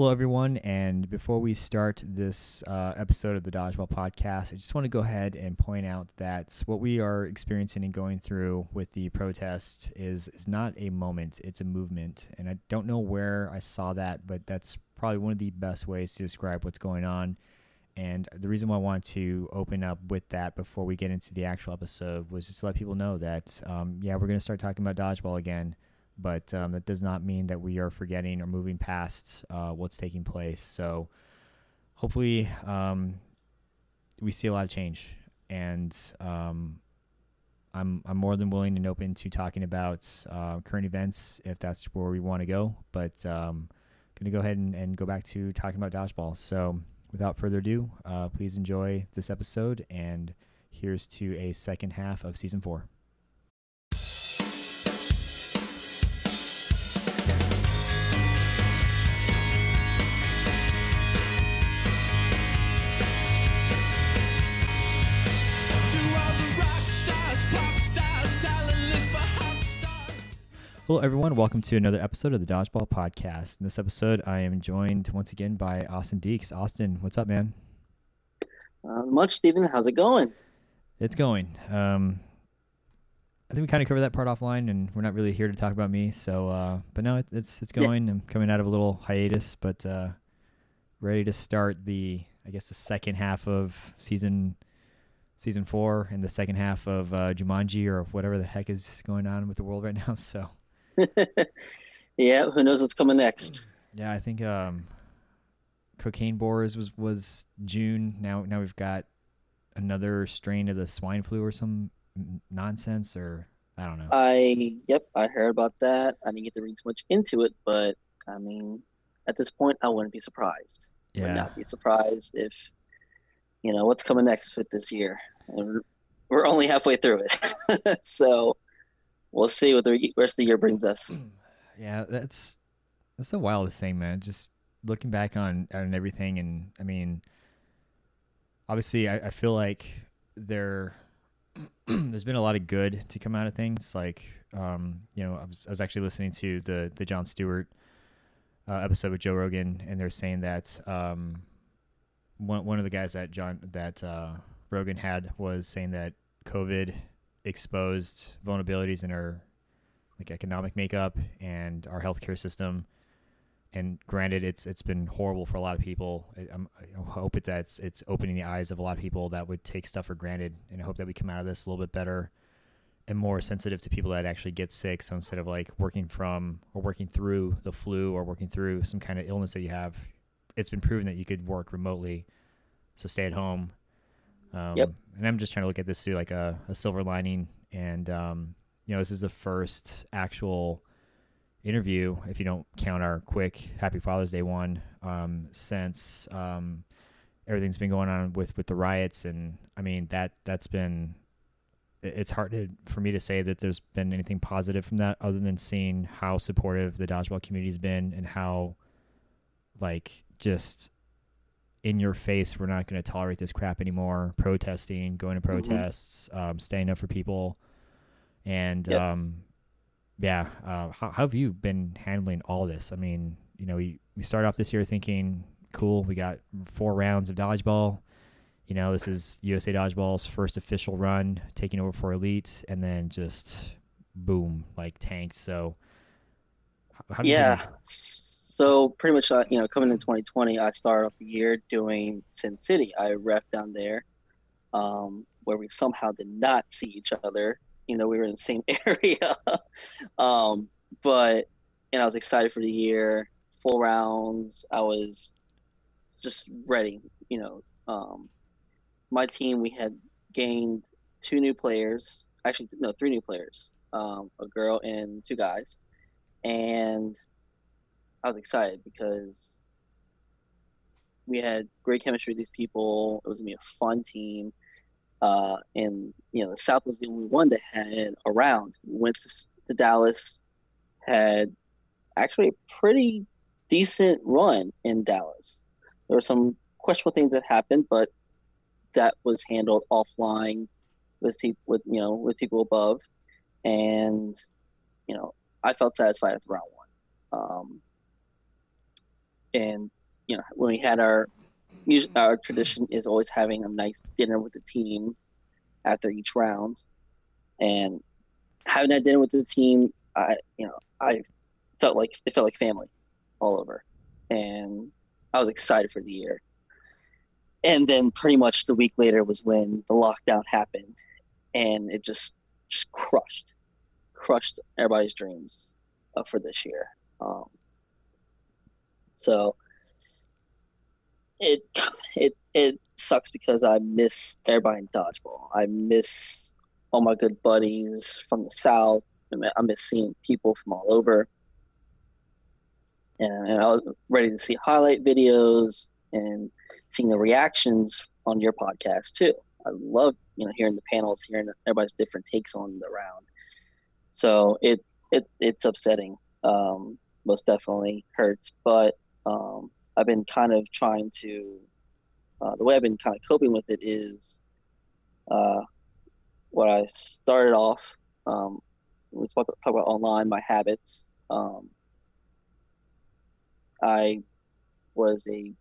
Hello, everyone. And before we start this uh, episode of the Dodgeball Podcast, I just want to go ahead and point out that what we are experiencing and going through with the protest is is not a moment; it's a movement. And I don't know where I saw that, but that's probably one of the best ways to describe what's going on. And the reason why I wanted to open up with that before we get into the actual episode was just to let people know that, um, yeah, we're going to start talking about dodgeball again but um, that does not mean that we are forgetting or moving past uh, what's taking place. So hopefully um, we see a lot of change, and um, I'm I'm more than willing and open to talking about uh, current events if that's where we want to go. But um, going to go ahead and, and go back to talking about dodgeball. So without further ado, uh, please enjoy this episode, and here's to a second half of season four. Hello, everyone. Welcome to another episode of the Dodgeball Podcast. In this episode, I am joined once again by Austin Deeks. Austin, what's up, man? Uh, much, Stephen. How's it going? It's going. Um, I think we kind of covered that part offline, and we're not really here to talk about me. So, uh, but no, it, it's it's going. Yeah. I'm coming out of a little hiatus, but uh, ready to start the, I guess, the second half of season season four and the second half of uh, Jumanji or whatever the heck is going on with the world right now. So. yeah, who knows what's coming next? Yeah, I think um, cocaine borers was was June. Now now we've got another strain of the swine flu or some nonsense or I don't know. I yep, I heard about that. I didn't get to read too much into it, but I mean, at this point, I wouldn't be surprised. Yeah. Would not be surprised if you know what's coming next with this year. And we're only halfway through it, so we'll see what the rest of the year brings us. Yeah, that's that's the wildest thing, man. Just looking back on on everything, and I mean, obviously, I, I feel like there there's been a lot of good to come out of things. Like, um, you know, I was, I was actually listening to the the Jon Stewart uh, episode with Joe Rogan, and they're saying that um, one one of the guys that John that uh, Rogan had was saying that COVID exposed vulnerabilities in our like economic makeup and our healthcare system. And granted, it's it's been horrible for a lot of people. I, I'm, I hope it, that's it's opening the eyes of a lot of people that would take stuff for granted, and I hope that we come out of this a little bit better and more sensitive to people that actually get sick. So instead of like working from or working through the flu or working through some kind of illness that you have, it's been proven that you could work remotely. So stay at home, um, yep. And I'm just trying to look at this through like a, a silver lining. And, um, you know, this is the first actual interview, if you don't count our quick Happy Father's Day one, um, since um, everything's been going on with, with the riots. And I mean, that, that's been, it's hard to, for me to say that there's been anything positive from that other than seeing how supportive the dodgeball community's been and how, like, just in your face, we're not going to tolerate this crap anymore. Protesting, going to mm-hmm. protests, mm-hmm. um, staying up for people, and yes. um, yeah. Uh, how, how, have you been handling all this? I mean, you know, we we started off this year thinking, cool, we got four rounds of dodgeball. You know, this is USA Dodgeball's first official run, taking over for Elite, and then just boom, like tanks. So, how, yeah. So pretty much, uh, you know, coming in 2020, I started off the year doing Sin City. I ref down there, um, where we somehow did not see each other. You know, we were in the same area, um, but and I was excited for the year. Full rounds. I was just ready. You know, um, my team we had gained two new players. Actually, no, three new players. Um, a girl and two guys, and I was excited because we had great chemistry with these people. It was gonna be a fun team. Uh, and you know, the South was the only one that had around. We Went to, to Dallas, had actually a pretty decent run in Dallas. There were some questionable things that happened, but that was handled offline with people with you know with people above, and you know I felt satisfied with round one. Um, and you know when we had our our tradition is always having a nice dinner with the team after each round, and having that dinner with the team, I you know I felt like it felt like family all over, and I was excited for the year. And then pretty much the week later was when the lockdown happened, and it just just crushed, crushed everybody's dreams uh, for this year. Um, so it it it sucks because I miss everybody in dodgeball. I miss all my good buddies from the south. I miss seeing people from all over. And I was ready to see highlight videos and seeing the reactions on your podcast too. I love you know hearing the panels, hearing everybody's different takes on the round. So it it it's upsetting. Um, most definitely hurts, but um, I've been kind of trying to. Uh, the way I've been kind of coping with it is, uh, what I started off. Um, let's talk, talk about online my habits. Um, I was a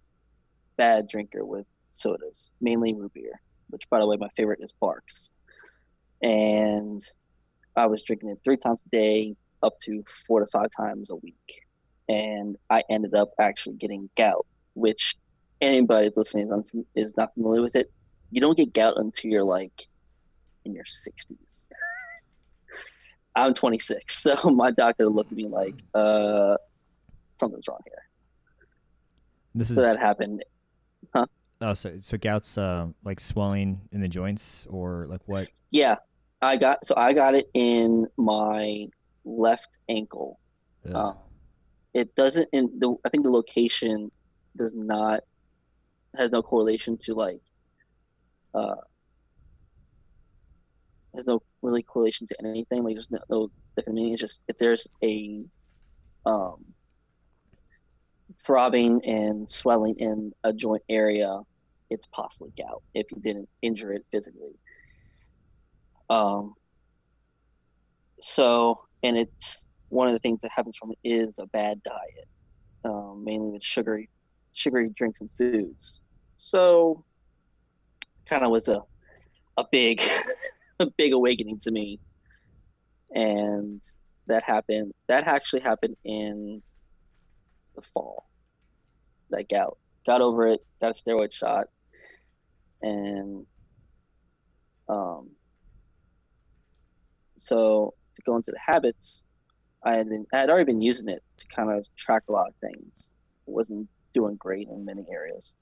bad drinker with sodas, mainly root beer, which, by the way, my favorite is Barq's. And I was drinking it three times a day, up to four to five times a week. And I ended up actually getting gout, which anybody listening is, is not familiar with it. You don't get gout until you're like in your 60s. I'm 26, so my doctor looked at me like, uh, something's wrong here. This is so that happened, huh? Oh, so so gout's uh, like swelling in the joints or like what? Yeah, I got so I got it in my left ankle. Yeah. It doesn't in the I think the location does not has no correlation to like uh has no really correlation to anything. Like there's no, no different meaning. It's just if there's a um throbbing and swelling in a joint area it's possibly gout if you didn't injure it physically. Um so and it's one of the things that happens from it is a bad diet, um, mainly with sugary sugary drinks and foods. So, kind of was a a big a big awakening to me, and that happened. That actually happened in the fall. That gout got over it, got a steroid shot, and um, so to go into the habits, I had been I had already been using it to kind of track a lot of things. It wasn't doing great in many areas.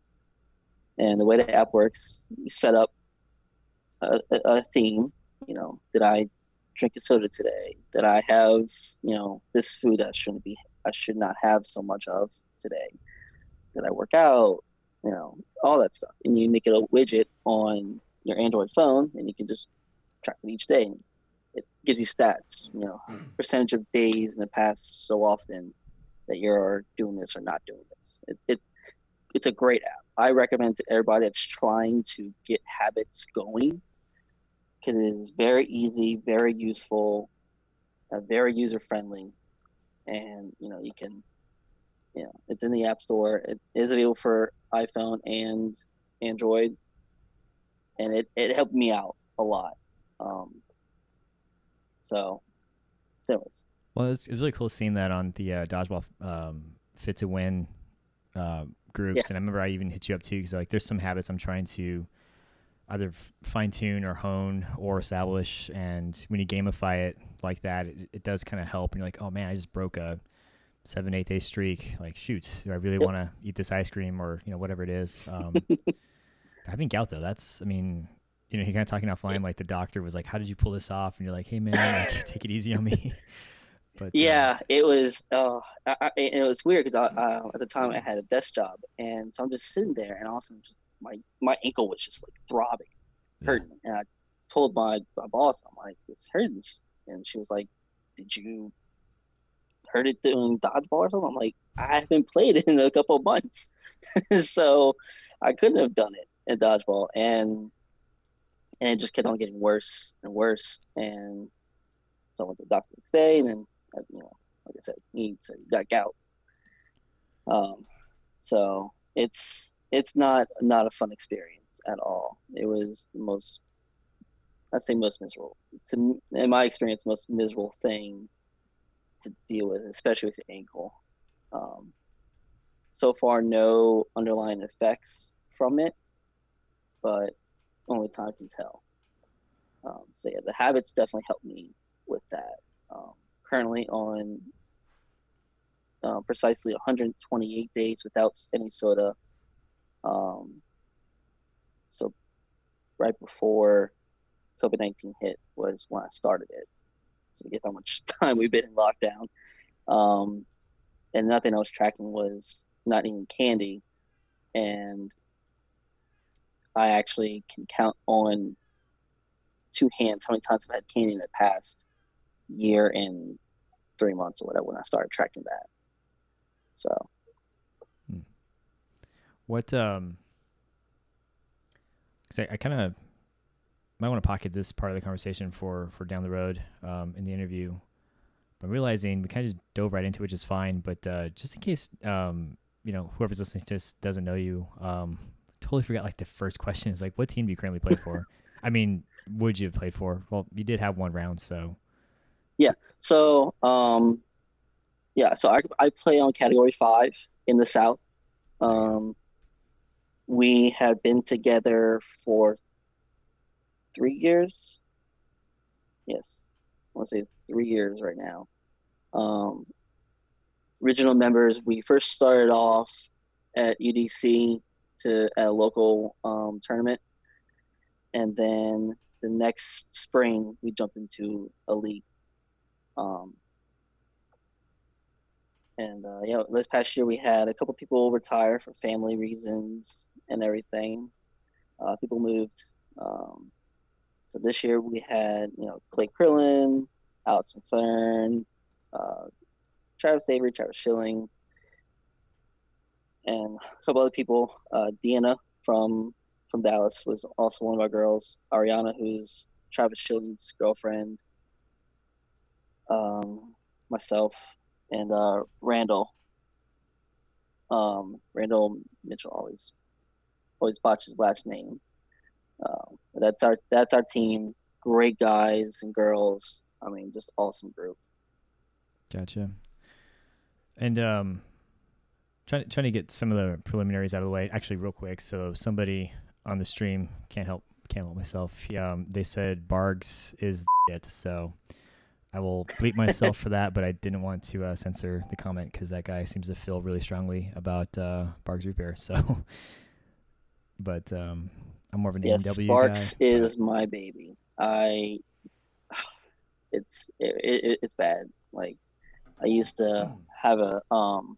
And the way the app works, you set up a, a theme. You know, did I drink a soda today? Did I have you know this food that shouldn't be I should not have so much of today? Did I work out? You know, all that stuff. And you make it a widget on your Android phone, and you can just track it each day it gives you stats, you know, hmm. percentage of days in the past so often that you're doing this or not doing this. It, it it's a great app. I recommend to everybody that's trying to get habits going because it is very easy, very useful, uh, very user friendly, and you know you can, you know, it's in the App Store. It is available for iPhone and Android, and it, it helped me out a lot. Um, so, so anyways. Well, it's, it's really cool seeing that on the uh, dodgeball um, fit to win uh, groups, yeah. and I remember I even hit you up too because like there's some habits I'm trying to either fine tune or hone or establish, and when you gamify it like that, it, it does kind of help. And you're like, oh man, I just broke a seven eight day streak. Like, shoot, do I really yep. want to eat this ice cream or you know whatever it is? Um, having gout though, that's I mean you know, he kind of talking offline, like the doctor was like, "How did you pull this off?" And you're like, "Hey man, like, take it easy on me." but yeah, uh, it was. Oh, I, it was weird because uh, at the time I had a desk job, and so I'm just sitting there, and all of also my my ankle was just like throbbing, hurting, yeah. and I told my, my boss, I'm like, "It's hurting," and she was like, "Did you hurt it doing dodgeball or something?" I'm like, "I haven't played in a couple months, so I couldn't have done it in dodgeball," and and it just kept on getting worse and worse. And so I went to the doctor the next day, and then uh, you know, like I said, he he got gout. Um, So it's it's not not a fun experience at all. It was the most I'd say most miserable to in my experience most miserable thing to deal with, especially with your ankle. Um, so far, no underlying effects from it, but only time can tell. Um, so yeah, the habits definitely helped me with that. Um, currently on uh, precisely 128 days without any soda. Um, so right before COVID 19 hit was when I started it. So to get how much time we've been in lockdown. Um, and nothing I was tracking was not eating candy. And I actually can count on two hands how many times I've had candy in the past year and three months or whatever when I started tracking that. So, hmm. what um, because I, I kind of might want to pocket this part of the conversation for for down the road um, in the interview. But I'm realizing we kind of just dove right into it, which is fine. But uh, just in case um, you know whoever's listening to doesn't know you, um, totally forgot like the first question is like, what team do you currently play for? I mean, would you have played for? Well, you did have one round, so. Yeah. So, um, yeah. So I I play on Category Five in the South. Um, we have been together for three years. Yes, I want to say three years right now. Um, original members, we first started off at UDC to a local um, tournament, and then the next spring we jumped into elite. Um, and uh, yeah, this past year we had a couple people retire for family reasons and everything. Uh, people moved. Um, so this year we had, you know, Clay Krillin, Alex Mathern, uh, Travis Avery, Travis Schilling, and a couple other people. Uh, Deanna from from Dallas was also one of our girls. Ariana, who's Travis Schilling's girlfriend. Um, myself and uh, Randall. Um, Randall Mitchell always always botches last name. Um, that's our that's our team. Great guys and girls. I mean, just awesome group. Gotcha. And um, trying trying to get some of the preliminaries out of the way. Actually, real quick. So somebody on the stream can't help can't help myself. Um, they said Barq's is it. So I will bleep myself for that, but I didn't want to uh, censor the comment because that guy seems to feel really strongly about uh, Barq's repair. So, but um, I'm more of an yes, AMW Sparks guy, is but... my baby. I it's it, it, it's bad. Like I used to have a um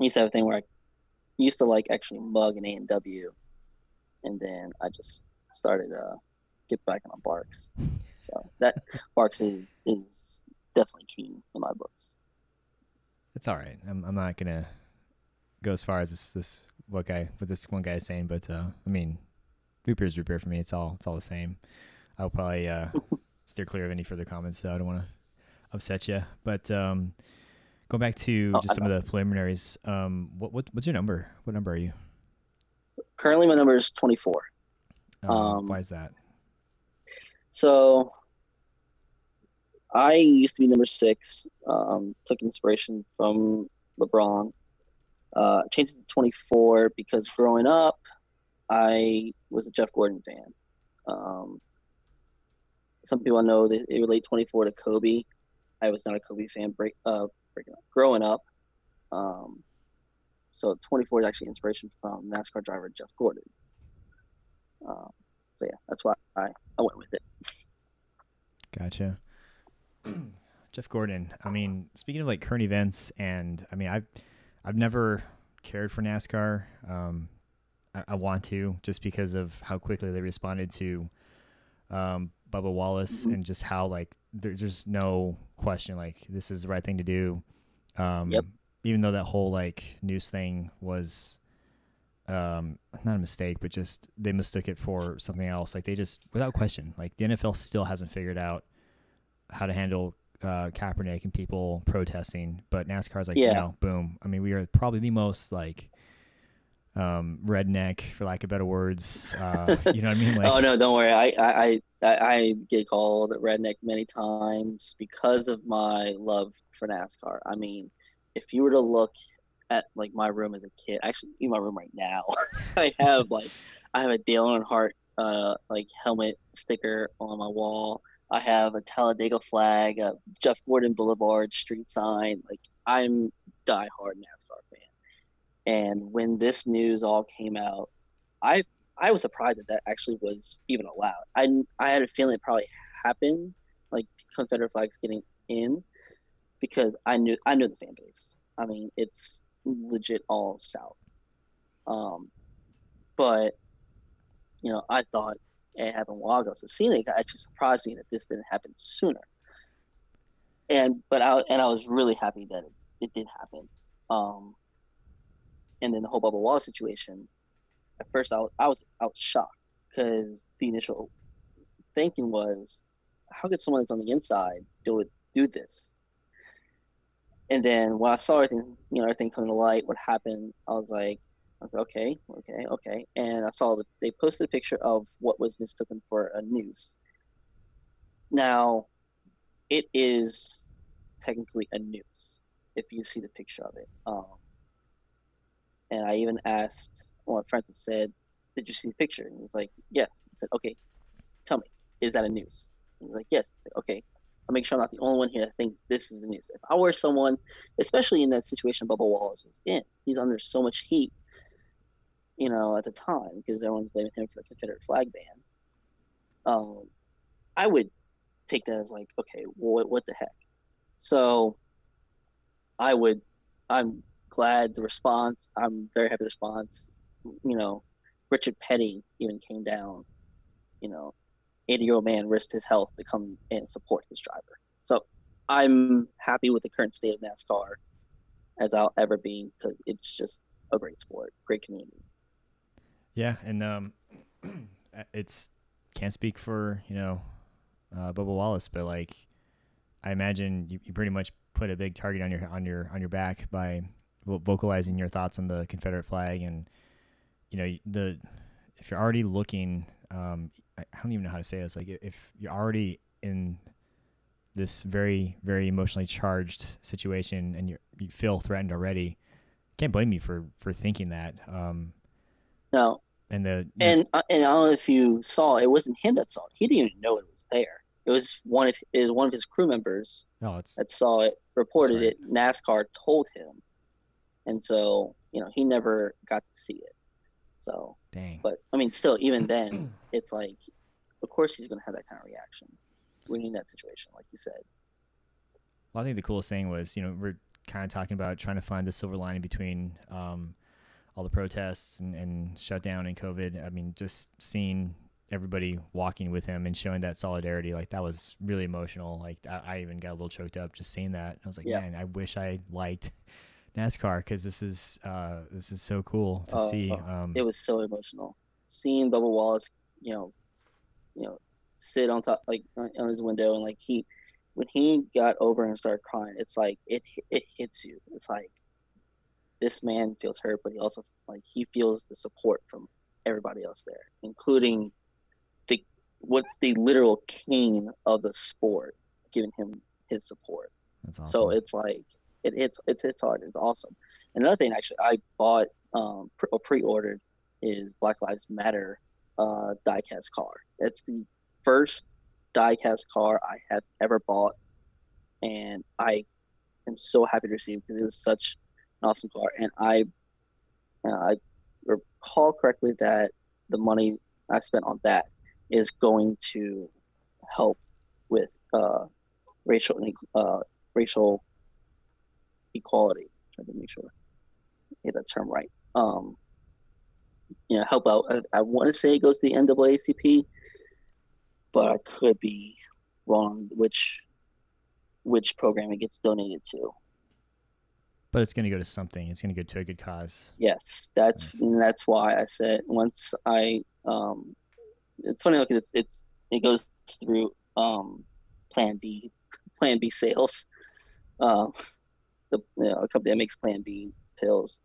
I used to have a thing where I used to like actually mug an A and W, and then I just started uh get back on Barq's. So that Barq's is is definitely key in my books. It's all right. I'm I'm not gonna go as far as this this what guy what this one guy is saying, but uh, I mean, repair is repair for me. It's all it's all the same. I'll probably uh, steer clear of any further comments though. I don't want to upset you. But um, going back to oh, just some of the preliminaries, um, what, what what's your number? What number are you? Currently, my number is twenty four. Um, um, why is that? So I used to be number six. Um, took inspiration from LeBron. Uh, changed it to 24 because growing up, I was a Jeff Gordon fan. Um, some people know that they relate 24 to Kobe. I was not a Kobe fan break, uh, growing up. Um, so 24 is actually inspiration from NASCAR driver Jeff Gordon. Um, so yeah, that's why I, I went with it. Gotcha. Jeff Gordon. I mean, speaking of like current events, and I mean, I've I've never cared for NASCAR. Um, I, I, want to just because of how quickly they responded to um, Bubba Wallace mm-hmm. and just how like there, there's no question like this is the right thing to do. Um, yep. Even though that whole like news thing was um, not a mistake, but just they mistook it for something else. Like they just without question, like the NFL still hasn't figured out how to handle uh, Kaepernick and people protesting, but NASCAR's like, yeah. no, boom. I mean, we are probably the most like um, redneck, for lack of better words. Uh, you know what I mean? Like, oh no, don't worry. I, I I I get called redneck many times because of my love for NASCAR. I mean, if you were to look at like my room as a kid, actually in my room right now, I have like I have a Dale Earnhardt uh like helmet sticker on my wall. I have a Talladega flag, a Jeff Gordon Boulevard street sign. Like I'm diehard NASCAR. And when this news all came out, I I was surprised that that actually was even allowed. I I had a feeling it probably happened, like Confederate flags getting in, because I knew I knew the fan base. I mean, it's legit all South. Um, but you know, I thought it happened a while ago. So seeing it actually surprised me that this didn't happen sooner. And but I and I was really happy that it, it did happen. Um, and then the whole bubble wall situation, at first I was I was, I was shocked because the initial thinking was, how could someone that's on the inside do it do this? And then when I saw everything, you know, everything coming to light, what happened, I was like, I was like, okay, okay, okay. And I saw that they posted a picture of what was mistaken for a noose. Now, it is technically a noose if you see the picture of it. Um, and I even asked my and said, Did you see the picture? And he's like, Yes. I said, Okay, tell me, is that a news? And he's like, Yes. I said, Okay, I'll make sure I'm not the only one here that thinks this is a news. If I were someone, especially in that situation Bubba Wallace was in, he's under so much heat, you know, at the time, because everyone's blaming him for the Confederate flag ban. Um, I would take that as like, okay, well, what, what the heck? So I would, I'm glad the response. I'm very happy the response. You know, Richard Petty even came down. You know, 80 year old man risked his health to come and support his driver. So I'm happy with the current state of NASCAR as I'll ever be because it's just a great sport, great community. Yeah, and um, it's can't speak for you know uh, Bubba Wallace, but like I imagine you, you pretty much put a big target on your on your on your back by vocalizing your thoughts on the Confederate flag and you know the if you're already looking um, I don't even know how to say this like if you're already in this very very emotionally charged situation and you you feel threatened already can't blame you for for thinking that um, no. and the and uh, and I don't know if you saw it wasn't him that saw it. He didn't even know it was there. It was one of it was one of his crew members oh, that saw it reported right. it. NASCAR told him and so you know he never got to see it. So, Dang. but I mean, still, even then, it's like, of course, he's gonna have that kind of reaction when in that situation, like you said. Well, I think the coolest thing was, you know, we're kind of talking about trying to find the silver lining between um, all the protests and, and shutdown and COVID. I mean, just seeing everybody walking with him and showing that solidarity, like that was really emotional. Like I, I even got a little choked up just seeing that. I was like, yeah. man, I wish I liked NASCAR because this is uh, this is so cool to oh, see. Oh, um, it was so emotional seeing Bubba Wallace, you know, you know, sit on top like on his window and like he when he got over and started crying, it's like it it hits you. It's like this man feels hurt, but he also like he feels the support from everybody else there, including the what's the literal king of the sport giving him his support. Awesome. So it's like it, it's it's it's hard. It's awesome. Another thing, actually, I bought um, pre- or pre-ordered is Black Lives Matter uh, diecast car. It's the first diecast car I have ever bought, and I am so happy to receive because it was such an awesome car. And I, uh, I recall correctly that the money I spent on that is going to help with uh, racial uh, racial equality. Trying to make sure I get that term right. Um, you know, help out. I, I want to say it goes to the NAACP, but I could be wrong. Which which program it gets donated to? But it's going to go to something. It's going to go to a good cause. Yes, that's nice. that's why I said once I. Um, it's funny because it's, it's it goes through um, Plan B Plan B sales. Um, the you know, a company that makes Plan B pills,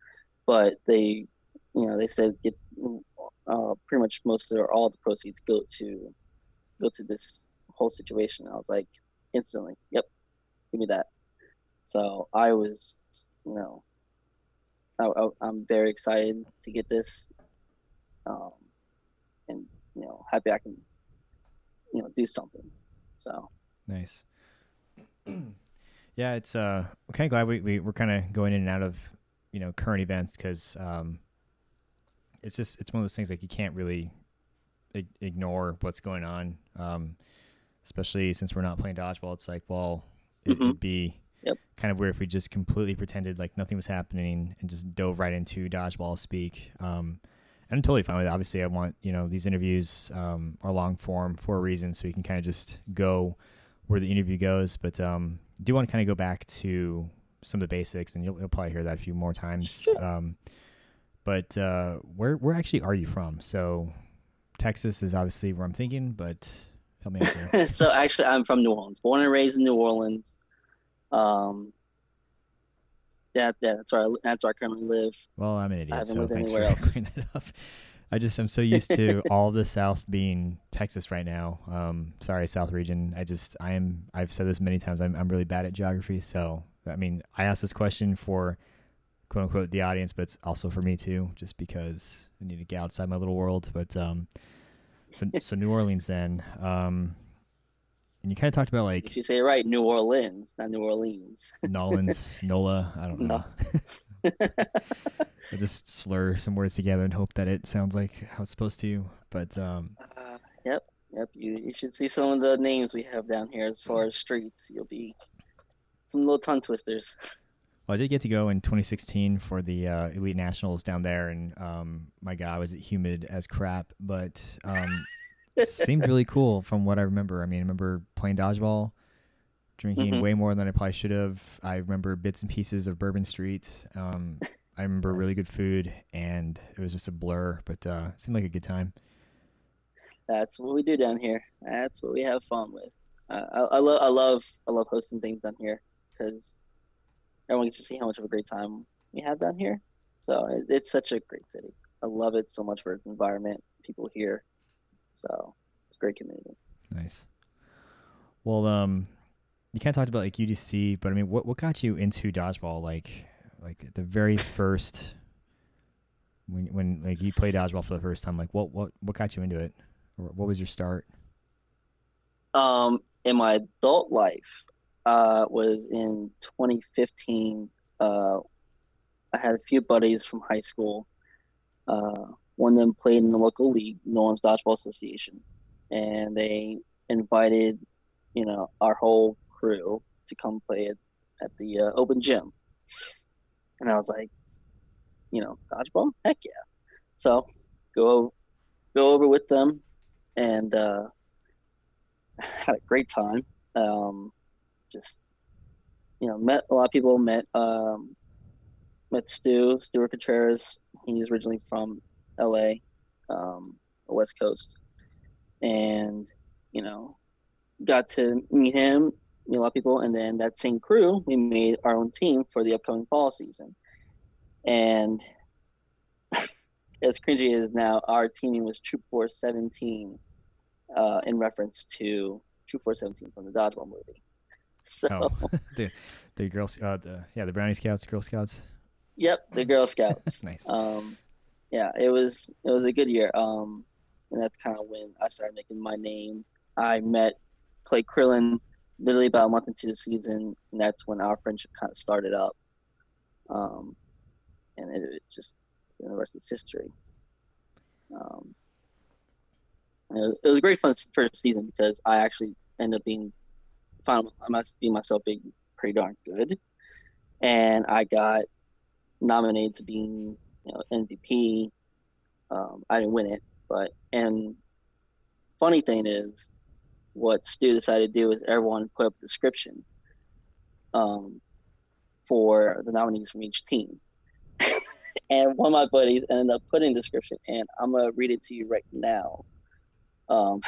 but they, you know, they said it's uh, pretty much most or all the proceeds go to go to this whole situation. I was like, instantly, yep, give me that. So I was, you know, I, am very excited to get this, um, and you know, happy I can, you know, do something. So nice. yeah, it's uh, I'm kind of glad we, we we're kind of going in and out of, you know, current events because um, it's just it's one of those things like you can't really ignore what's going on. Um, especially since we're not playing dodgeball, it's like, well, it mm-hmm. would be yep. kind of weird if we just completely pretended like nothing was happening and just dove right into dodgeball speak. Um, and I'm totally fine with it. Obviously, I want you know these interviews um, are long form for a reason, so you can kind of just go where the interview goes. But um, do want to kind of go back to some of the basics, and you'll, you'll probably hear that a few more times. Sure. Um, but uh, where where actually are you from? So Texas is obviously where I'm thinking, but help me out here. so actually, I'm from New Orleans, born and raised in New Orleans. Um, yeah, yeah, that's where I, that's where I currently live. Well, I'm an idiot, I haven't so lived anywhere else. I just I'm so used to all the South being Texas right now. Um, sorry, South region. I just I am I've said this many times. I'm I'm really bad at geography. So I mean, I asked this question for quote unquote the audience, but it's also for me too, just because I need to get outside my little world. But um, so so New Orleans then. Um, and you kind of talked about like you say it right, New Orleans, not New Orleans. Nolans, Nola, I don't know. No. I just slur some words together and hope that it sounds like how it's supposed to. But um, uh, yep, yep. You you should see some of the names we have down here as far as streets. You'll be some little tongue twisters. Well, I did get to go in 2016 for the uh, Elite Nationals down there, and um, my God, was it humid as crap, but um, seemed really cool from what I remember. I mean, I remember playing dodgeball, drinking mm-hmm. way more than I probably should have. I remember bits and pieces of Bourbon Street. Um, I remember really good food, and it was just a blur, but uh, seemed like a good time. That's what we do down here. That's what we have fun with. Uh, I, I love, I love, I love hosting things down here because everyone gets to see how much of a great time we have down here. So it, it's such a great city. I love it so much for its environment, people here. So it's a great community. Nice. Well, um, you kind of talked about like UDC, but I mean, what what got you into dodgeball? Like, like the very first when when like you played dodgeball for the first time. Like, what what what got you into it? Or what was your start? Um, in my adult life, uh, was in 2015. Uh, I had a few buddies from high school. Uh, one of them played in the local league, Nolan's Dodgeball Association, and they invited, you know, our whole crew to come play at, at the uh, open gym. And I was like, you know, dodgeball, heck yeah! So go go over with them, and uh, had a great time. Um, just you know met a lot of people. Met um, met Stu Stuart Contreras. He's originally from L.A. Um, West Coast, and you know got to meet him, meet a lot of people, and then that same crew we made our own team for the upcoming fall season. And as cringy as now, our teaming was Troop Four Seventeen, uh, in reference to Troop Force 17 from the Dodgeball movie. So oh, the the Girl uh, the yeah the Brownie Scouts, Girl Scouts. Yep, the Girl Scouts. nice. Um, yeah, it was it was a good year. Um, and that's kind of when I started making my name. I met Clay Krillin literally about a month into the season, and that's when our friendship kind of started up. Um, and it, it just and the rest is history. Um, it was, it was a great fun first season because I actually ended up being found I must be myself being pretty darn good, and I got nominated to being you know MVP. Um, I didn't win it, but and funny thing is, what Stu decided to do is everyone put up a description um, for the nominees from each team. and one of my buddies ended up putting the description, and I'm gonna read it to you right now. Um,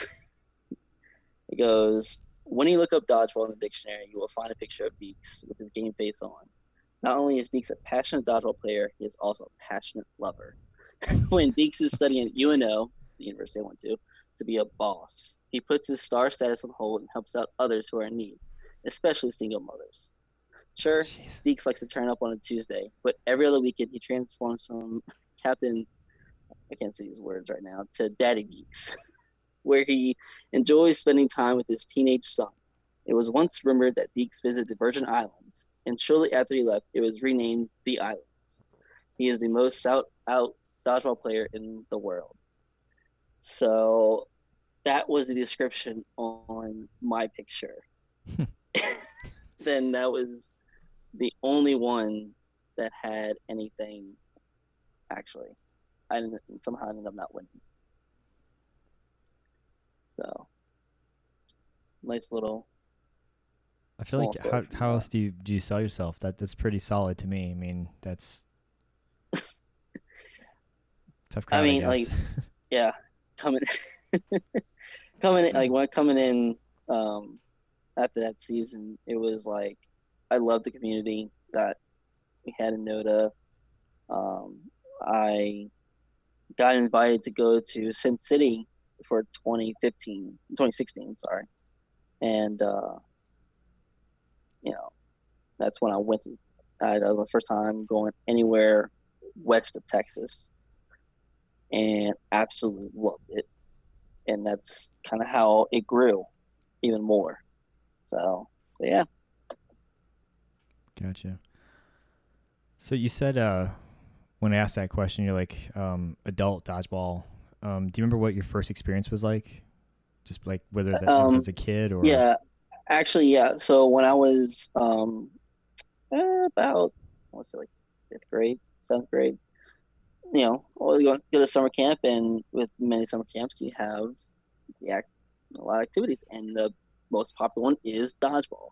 it goes, when you look up dodgeball in the dictionary, you will find a picture of Deeks with his game face on. Not only is Deeks a passionate dodgeball player, he is also a passionate lover. when Deeks is studying at UNO, the university I went to, to be a boss, he puts his star status on hold and helps out others who are in need, especially single mothers. Sure, Jeez. Deeks likes to turn up on a Tuesday, but every other weekend he transforms from Captain, I can't say these words right now, to Daddy Deeks, where he enjoys spending time with his teenage son. It was once rumored that Deeks visited the Virgin Islands, and shortly after he left, it was renamed the Islands. He is the most out out dodgeball player in the world. So that was the description on my picture. Hmm. then that was the only one that had anything actually. I somehow ended up not winning. So nice little I feel like how, how else do you do you sell yourself? That that's pretty solid to me. I mean, that's tough crowd. I mean, I like, yeah, coming, coming in, like when coming in um, after that season, it was like I love the community that we had in NOLA. Um, I got invited to go to Sin City for 2015, 2016, sorry, and uh, you know, that's when I went to. I, that was my first time going anywhere west of Texas, and absolutely loved it. And that's kind of how it grew, even more. So, so yeah. Gotcha. So you said uh, when I asked that question, you're like um, adult dodgeball. Um, do you remember what your first experience was like? Just like whether that um, was as a kid or yeah, actually yeah. So when I was um, about what's it like fifth grade, seventh grade, you know, or you go to summer camp, and with many summer camps, you have the act, a lot of activities, and the most popular one is dodgeball.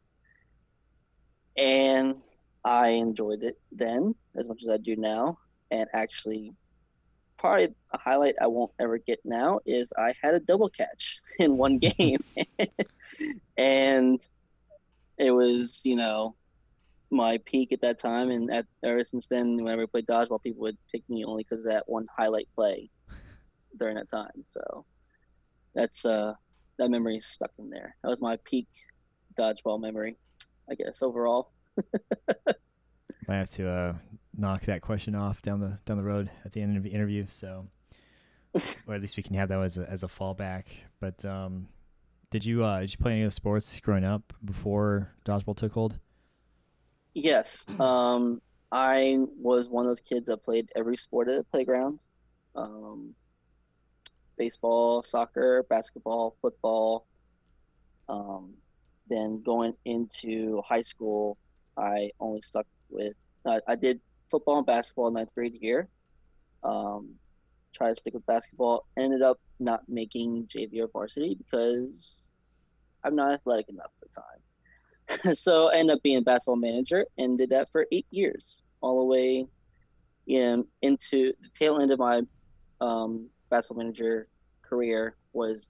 And I enjoyed it then as much as I do now. And actually, probably a highlight I won't ever get now is I had a double catch in one game. and it was, you know, my peak at that time. And at, ever since then, whenever I played dodgeball, people would pick me only because of that one highlight play during that time. So that's, uh, that memory is stuck in there. That was my peak dodgeball memory, I guess, overall. I have to uh, knock that question off down the down the road at the end of the interview. So, or at least we can have that as a as a fallback. But um, did you uh, did you play any other sports growing up before dodgeball took hold? Yes, um, I was one of those kids that played every sport at the playground. Um, baseball, soccer, basketball, football. Um, then going into high school, I only stuck with uh, I did football and basketball ninth grade year. Um, tried to stick with basketball. Ended up not making JV or varsity because I'm not athletic enough at the time. so I ended up being a basketball manager and did that for eight years, all the way in, into the tail end of my um, basketball manager career was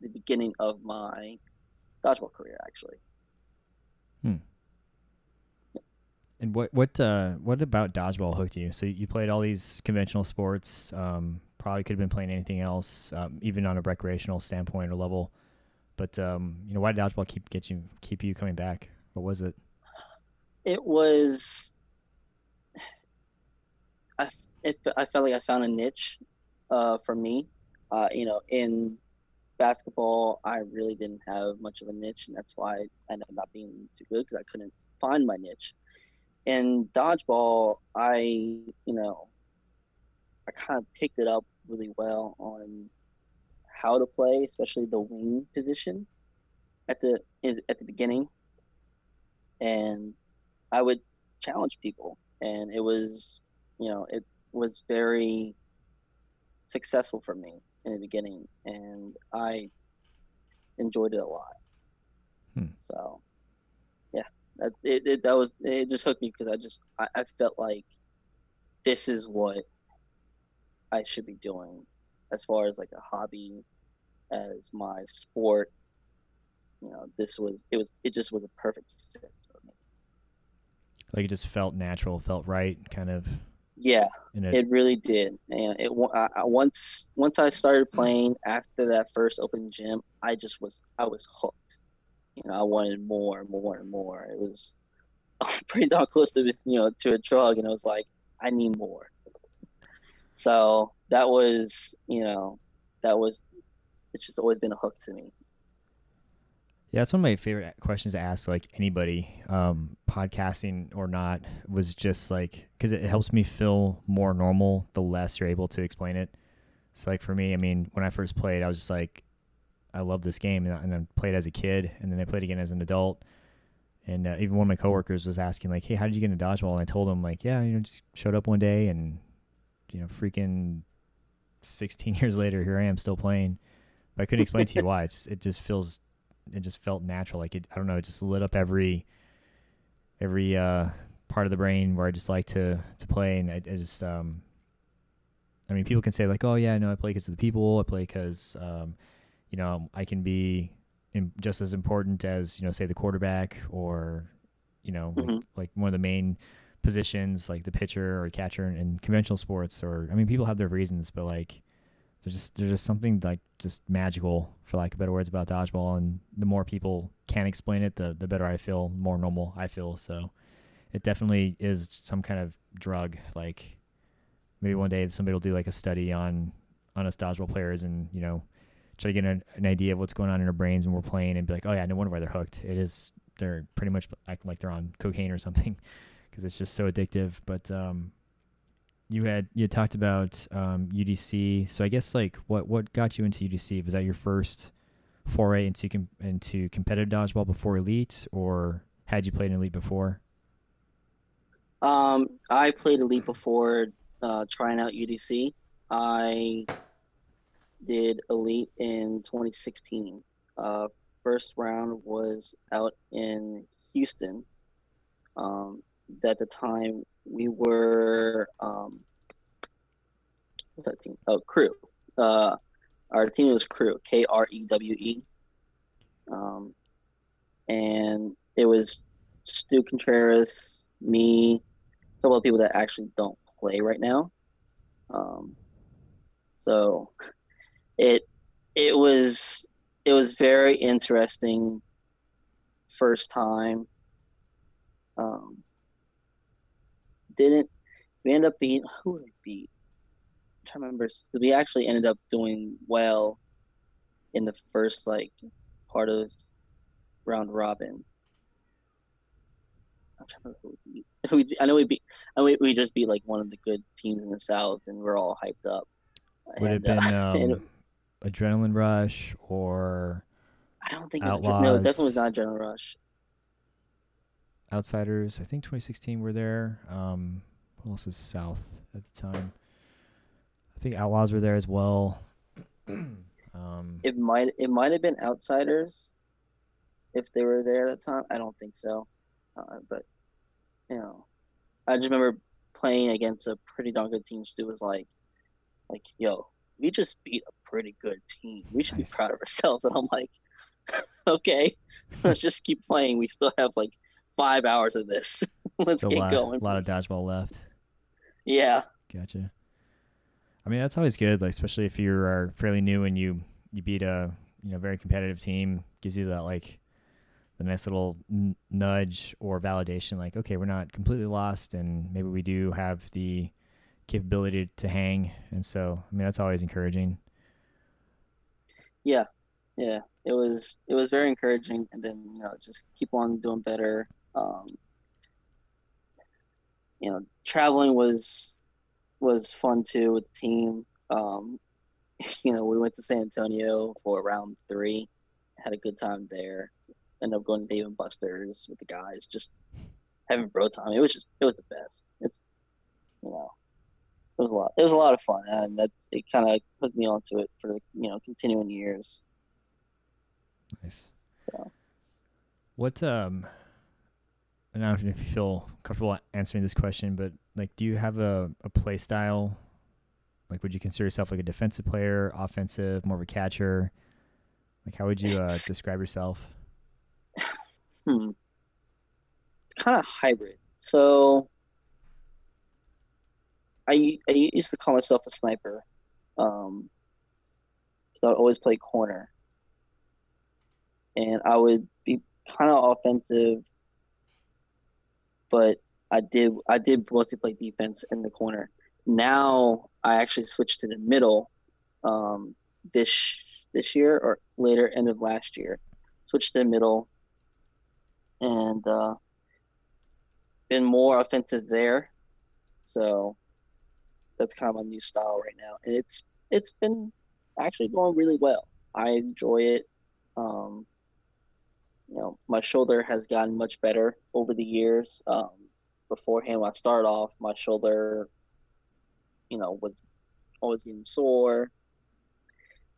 the beginning of my dodgeball career, actually. Hmm. And what what uh, what about dodgeball hooked you? So you played all these conventional sports. Um, probably could have been playing anything else, um, even on a recreational standpoint or level. But um, you know, why did dodgeball keep get you keep you coming back? What was it? It was. I it, I felt like I found a niche, uh, for me. Uh, you know, in basketball, I really didn't have much of a niche, and that's why I ended up not being too good because I couldn't find my niche in dodgeball, I, you know, I kind of picked it up really well on how to play, especially the wing position at the at the beginning, and I would challenge people, and it was, you know, it was very successful for me in the beginning, and I enjoyed it a lot. Hmm. So yeah, that it, it that was it just hooked me because I just I, I felt like this is what I should be doing as far as like a hobby as my sport you know, this was it was it just was a perfect fit for me. Like it just felt natural, felt right, kind of. Yeah, it really did. And it I, I, once once I started playing after that first open gym, I just was I was hooked. You know, I wanted more and more and more. It was pretty darn close to you know to a drug, and I was like, I need more. So that was you know that was it's just always been a hook to me. Yeah, that's one of my favorite questions to ask, like anybody, um, podcasting or not, was just like because it helps me feel more normal the less you're able to explain it. So, like for me, I mean, when I first played, I was just like, I love this game, and, I played as a kid, and then I played again as an adult. And uh, even one of my coworkers was asking, like, "Hey, how did you get into dodgeball?" And I told him, like, "Yeah, you know, just showed up one day, and you know, freaking 16 years later, here I am still playing." But I couldn't explain to you why. It's just, it just feels it just felt natural. Like it, I don't know, it just lit up every every uh, part of the brain where I just like to to play, and I, I just um, I mean, people can say like, oh yeah, no, I play because of the people. I play because um, you know I can be in, just as important as you know, say the quarterback or you know, mm-hmm. like, like, one of the main positions, like the pitcher or catcher in, in conventional sports. Or I mean, people have their reasons, but like there's just there's just something like just magical for lack of better words about dodgeball and the more people can explain it the the better i feel more normal i feel so it definitely is some kind of drug like maybe one day somebody will do like a study on on us dodgeball players and you know try to get an, an idea of what's going on in our brains when we're playing and be like oh yeah no wonder why they're hooked it is they're pretty much acting like they're on cocaine or something because it's just so addictive but um you had you had talked about um, UDC. So I guess like what what got you into UDC? Was that your first foray into com- into competitive dodgeball before elite, or had you played in elite before? Um, I played elite before uh, trying out UDC. I did elite in 2016. Uh, first round was out in Houston. Um, at the time we were um, what's our team? Oh, Krewe. Uh, our team was Krewe, K R E W E. Um, and it was Stu Contreras, me, a couple of people that actually don't play right now. Um, so it it was it was very interesting first time. Um, didn't we end up being who did we beat? I'm trying to remember because we actually ended up doing well in the first like part of round robin. I'm trying to remember who we beat. We, I know we beat. I know we, we just beat like one of the good teams in the south, and we're all hyped up. Would and, it been uh, um, Adrenaline Rush or? I don't think it was. No, it definitely was not Adrenaline Rush. Outsiders. I think 2016 were there. Um, who else was South at the time? I think Outlaws were there as well. um, it might it might have been Outsiders if they were there at the time. I don't think so, uh, but you know, I just remember playing against a pretty darn good team. Stu was like, like, yo, we just beat a pretty good team. We should nice. be proud of ourselves. And I'm like, okay, let's just keep playing. We still have like five hours of this. Let's Still get lot, going. A lot of dodgeball left. Yeah. Gotcha. I mean, that's always good, like especially if you are fairly new and you you beat a you know very competitive team, gives you that like the nice little n- nudge or validation, like okay, we're not completely lost, and maybe we do have the capability to hang. And so, I mean, that's always encouraging. Yeah, yeah, it was it was very encouraging, and then you know just keep on doing better. Um, you know, traveling was was fun too with the team. Um, you know, we went to San Antonio for round three, had a good time there. Ended up going to Dave and Buster's with the guys, just having bro time. It was just it was the best. It's you know, it was a lot. It was a lot of fun, and that's it. Kind of hooked me onto it for you know continuing years. Nice. So, what um, I don't know if you feel comfortable answering this question, but like, do you have a a play style? Like, would you consider yourself like a defensive player, offensive, more of a catcher? Like, how would you uh, describe yourself? hmm, it's kind of hybrid. So I I used to call myself a sniper, um, because I would always play corner, and I would be kind of offensive, but I did I did mostly play defense in the corner. Now I actually switched to the middle, um, this this year or later end of last year, switched to the middle, and uh, been more offensive there. So that's kind of my new style right now, and it's it's been actually going really well. I enjoy it. Um, you know, my shoulder has gotten much better over the years. Um, beforehand, when I started off, my shoulder, you know, was always getting sore,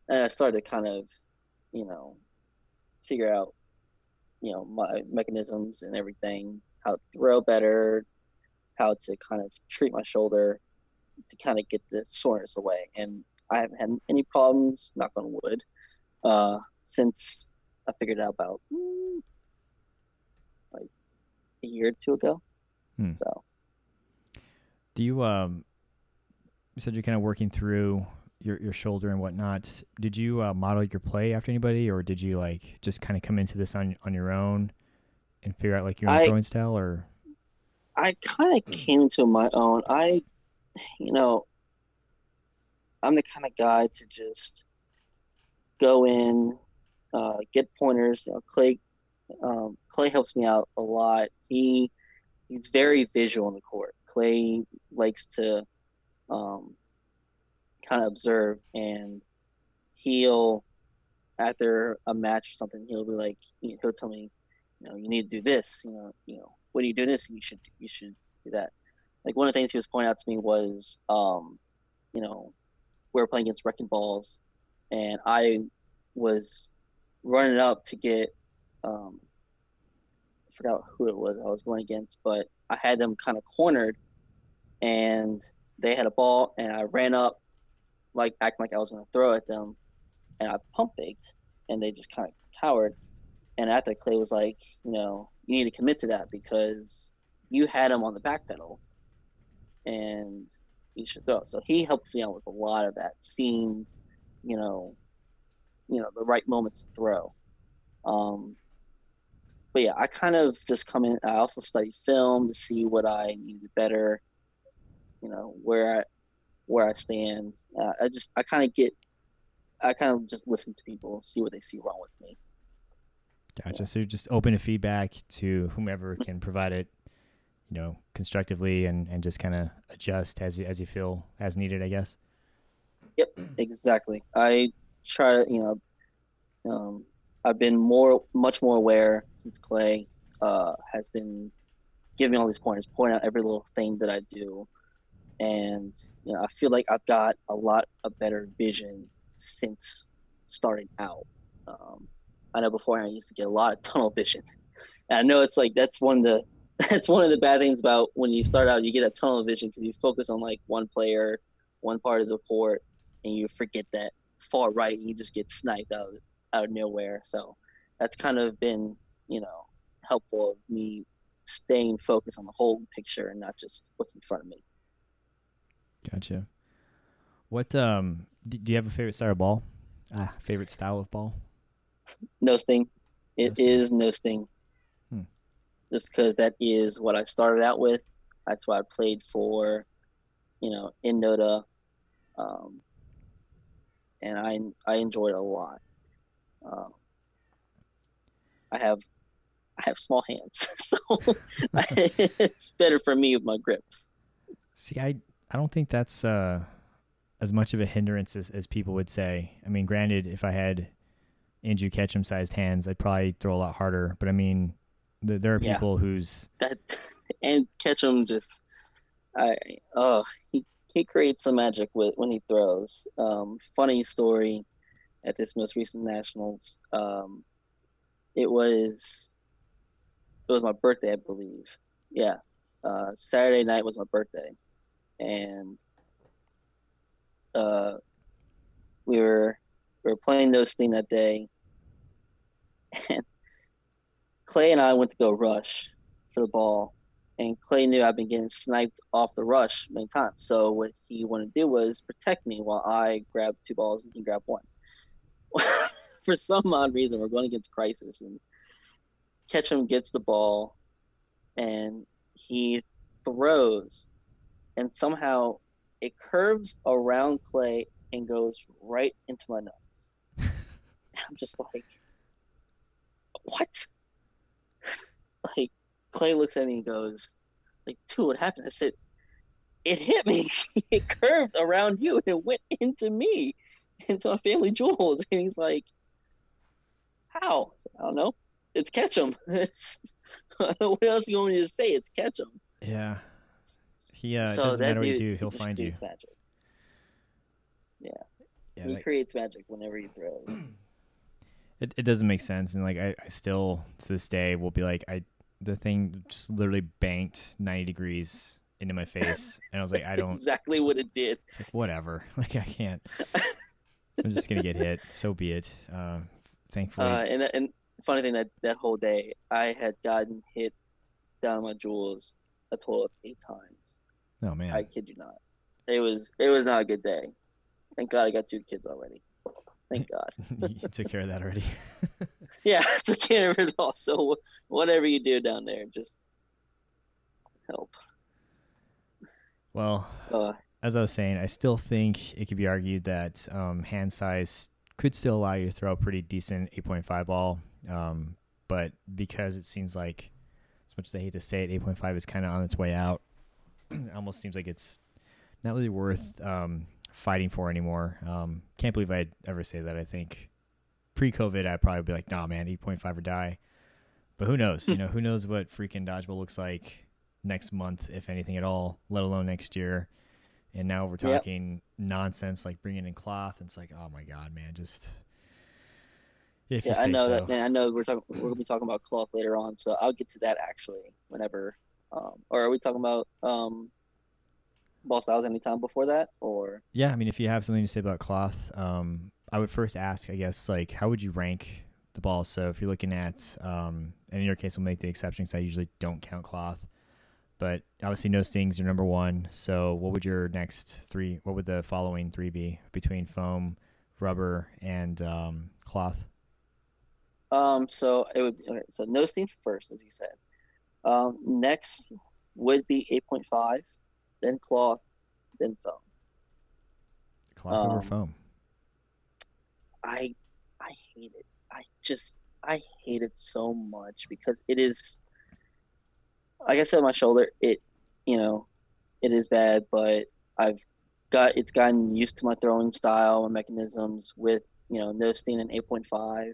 and I started to kind of, you know, figure out, you know, my mechanisms and everything, how to throw better, how to kind of treat my shoulder to kind of get the soreness away. And I haven't had any problems, knock on wood, uh, since I figured out about mm, like a year or two ago. Hmm. So, do you um? You said you're kind of working through your your shoulder and whatnot. Did you uh, model your play after anybody, or did you like just kind of come into this on on your own and figure out like your own I, throwing style, or? I kind of came into my own. I, you know, I'm the kind of guy to just go in, uh, get pointers. Know, Clay, um, Clay helps me out a lot. He he's very visual on the court. Clay likes to um, kind of observe, and he'll after a match or something, he'll be like, he'll tell me, you know, you need to do this. You know, you know, what are you doing this? You should you should do that. Like one of the things he was pointing out to me was, um, you know, we were playing against wrecking balls, and I was running up to get um, I forgot who it was I was going against, but I had them kind of cornered, and they had a ball, and I ran up, like acting like I was going to throw at them, and I pump faked, and they just kind of cowered. And after Clay was like, you know, you need to commit to that because you had him on the back pedal, and you should throw. So he helped me out with a lot of that, seeing, you know, you know the right moments to throw. Um, but yeah, I kind of just come in. I also study film to see what I needed better. You know where I where I stand. Uh, I just I kind of get. I kind of just listen to people, see what they see wrong with me. Gotcha. Yeah. So you're just open to feedback to whomever can provide it, you know, constructively and, and just kind of adjust as you, as you feel as needed, I guess. Yep, exactly. I try, to, you know, um, I've been more, much more aware since Clay uh, has been giving me all these pointers, pointing out every little thing that I do, and you know, I feel like I've got a lot of better vision since starting out. Um, I know before I used to get a lot of tunnel vision, and I know it's like that's one of the that's one of the bad things about when you start out. You get a tunnel vision because you focus on like one player, one part of the court, and you forget that far right, and you just get sniped out of out of nowhere. So that's kind of been, you know, helpful of me staying focused on the whole picture and not just what's in front of me. Gotcha. What um do, you have a favorite style of ball? Ah, favorite style of ball? No sting. It no is no sting. Hmm. Just because that is what I started out with. That's why I played for, you know, in NOLA, um, and I I enjoyed it a lot. Uh, I have I have small hands, so it's better for me with my grips. See, I I don't think that's uh, as much of a hindrance as, as people would say. I mean, granted, if I had Andrew Ketchum sized hands, I'd probably throw a lot harder. But I mean, the, there are people yeah. who's that and Ketchum just I oh he he creates some magic with when he throws. Um, funny story at this most recent nationals. Um, it was it was my birthday, I believe. Yeah, uh, Saturday night was my birthday, and uh, we were we were playing those thing that day, and Clay and I went to go rush for the ball, and Clay knew I'd been getting sniped off the rush many times. So what he wanted to do was protect me while I grabbed two balls and he grabbed one. for some odd reason, we're going against Crisis, and Ketchum gets the ball, and he throws, and somehow it curves around Clay and goes right into my nose. I'm just like, what? like Clay looks at me and goes, like, dude, what happened? I said, it hit me. it curved around you and it went into me, into my family jewels. And he's like, how? I don't know. It's Ketchum. It's what else do you want me to say? It's Ketchum. Yeah. He uh, so doesn't matter what you do, he'll find you. Magic. Yeah. yeah he like, creates magic whenever he throws. It it doesn't make sense, and like I, I still to this day will be like I the thing just literally banked ninety degrees into my face, and I was like I don't exactly what it did. Like, whatever, like I can't. I'm just gonna get hit. So be it. Uh, thankfully. Uh, and and funny thing that that whole day I had gotten hit down my jewels a total of eight times. Oh man! I kid you not. It was it was not a good day. Thank God I got two kids already. Thank God. you took care of that already. Yeah, it's a it all. So whatever you do down there, just help. Well, uh, as I was saying, I still think it could be argued that um, hand size could still allow you to throw a pretty decent 8.5 ball. Um, but because it seems like, as much as I hate to say it, 8.5 is kind of on its way out, it almost seems like it's not really worth um, fighting for anymore. Um, can't believe I'd ever say that. I think pre-COVID, I'd probably be like, nah, man, 8.5 or die. But who knows? you know, who knows what freaking dodgeball looks like next month, if anything at all, let alone next year. And now we're talking yep. nonsense like bringing in cloth. And it's like, oh my god, man, just. If yeah, I know so. that. Man, I know we're talking. We're gonna be talking about cloth later on, so I'll get to that actually whenever. Um, or are we talking about um, ball styles anytime before that, or? Yeah, I mean, if you have something to say about cloth, um, I would first ask, I guess, like, how would you rank the ball? So if you're looking at, um, and in your case, we'll make the exception because I usually don't count cloth, but obviously no stings are number one. So what would your next three? What would the following three be between foam, rubber, and um, cloth? Um, so it would okay, so no sting first, as you said. Um, next would be eight point five, then cloth, then foam. Cloth um, over foam. I I hate it. I just I hate it so much because it is like I said my shoulder, it you know, it is bad, but I've got it's gotten used to my throwing style and mechanisms with, you know, no sting and eight point five.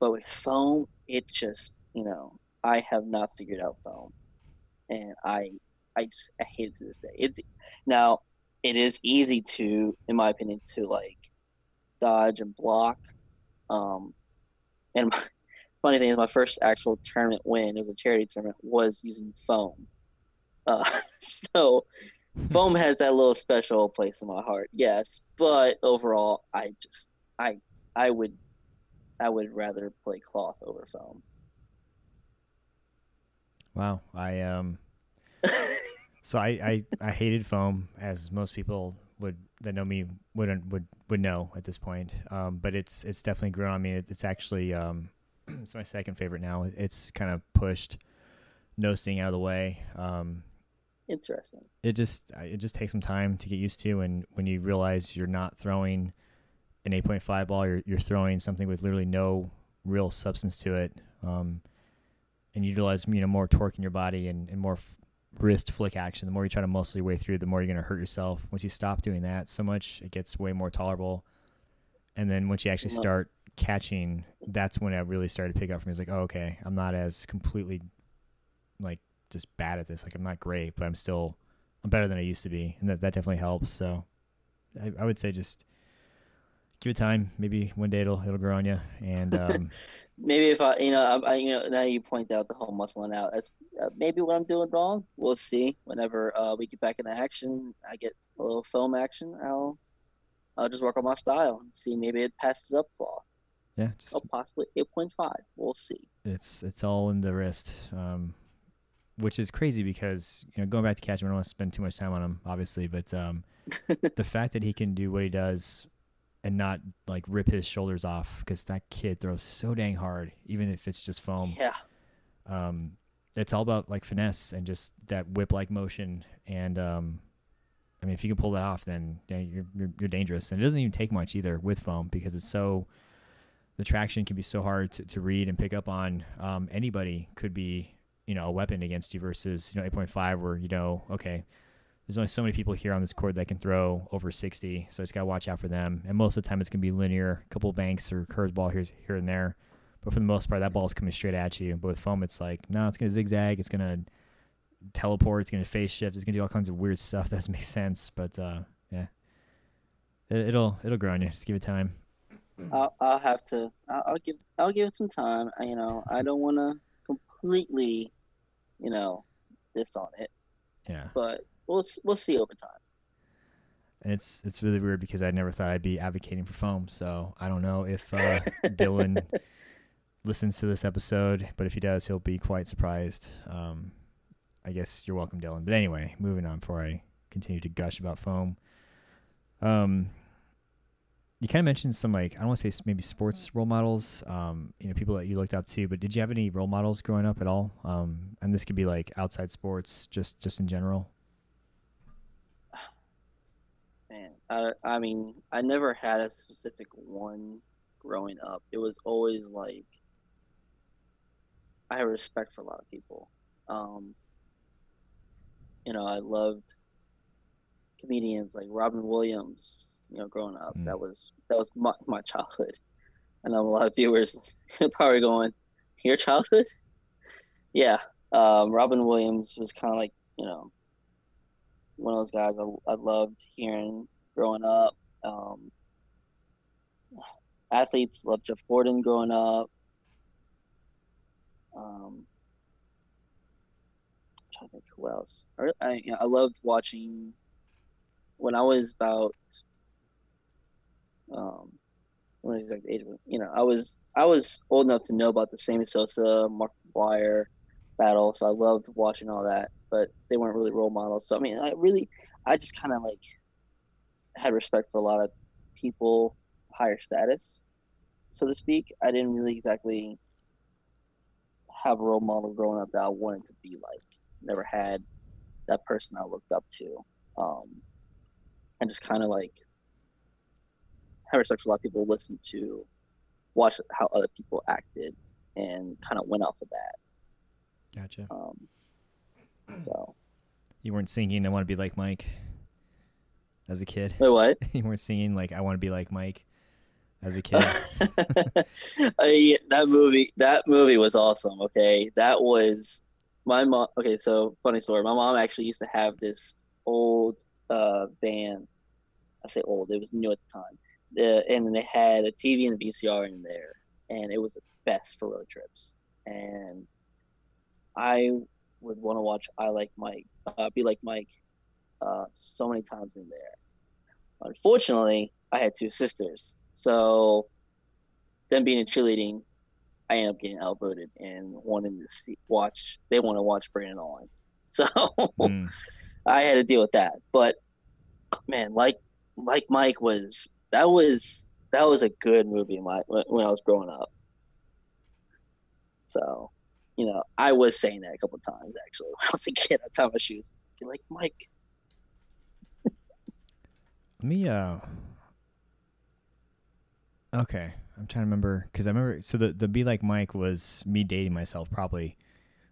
But with foam, it just, you know, I have not figured out foam. And I I just I hate it to this day. It's now it is easy to, in my opinion, to like dodge and block. Um, and my, funny thing is, my first actual tournament win, it was a charity tournament, was using foam. Uh, so foam has that little special place in my heart, yes. But overall, I just I I would I would rather play cloth over foam. Wow, I um so I, I, I hated foam, as most people would that know me wouldn't would would know at this point. Um, but it's it's definitely grown on me. It, it's actually um, it's my second favorite now. It's kind of pushed no sting out of the way. Um, Interesting. It just it just takes some time to get used to, and when you realize you're not throwing an 8.5 ball, you're you're throwing something with literally no real substance to it. Um, and you utilize you know more torque in your body and, and more f- wrist flick action, the more you try to muscle your way through, the more you're going to hurt yourself. Once you stop doing that so much, it gets way more tolerable. And then once you actually start catching, that's when I really started to pick up for me. It's like, oh, okay, I'm not as completely like just bad at this. Like I'm not great, but I'm still I'm better than I used to be, and that that definitely helps. So I, I would say just give it time. Maybe one day it'll it'll grow on you. And um, maybe if I, you know, I, you know, now you point out the whole muscling out. That's uh, maybe what I'm doing wrong. We'll see. Whenever uh, we get back into action, I get a little film action. I'll I'll just work on my style and see maybe it passes up cloth. Yeah, just oh, possibly eight point five. We'll see. It's it's all in the wrist, um, which is crazy because you know going back to Ketchum, I don't want to spend too much time on him, obviously, but um, the fact that he can do what he does and not like rip his shoulders off because that kid throws so dang hard, even if it's just foam. Yeah. Um, it's all about like finesse and just that whip like motion and um, I mean, if you can pull that off, then yeah, you're, you're, you're dangerous. And it doesn't even take much either with foam because it's so the traction can be so hard to, to read and pick up on. Um, anybody could be you know a weapon against you versus you know 8.5 where you know okay there's only so many people here on this court that can throw over 60 so it's got to watch out for them and most of the time it's going to be linear a couple banks or curveball here here and there but for the most part that ball is coming straight at you but with foam it's like no it's going to zigzag it's going to teleport. It's going to phase shift. It's going to do all kinds of weird stuff. That doesn't make sense, but uh, yeah, it, will it'll grow on you. Just give it time. I'll, I'll have to. I'll, I'll give I'll give it some time. I, you know, I don't want to completely, you know, this on it. Yeah. But we'll we'll see over time. And it's it's really weird because I never thought I'd be advocating for foam. So I don't know if uh, Dylan listens to this episode, but if he does, he'll be quite surprised. Um, I guess you're welcome, Dylan. But anyway, moving on before I continue to gush about foam. Um, you kind of mentioned some like I don't want to say maybe sports role models, um, you know, people that you looked up to. But did you have any role models growing up at all? Um, and this could be like outside sports, just just in general. Man, I I mean, I never had a specific one growing up. It was always like I have respect for a lot of people. Um, you know, I loved comedians like Robin Williams. You know, growing up, mm. that was that was my, my childhood. I know a lot of viewers are probably going, "Your childhood?" yeah, um, Robin Williams was kind of like you know one of those guys I, I loved hearing growing up. Um, athletes loved Jeff Gordon growing up. Um, trying to think who else. I I, you know, I loved watching when I was about um when exact age you know I was I was old enough to know about the Sammy Sosa, Mark McGwire battle, so I loved watching all that. But they weren't really role models. So I mean, I really I just kind of like had respect for a lot of people higher status, so to speak. I didn't really exactly have a role model growing up that I wanted to be like never had that person I looked up to. Um, and just kind of like have respect for a lot of people listen to watch how other people acted and kind of went off of that. Gotcha. Um, so you weren't singing "I want to be like Mike" as a kid. Wait, what? you weren't singing like "I want to be like Mike" as a kid. I, that movie, that movie was awesome. Okay, that was my mom. Okay, so funny story. My mom actually used to have this old uh, van. I say old; it was new at the time. The, and it had a TV and a VCR in there, and it was the best for road trips. And I would want to watch I Like Mike, uh, Be Like Mike, uh, so many times in there. Unfortunately, I had two sisters, so them being in cheerleading, I end up getting outvoted and wanting to see, watch. They want to watch Bring It On, so mm. I had to deal with that. But man, like like Mike was that was that was a good movie my, when I was growing up. So, you know, I was saying that a couple times actually when I was a kid. I tied my shoes. You're like Mike. Let me uh Okay, I'm trying to remember because I remember. So the the be like Mike was me dating myself probably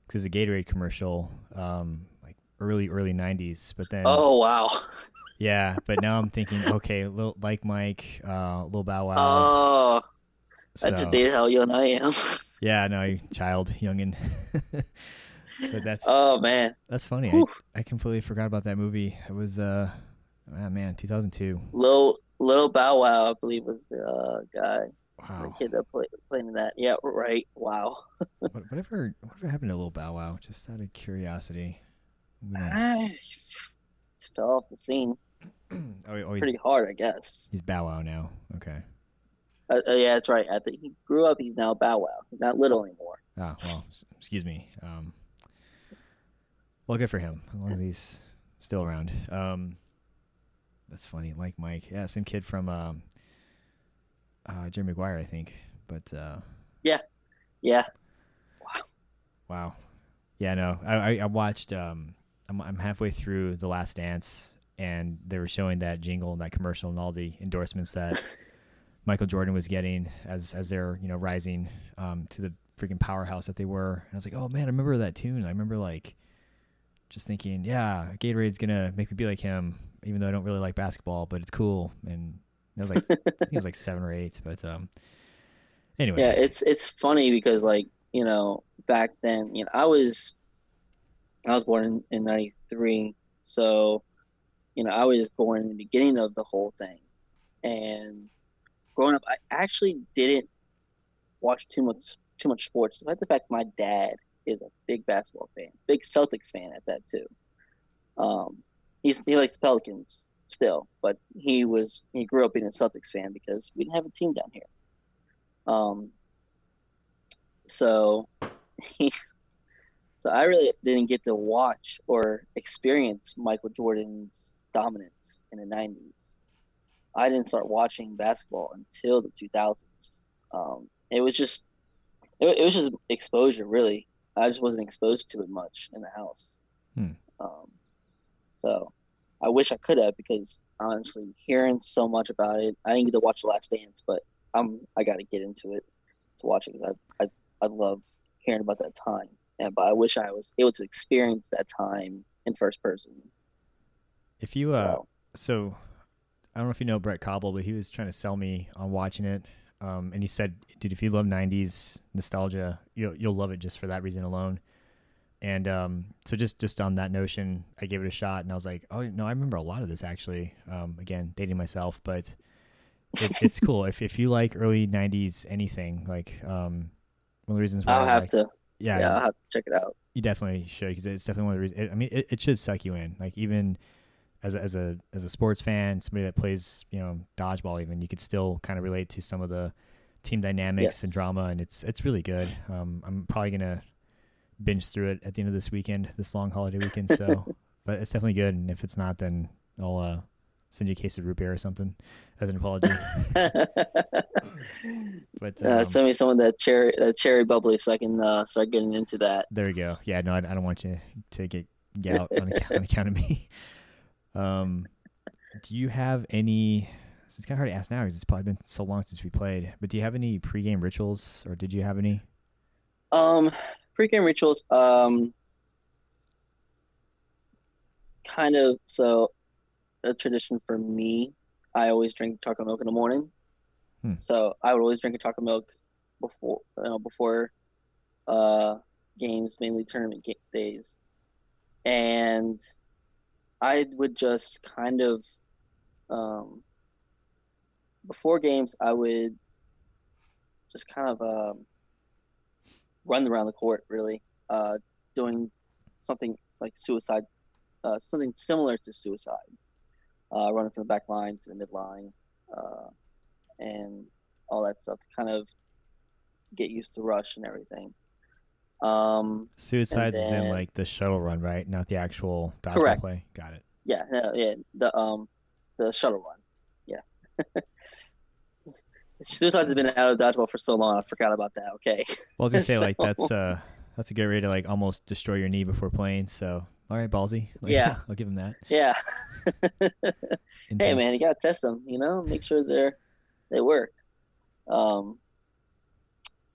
because the Gatorade commercial, um, like early early '90s. But then, oh wow, yeah. But now I'm thinking, okay, little like Mike, uh, little Bow Wow. Oh, that's so, a date how young I am. yeah, no, child, youngin. but that's oh man, that's funny. I, I completely forgot about that movie. It was uh, oh, man, 2002. Little Little Bow Wow, I believe, was the uh, guy. Wow. The kid that played playing that. Yeah, right. Wow. whatever, whatever happened to Little Bow Wow? Just out of curiosity. I fell off the scene. oh, oh, Pretty hard, I guess. He's Bow Wow now. Okay. Uh, uh, yeah, that's right. I think he grew up. He's now Bow Wow. He's not little anymore. Oh well, excuse me. Um, well, good for him. As long as he's still around. Um, that's funny. Like Mike, yeah, same kid from um, uh, Jerry Maguire, I think. But uh, yeah, yeah. Wow. Wow. Yeah, no. I I, watched. Um, I'm I'm halfway through The Last Dance, and they were showing that jingle and that commercial and all the endorsements that Michael Jordan was getting as as they're you know rising um, to the freaking powerhouse that they were. And I was like, oh man, I remember that tune. I remember like just thinking, yeah, Gatorade's gonna make me be like him, even though I don't really like basketball, but it's cool. And I was like, it was like seven or eight, but um, anyway. Yeah, it's it's funny because like you know back then, you know, I was I was born in, in '93, so you know I was born in the beginning of the whole thing, and growing up, I actually didn't watch too much too much sports. Despite the fact my dad is a big basketball fan, big Celtics fan at that too. Um, he's he likes the Pelicans still, but he was he grew up being a Celtics fan because we didn't have a team down here. Um, so he, so I really didn't get to watch or experience Michael Jordan's dominance in the '90s. I didn't start watching basketball until the 2000s. Um, it was just it, it was just exposure, really. I just wasn't exposed to it much in the house. Hmm. Um, so I wish I could have because honestly, hearing so much about it, I didn't get to watch The Last Dance, but I'm I got to get into it to watch it because I, I I love hearing about that time. And but I wish I was able to experience that time in first person. If you uh, so, so I don't know if you know Brett Cobble, but he was trying to sell me on watching it um, and he said, "Dude, if you love '90s nostalgia, you'll you'll love it just for that reason alone." And um, so just just on that notion, I gave it a shot, and I was like, "Oh no, I remember a lot of this actually." Um, again, dating myself, but it, it's cool if if you like early '90s anything. Like um, one of the reasons why I'll have like, to. Yeah, yeah, I'll have to check it out. You definitely should because it's definitely one of the reasons. It, I mean, it, it should suck you in. Like even as a, as a as a sports fan, somebody that plays you know dodgeball, even you could still kind of relate to some of the team dynamics yes. and drama, and it's it's really good. Um, I'm probably gonna binge through it at the end of this weekend, this long holiday weekend. So, but it's definitely good. And if it's not, then I'll uh, send you a case of root beer or something as an apology. but um, uh, send me some of that cherry that cherry bubbly so I can uh, start getting into that. There we go. Yeah, no, I, I don't want you to get get out on, account, on account of me. Um, do you have any? So it's kind of hard to ask now because it's probably been so long since we played. But do you have any pregame rituals, or did you have any? Um, pregame rituals. Um, kind of. So, a tradition for me. I always drink taco milk in the morning. Hmm. So I would always drink a taco milk before you know, before uh, games, mainly tournament days, and I would just kind of um, before games I would just kind of um, run around the court really uh, doing something like suicides uh, something similar to suicides uh, running from the back line to the midline uh, and all that stuff to kind of get used to rush and everything um, Suicides then, is in like the shuttle run, right? Not the actual dodgeball play. Got it. Yeah, yeah, the um, the shuttle run. Yeah. Suicides has been out of dodgeball for so long, I forgot about that. Okay. Well, I was gonna say so... like that's uh that's a good way to like almost destroy your knee before playing. So all right, ballsy. Like, yeah, I'll give him that. Yeah. hey man, you gotta test them. You know, make sure they're they work. Um,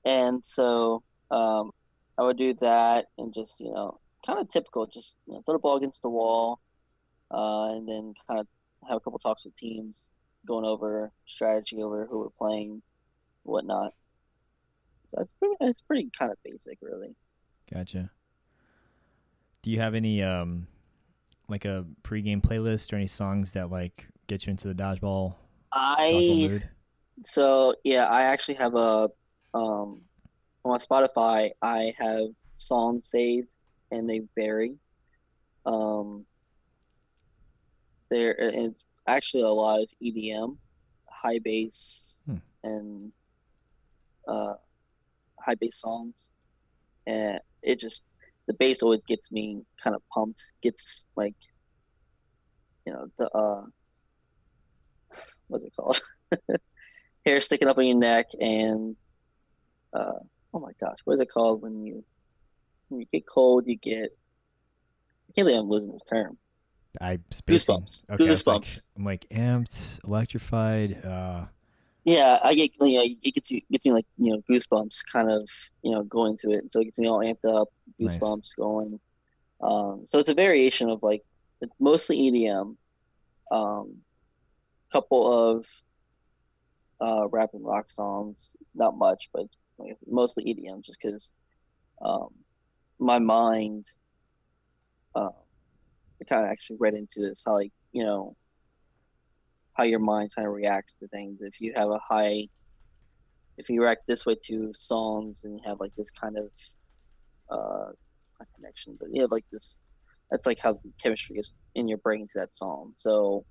and so um, I would do that and just you know kind of typical, just you know, throw the ball against the wall, uh, and then kind of have a couple talks with teams, going over strategy over who we're playing, whatnot. So that's pretty. It's pretty kind of basic, really. Gotcha. Do you have any um, like a pregame playlist or any songs that like get you into the dodgeball? I dodgeball so yeah, I actually have a um on Spotify, I have songs saved, and they vary. Um, there, it's actually a lot of EDM, high bass, hmm. and uh, high bass songs, and it just the bass always gets me kind of pumped. Gets like, you know, the uh, what's it called? Hair sticking up on your neck, and uh, oh my gosh, what is it called when you when you get cold? You get I can't believe I'm losing this term. I goosebumps. Okay, goosebumps. I'm like, I'm like amped, electrified. Uh, yeah, I get you know it gets you gets me like you know goosebumps, kind of you know going to it, and so it gets me all amped up, goosebumps nice. going. Um, so it's a variation of like mostly EDM, um, couple of uh, rap and rock songs, not much, but it's like mostly EDM, just because um, my mind, uh, I kind of actually read into this how like you know how your mind kind of reacts to things. If you have a high, if you react this way to songs and you have like this kind of uh, connection, but you have like this, that's like how chemistry is in your brain to that song. So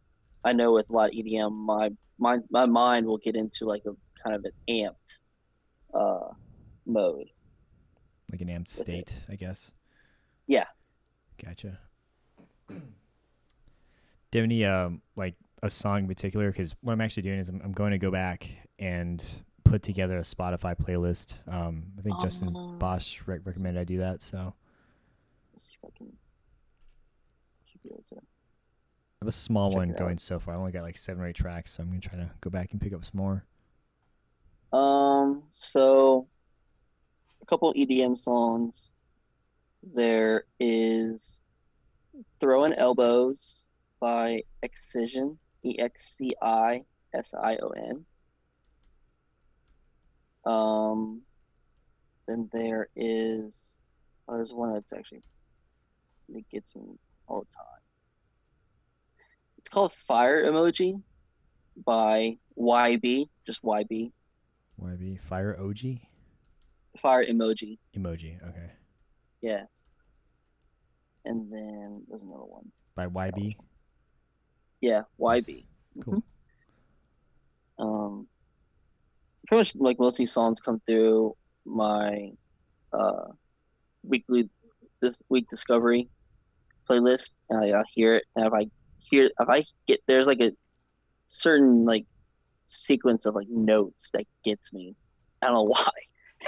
I know with a lot of EDM, my my my mind will get into like a kind of an amped uh, mode. Like an amped state. I guess. Yeah. Gotcha. Do you have any um, like a song in particular because what I'm actually doing is I'm, I'm, going to go back and put together a Spotify playlist. Um, I think Justin uh, Bosch re- recommended I do that. So let's see if I can. Should be able to. I have a small one going so far. I only got like seven or eight tracks, so I'm gonna try to go back and pick up some more. Um, so a couple EDM songs. There is "Throwing Elbows" by Excision. E X C I S I O N. Um, then there is, oh, there's one that's actually, that gets me all the time. It's called Fire Emoji by YB, just YB. YB, Fire OG? Fire Emoji. Emoji, okay. Yeah. And then there's another one. By YB? Yeah, YB. Cool. Mm-hmm. Um, pretty much like most of these songs come through my uh, weekly this week discovery playlist, and I, I hear it. And if I hear, if I get there's like a certain like sequence of like notes that gets me. I don't know why,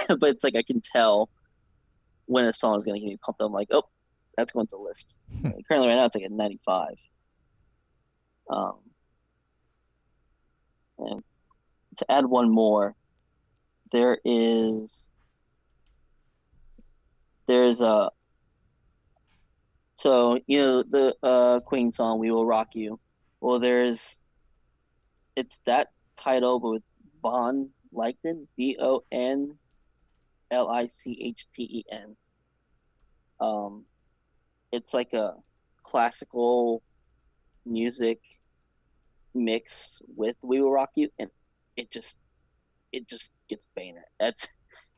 but it's like I can tell when a song is gonna get me pumped. I'm like, oh, that's going to list. Hmm. Currently, right now, it's like a 95. Um, and to add one more, there is there's a so you know the uh, Queen song "We Will Rock You." Well, there's it's that title, but with Von Lichten, B O N L I C H T E N. Um, it's like a classical music mix with We Will Rock You, and it just it just gets banger. That's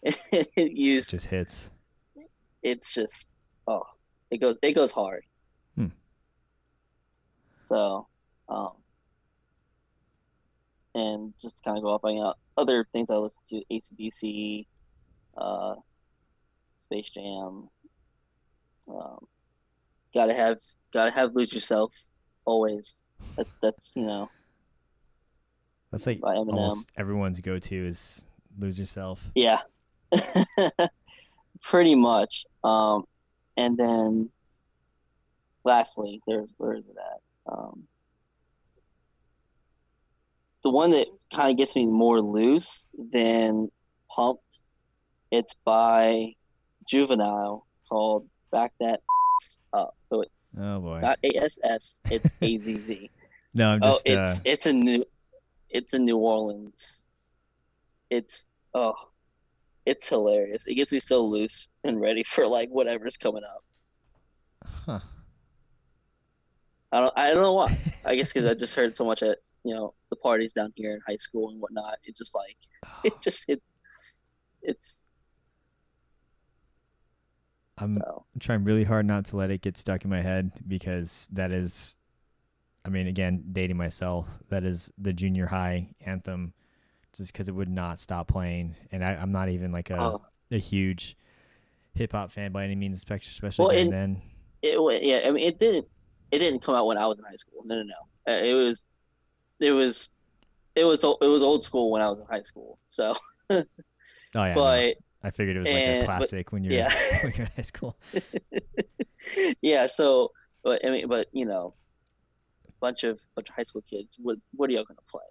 it, it used just hits. It's just oh, it goes it goes hard. Hmm. So, um, and just kind of go off on you know, other things I listen to: ACDC, uh, Space Jam. Um, gotta have gotta have lose yourself always. That's that's you know. That's like almost everyone's go-to is lose yourself. Yeah, pretty much. Um, and then lastly, there's where is it at? Um, the one that kind of gets me more loose than pumped. It's by Juvenile called "Back That Up." So it Oh boy. Not A S S. It's A Z Z. No, I'm just. Oh, it's uh... it's a new, it's a New Orleans. It's oh, it's hilarious. It gets me so loose and ready for like whatever's coming up. Huh. I don't. I don't know why. I guess because I just heard so much at you know the parties down here in high school and whatnot. It just like it just it's it's I'm so. trying really hard not to let it get stuck in my head because that is, I mean, again, dating myself, that is the junior high anthem just because it would not stop playing. And I, am not even like a oh. a huge hip hop fan by any means, especially well, then. It yeah, I mean it didn't it didn't come out when I was in high school. No, no, no. Uh, it was it was it was it was old school when I was in high school. So. oh yeah. But. No. I figured it was like and, a classic but, when you're yeah. when you're in high school. yeah. So, but I mean, but you know, bunch of bunch of high school kids. What what are y'all gonna play?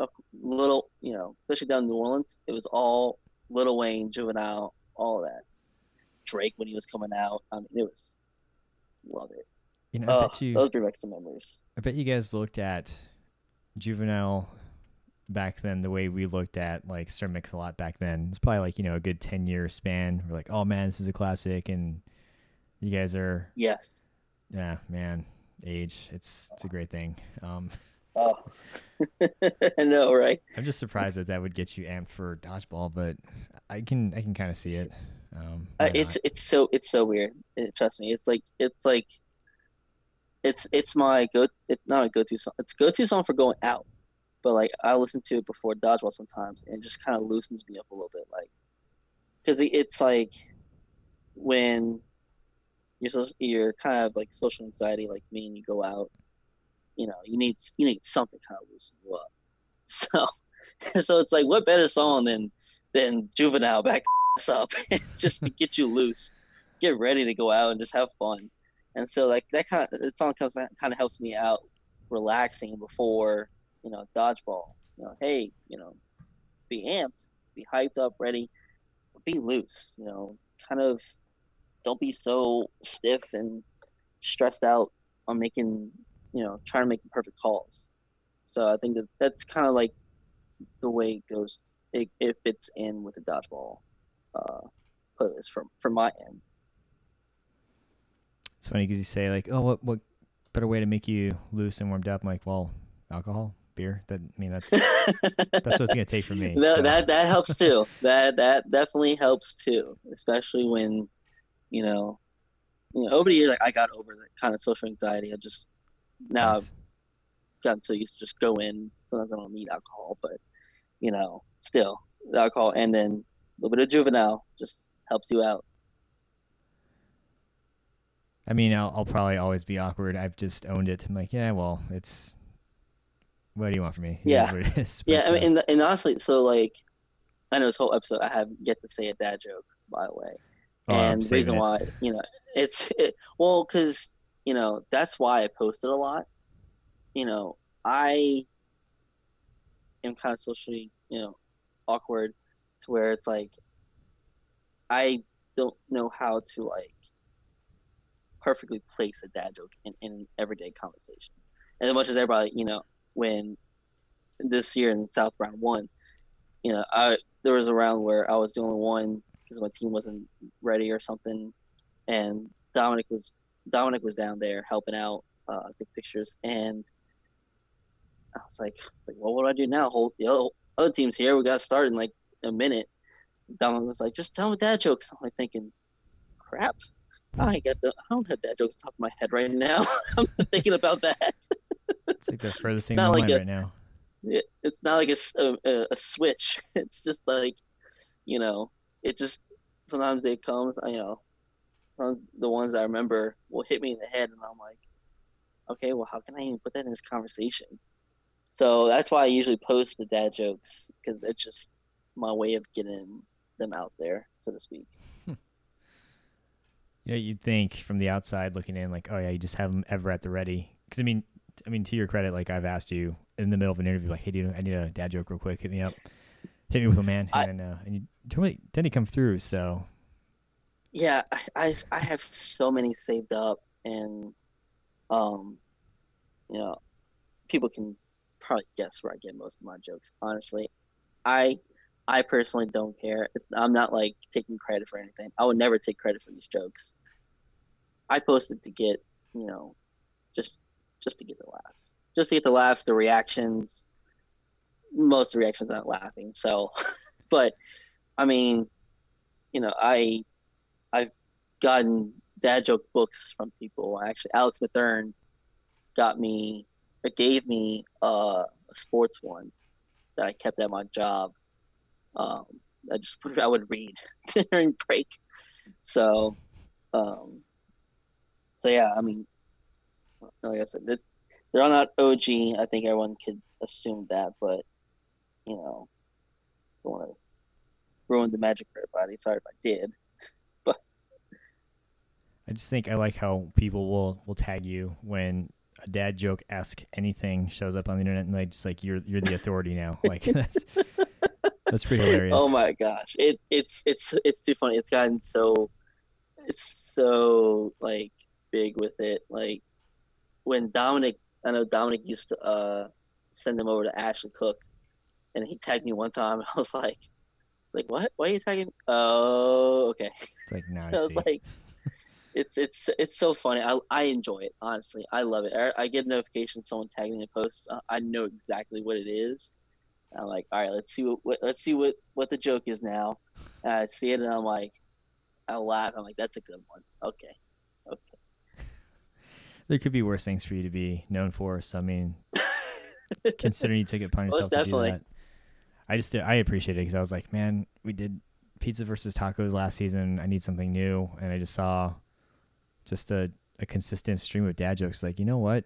A little, you know, especially down in New Orleans, it was all Lil Wayne, Juvenile, all that. Drake when he was coming out. I mean, it was love it. You know, I oh, bet you those bring back some memories. I bet you guys looked at Juvenile back then the way we looked at like Sir Mix-a-Lot back then. It's probably like, you know, a good 10 year span. We're like, oh man, this is a classic. And you guys are. Yes. Yeah, man. Age. It's, it's a great thing. Um, oh, I know, right? I'm just surprised that that would get you amped for dodgeball, but I can, I can kind of see it. Um, uh, it's, it's so, it's so weird. It, trust me. It's like, it's like, it's, it's my go, it's not a go-to song. It's go-to song for going out but like I listen to it before dodgeball sometimes, and just kind of loosens me up a little bit, like because it's like when you're so, you're kind of like social anxiety like me, and you go out, you know, you need you need something kind of loosen you up. So, so it's like what better song than than Juvenile back up just to get you loose, get ready to go out and just have fun. And so like that kind of that song comes kind of helps me out relaxing before you know, dodgeball. You know, hey, you know, be amped, be hyped up, ready, be loose. You know, kind of don't be so stiff and stressed out on making, you know, trying to make the perfect calls. So I think that that's kind of like the way it goes. It, it fits in with the dodgeball uh, playlist from from my end. It's funny because you say like, "Oh, what what better way to make you loose and warmed up?" I'm like, well, alcohol beer. That I mean, that's that's what it's gonna take for me. so. That that helps too. that that definitely helps too, especially when, you know, you know, over the years, like, I got over that kind of social anxiety. I just now nice. I've gotten so used to just go in. Sometimes I don't need alcohol, but you know, still the alcohol and then a little bit of juvenile just helps you out. I mean, I'll, I'll probably always be awkward. I've just owned it. I'm like, yeah, well, it's what do you want from me? It yeah, yeah. I mean, uh, and, and honestly, so like, I know this whole episode I have yet to say a dad joke, by the way, oh, and the reason it. why, you know, it's it, well, because you know that's why I posted a lot. You know, I am kind of socially, you know, awkward to where it's like I don't know how to like perfectly place a dad joke in, in everyday conversation. And as much as everybody, you know, when this year in South Round One, you know, I there was a round where I was the only one because my team wasn't ready or something, and Dominic was Dominic was down there helping out, uh, take pictures, and I was like, I was like, well, what do I do now? Hold the other, other team's here. We got to start in like a minute. Dominic was like, just tell me dad jokes. I'm like thinking, crap. I got the I don't have dad jokes top of my head right now. I'm thinking about that. it's like the furthest thing in like a, right now. It, it's not like a, a, a switch. It's just like, you know, it just sometimes they come, you know, the ones I remember will hit me in the head, and I'm like, okay, well, how can I even put that in this conversation? So that's why I usually post the dad jokes because it's just my way of getting them out there, so to speak. Yeah, you'd think from the outside looking in, like, oh yeah, you just have them ever at the ready. Because I mean, I mean, to your credit, like I've asked you in the middle of an interview, like, hey, dude, I need a dad joke real quick. Hit me up. Hit me with a man, I, and uh, and you totally didn't come through. So. Yeah, I, I I have so many saved up, and um, you know, people can probably guess where I get most of my jokes. Honestly, I I personally don't care. I'm not like taking credit for anything. I would never take credit for these jokes. I posted to get, you know, just just to get the laughs, just to get the laughs, the reactions. Most the reactions aren't laughing, so, but I mean, you know, I I've gotten dad joke books from people. Actually, Alex Mathern got me or gave me uh, a sports one that I kept at my job. Um, I just I would read during break. So, um, so yeah, I mean, like I said, they're all not OG. I think everyone could assume that, but you know, don't want to ruin the magic for everybody. Sorry if I did, but I just think I like how people will will tag you when a dad joke esque anything shows up on the internet, and they just like you're you're the authority now. Like that's that's pretty hilarious. Oh my gosh, it it's it's it's too funny. It's gotten so it's so like big with it. Like when Dominic, I know Dominic used to uh send them over to Ashley Cook, and he tagged me one time. I was like, "It's like what? Why are you tagging?" Oh, okay. It's like now I, I was like, it's it's it's so funny. I I enjoy it honestly. I love it. I, I get a notification someone tagging a post. I know exactly what it is. I'm like, all right, let's see what, what let's see what what the joke is now. And I see it and I'm like, I laugh. I'm like, that's a good one. Okay. There could be worse things for you to be known for. So I mean, considering you took it upon yourself to do that, I just I appreciate it because I was like, man, we did pizza versus tacos last season. I need something new, and I just saw just a a consistent stream of dad jokes. Like, you know what?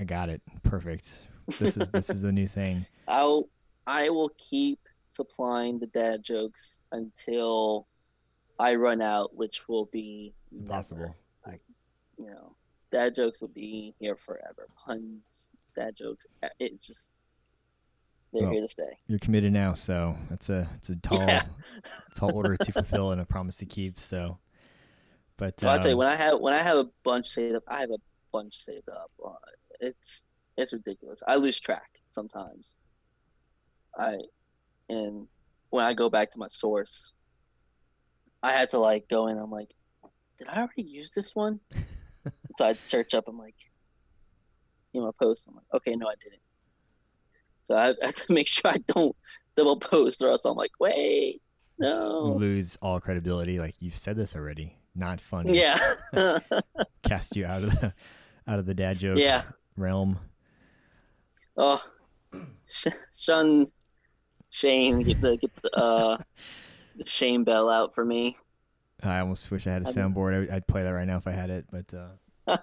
I got it. Perfect. This is this is the new thing. I'll I will keep supplying the dad jokes until I run out, which will be impossible. I, you know, dad jokes will be here forever. Puns, dad jokes. Eh, it's just they're well, here to stay. You're committed now, so it's a it's a tall yeah. tall order to fulfill and a promise to keep. So, but well, um, I'll tell you when I have when I have a bunch saved up, I have a bunch saved up. Uh, it's it's ridiculous. I lose track sometimes. I and when I go back to my source, I had to like go in. I'm like, did I already use this one? so I search up. I'm like, you know, post. I'm like, okay, no, I didn't. So I have to make sure I don't double post, or else I'm like, wait, no. Lose all credibility. Like you've said this already. Not funny. Yeah. Cast you out of the out of the dad joke yeah. realm. Oh, shun Shane, get the get the uh the Shane bell out for me. I almost wish I had a soundboard. I'd play that right now if I had it, but. Uh... well,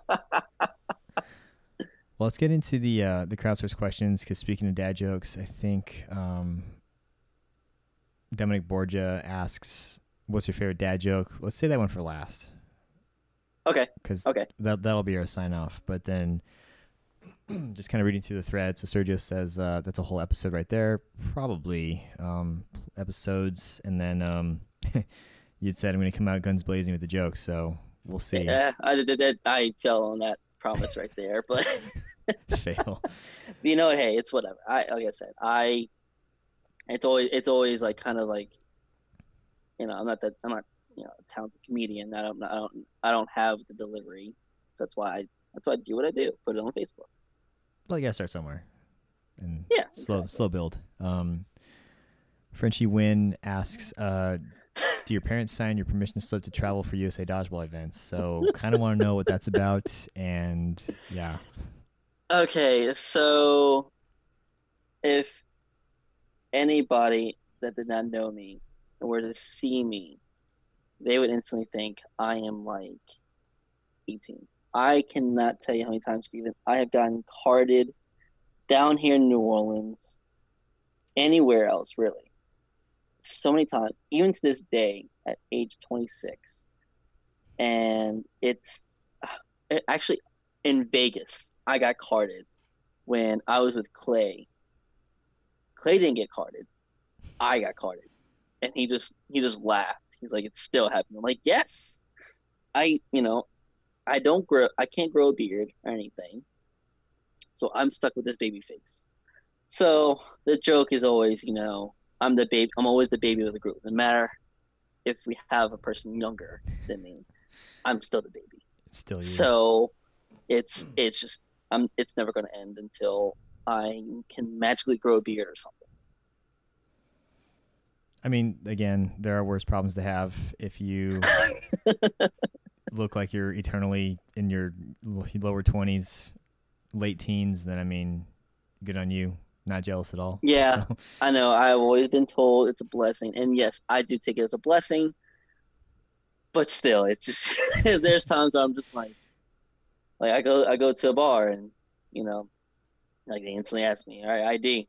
let's get into the uh, the crowdsource questions. Because speaking of dad jokes, I think um, Dominic Borgia asks, "What's your favorite dad joke?" Let's say that one for last. Okay. Because okay. that that'll be our sign off. But then just kind of reading through the thread. So Sergio says uh, that's a whole episode right there, probably um, episodes, and then um, you'd said I'm going to come out guns blazing with the jokes. So we'll see. Yeah, I did. I fell on that promise right there, but fail. you know, hey, it's whatever. I like I said, I. It's always it's always like kind of like, you know, I'm not that I'm not you know a talented comedian. I don't I don't I don't have the delivery, so that's why I that's why I do what I do. Put it on Facebook well, you gotta start somewhere. And yeah, slow exactly. slow build. Um, Frenchie Win asks, uh, "Do your parents sign your permission slip to travel for USA Dodgeball events?" So, kind of want to know what that's about, and yeah. Okay, so if anybody that did not know me were to see me, they would instantly think I am like 18. I cannot tell you how many times, Steven, I have gotten carded down here in New Orleans, anywhere else, really. So many times, even to this day, at age 26. And it's it actually in Vegas, I got carded when I was with Clay. Clay didn't get carded. I got carded. And he just he just laughed. He's like, it's still happening. I'm like, yes. I you know, I don't grow. I can't grow a beard or anything, so I'm stuck with this baby face. So the joke is always, you know, I'm the baby. I'm always the baby of the group. No matter if we have a person younger than me, I'm still the baby. It's still you. So it's it's just I'm. It's never going to end until I can magically grow a beard or something. I mean, again, there are worse problems to have if you look like you're eternally in your lower 20s, late teens, then I mean, good on you. Not jealous at all. Yeah, So, I know. I've always been told it's a blessing, and yes, I do take it as a blessing. But still, it's just there's times where I'm just like, like I go I go to a bar and you know, like they instantly ask me, all right, ID.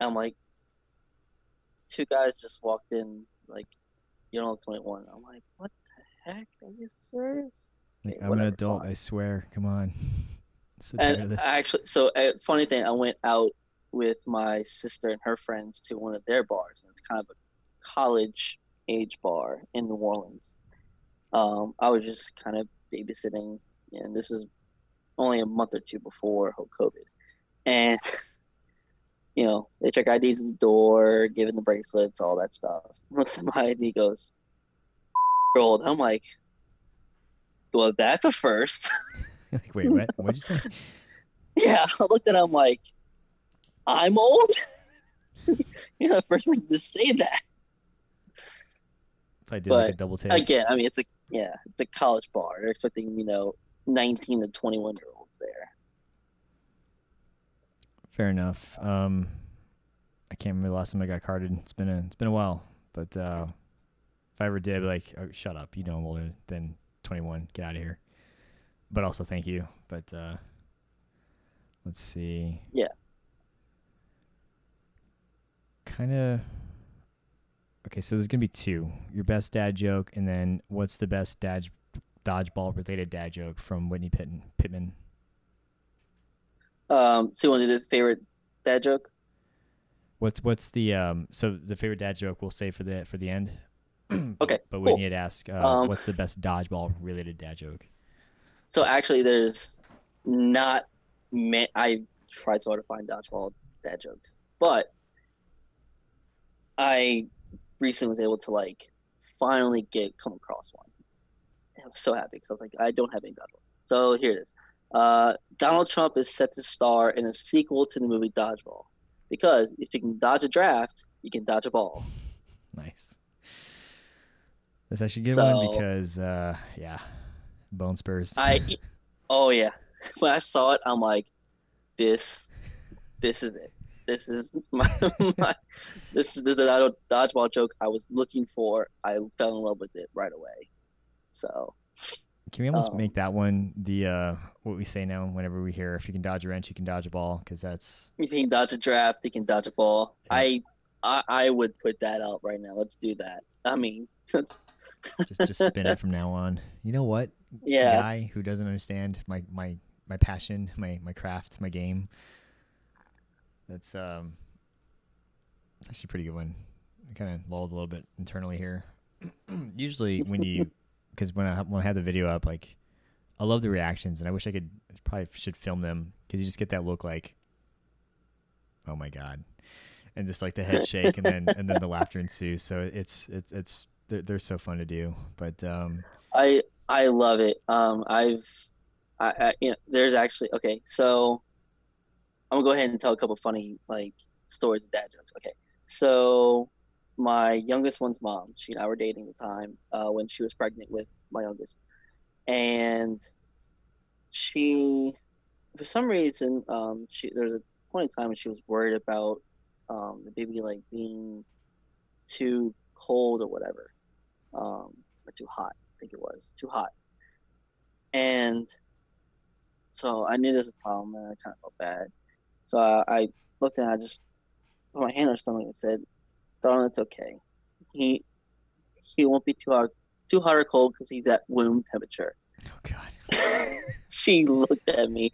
I'm like, two guys just walked in, like, you're only 21. I'm like, what the heck? Are you serious? like, I'm an adult. fine. I swear. Come on. so And actually, so uh, funny thing, I went out with my sister and her friends to one of their bars, and it's kind of a college age bar in New Orleans. Um, I was just kind of babysitting, and this is only a month or two before COVID, and you know they check IDs at the door, giving the bracelets, all that stuff. Looks at my ID, goes, "Old." I'm like, well, that's a first. like, wait, what? What'd you say? Yeah, I looked at him like, I'm old? You're the first person to say that. If I did like a But double take. Again, I mean, it's a, yeah, it's a college bar. They're expecting, you know, 19 to 21 year olds there. Fair enough. Um, I can't remember the last time I got carded. It's been a it's been a while. But uh, if I ever did, I'd be like, oh, shut up. You know I'm older than 21. Get out of here. But also thank you. But uh, let's see. Yeah. Kind of. Okay, so there's gonna be two. Your best dad joke, and then what's the best dad dodgeball related dad joke from Whitney Pittman? Pittman. Um, so you want to do the favorite dad joke? What's what's the um? So the favorite dad joke we'll say for the for the end. Okay, But cool. Whitney had asked, uh, Um, what's the best dodgeball related dad joke? So actually, there's not, ma- I tried so hard to find dodgeball dad jokes, but I recently was able to like finally get come across one. And I was so happy because I was like, I don't have any dodgeball. So here it is. Uh, Donald Trump is set to star in a sequel to the movie Dodgeball because if you can dodge a draft, you can dodge a ball. Nice. This actually a good one because uh, yeah, bone spurs. I, oh yeah, when I saw it, I'm like, this, this is it. This is my, my this is the dodgeball joke I was looking for. I fell in love with it right away. So Can we almost um, make that one the uh, what we say now whenever we hear if you can dodge a wrench, you can dodge a ball? Because that's if you can dodge a draft, you can dodge a ball. Yeah. I, I I would put that out right now. Let's do that. I mean, just just spin it from now on. You know what? yeah, Guy who doesn't understand my my my passion, my my craft, my game. That's um, actually a pretty good one. I kind of lulled a little bit internally here. Usually when you, because when I when I had the video up, like I love the reactions, and I wish I could probably should film them because you just get that look like, oh my god, and just like the head shake, and then and then the laughter ensues. So it's it's it's they're, they're so fun to do. But um, I I love it. Um, I've I, I you know, there's actually okay. So I'm gonna go ahead and tell a couple funny like stories of dad jokes. Okay, so my youngest one's mom, she and I were dating at the time uh, when she was pregnant with my youngest, and she, for some reason, um, she there's a point in time when she was worried about um, the baby like being too cold or whatever, um, or too hot. I think it was too hot, and so I knew there was a problem, and I kind of felt bad. So I, I looked and I just put my hand on her stomach and said, "Darling, it's okay. He he won't be too hot, too hot or cold because he's at womb temperature." oh god, she looked at me,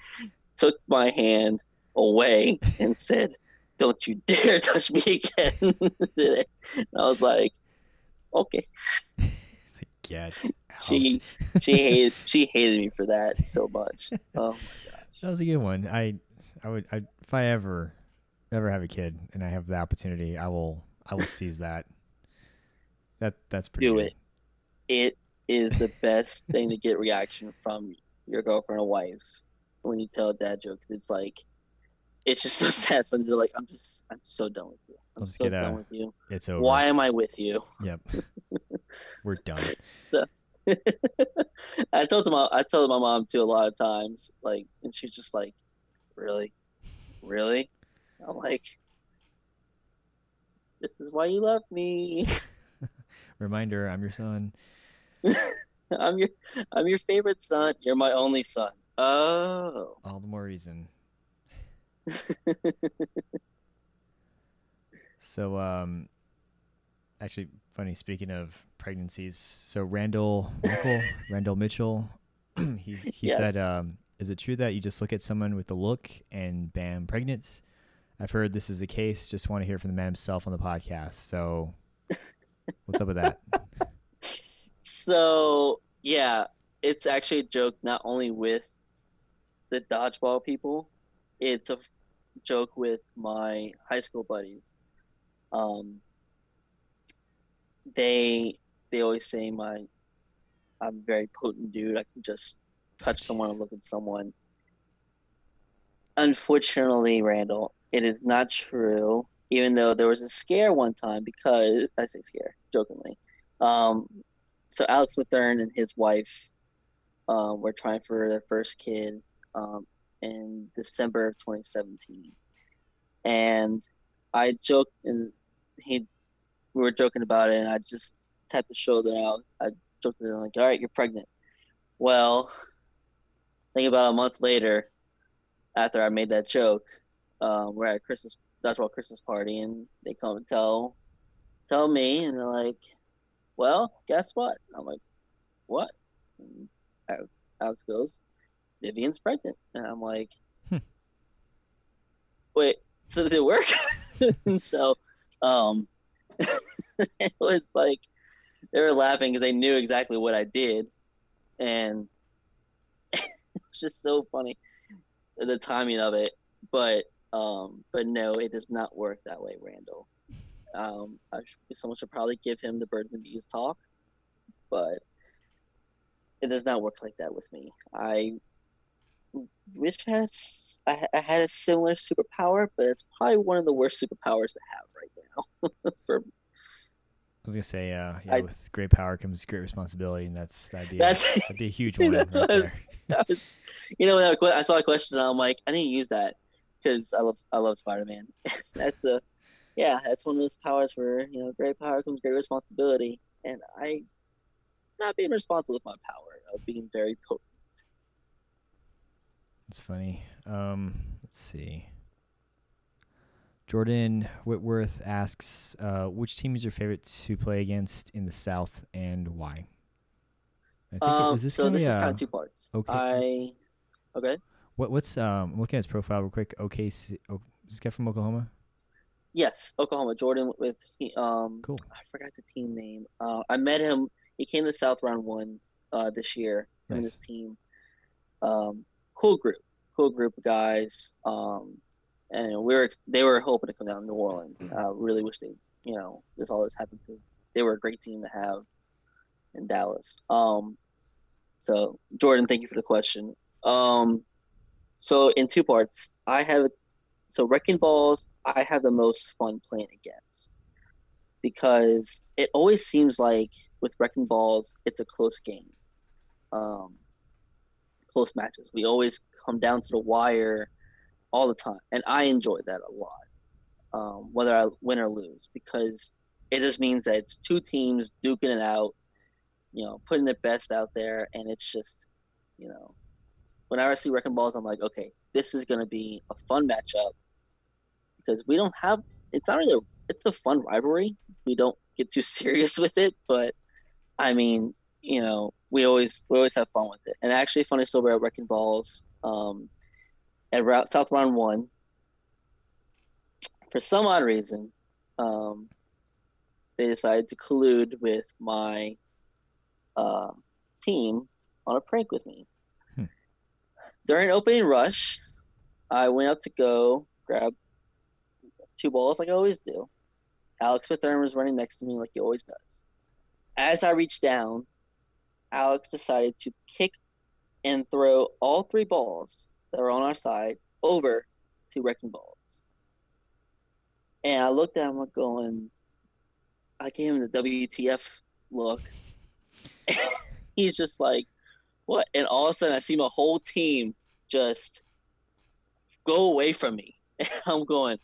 took my hand away, and said, "Don't you dare touch me again." and I was like, "Okay." Get She she hated she hated me for that so much. Oh my gosh. That was a good one. I, I would, I, if I ever, ever have a kid and I have the opportunity, I will, I will seize that. That that's pretty. Do good. it. It is the best thing to get reaction from your girlfriend or wife when you tell a dad joke. It's like it's just so sad when they're like, I'm just I'm so done with you. I'm Let's so done a- with you. It's over. Why am I with you? Yep. We're done. So I told my I told my mom too a lot of times, like, and she's just like, "Really, really?" I'm like, this is why you love me. Reminder, I'm your son. I'm your I'm your favorite son. You're my only son. Oh. All the more reason. so um actually funny speaking of pregnancies, so Randall Michael, Randall Mitchell, he he yes. said um is it true that you just look at someone with the look and bam pregnant? I've heard this is the case. Just want to hear from the man himself on the podcast. So what's up with that? So yeah, it's actually a joke not only with the dodgeball people, it's a joke with my high school buddies. Um, they they always say my I'm a very potent dude. I can just touch someone and look at someone. Unfortunately, Randall, it is not true. Even though there was a scare one time because I say scare jokingly. Um, so Alex Mathern and his wife um, were trying for their first kid um, in December of 2017, and I joked and he we were joking about it, and I just tapped the shoulder out. I joked to him like, "All right, you're pregnant." Well, think about a month later, after I made that joke, um, we're at Christmas dodgeball Christmas party, and they come and tell tell me, and they're like, "Well, guess what?" I'm like, "What?" And Alex goes, "Vivian's pregnant," and I'm like, hmm. "Wait, so did it work?" so, um, it was like they were laughing because they knew exactly what I did, and it was just so funny the timing of it. But um, but no, it does not work that way, Randall. Um, I, someone should probably give him the birds and bees talk, but it does not work like that with me. I wish I had, had a similar superpower, but it's probably one of the worst superpowers to have right now for I was gonna say, uh, yeah, I, with great power comes great responsibility, and that's that'd be that's, a, that'd be a huge one. That's right was, was, you know, when I, I, saw a question, and I'm like, I didn't use that because I love I love Spider Man. that's a yeah, that's one of those powers where you know, great power comes great responsibility, and I not being responsible with my power of being very potent. It's funny. Um, let's see. Jordan Whitworth asks, uh, which team is your favorite to play against in the South and why? Um, this so this is kind of two parts. Okay. I okay. What what's um I'm looking at his profile real quick. Oh, is this guy from Oklahoma? Yes, Oklahoma. Jordan with he, um. Cool. I forgot the team name. Uh, I met him. He came to South round one uh, this year. Him nice. and his team. Um, cool group. Cool group of guys. Um, and we were they were hoping to come down to New Orleans. I mm-hmm. uh, really wish they, you know, this all this happened because they were a great team to have in Dallas. Um, so Jordan, thank you for the question. Um, so in two parts, I have so wrecking balls. I have the most fun playing against because it always seems like with wrecking balls, it's a close game, um, close matches. We always come down to the wire all the time, and I enjoy that a lot, um, whether I win or lose, because it just means that it's two teams duking it out, you know, putting their best out there, and it's just, you know, whenever I see wrecking balls, I'm like, okay, this is gonna be a fun matchup because we don't have. It's not really. A, it's a fun rivalry. We don't get too serious with it, but I mean, you know, we always we always have fun with it. And actually, funny story about wrecking balls. Um, at route South Round One, for some odd reason, um, they decided to collude with my uh, team on a prank with me. Hmm. During opening rush, I went out to go grab two balls like I always do. Alex Mathern was running next to me like he always does. As I reached down, Alex decided to kick and throw all three balls that were on our side over to Wrecking Balls. And I looked at him going, I gave him the WTF look. He's just like, what? And all of a sudden, I see my whole team just go away from me. And I'm going,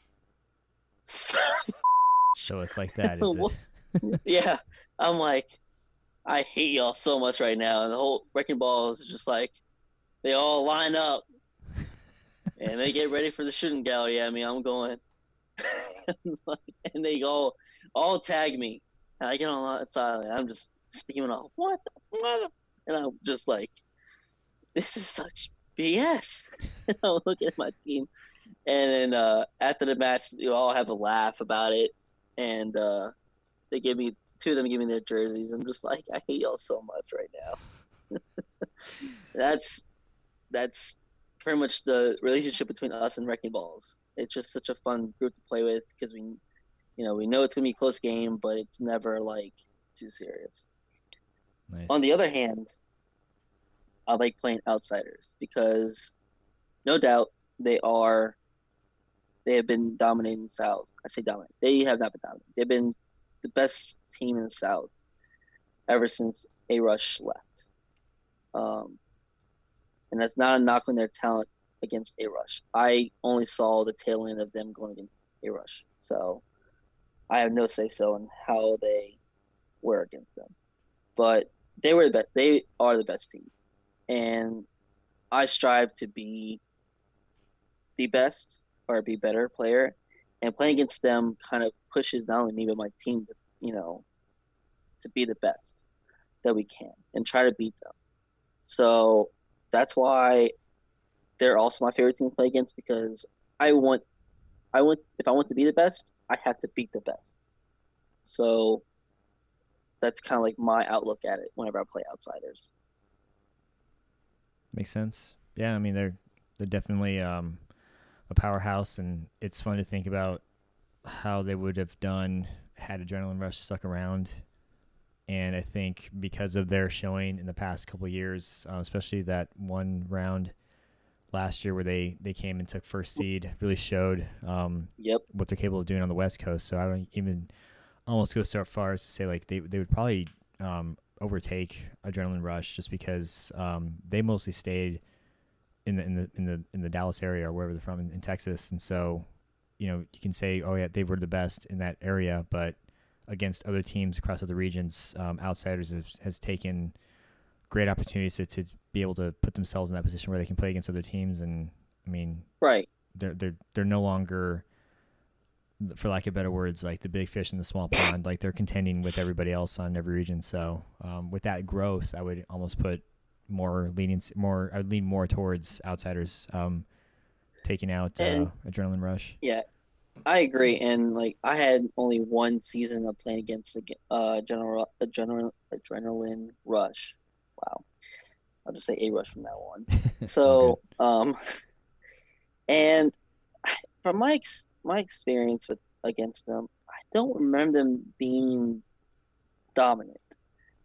so it's like that, is it? yeah, I'm like, I hate y'all so much right now, and the whole wrecking ball is just like, they all line up, and they get ready for the shooting gallery at me. I'm going, and they all all tag me, and I get on and I'm just steaming off. What the mother? And I'm just like, this is such BS. I'm looking at my team, and then uh, after the match, you all have a laugh about it, and uh, they give me two of them give me their jerseys. I'm just like, I hate y'all so much right now. that's that's pretty much the relationship between us and Wrecking Balls. It's just such a fun group to play with because we, you know, we know it's gonna be a close game, but it's never like too serious. Nice. On the other hand, I like playing outsiders because, no doubt, they are. They have been dominating the South. I say dominate. They have not been dominating. They've been the best team in the South ever since A Rush left. Um, and that's not a knock on their talent against A Rush. I only saw the tail end of them going against A Rush, so I have no say so in how they were against them. But they were the best. They are the best team, and I strive to be the best or be better player. And playing against them kind of pushes not only me but my team to you know to be the best that we can and try to beat them. So that's why they're also my favorite team to play against because I want I want if I want to be the best, I have to beat the best. So that's kind of like my outlook at it whenever I play outsiders. Makes sense. Yeah, I mean they're they're definitely um, a powerhouse, and it's fun to think about how they would have done had Adrenaline Rush stuck around. And I think because of their showing in the past couple years, uh, especially that one round last year where they, they came and took first seed, really showed um, yep. what they're capable of doing on the West Coast. So I don't even almost go so far as to say like they they would probably um, overtake Adrenaline Rush just because um, they mostly stayed in the in the in the in the Dallas area or wherever they're from in, in, Texas, and so you know you can say oh yeah they were the best in that area, but against other teams across other regions, um, outsiders has, has taken great opportunities to, to be able to put themselves in that position where they can play against other teams, and I mean right. they're they're they're no longer for lack of better words, like the big fish in the small pond, like they're contending with everybody else on every region. So um, with that growth, I would almost put more leaning, more I would lean more towards outsiders um, taking out uh, adrenaline rush. Yeah, I agree. And like I had only one season of playing against the uh, general adrenaline adrenaline rush. Wow, I'll just say a rush from now on. So um, and from my ex- my experience with against them, I don't remember them being dominant.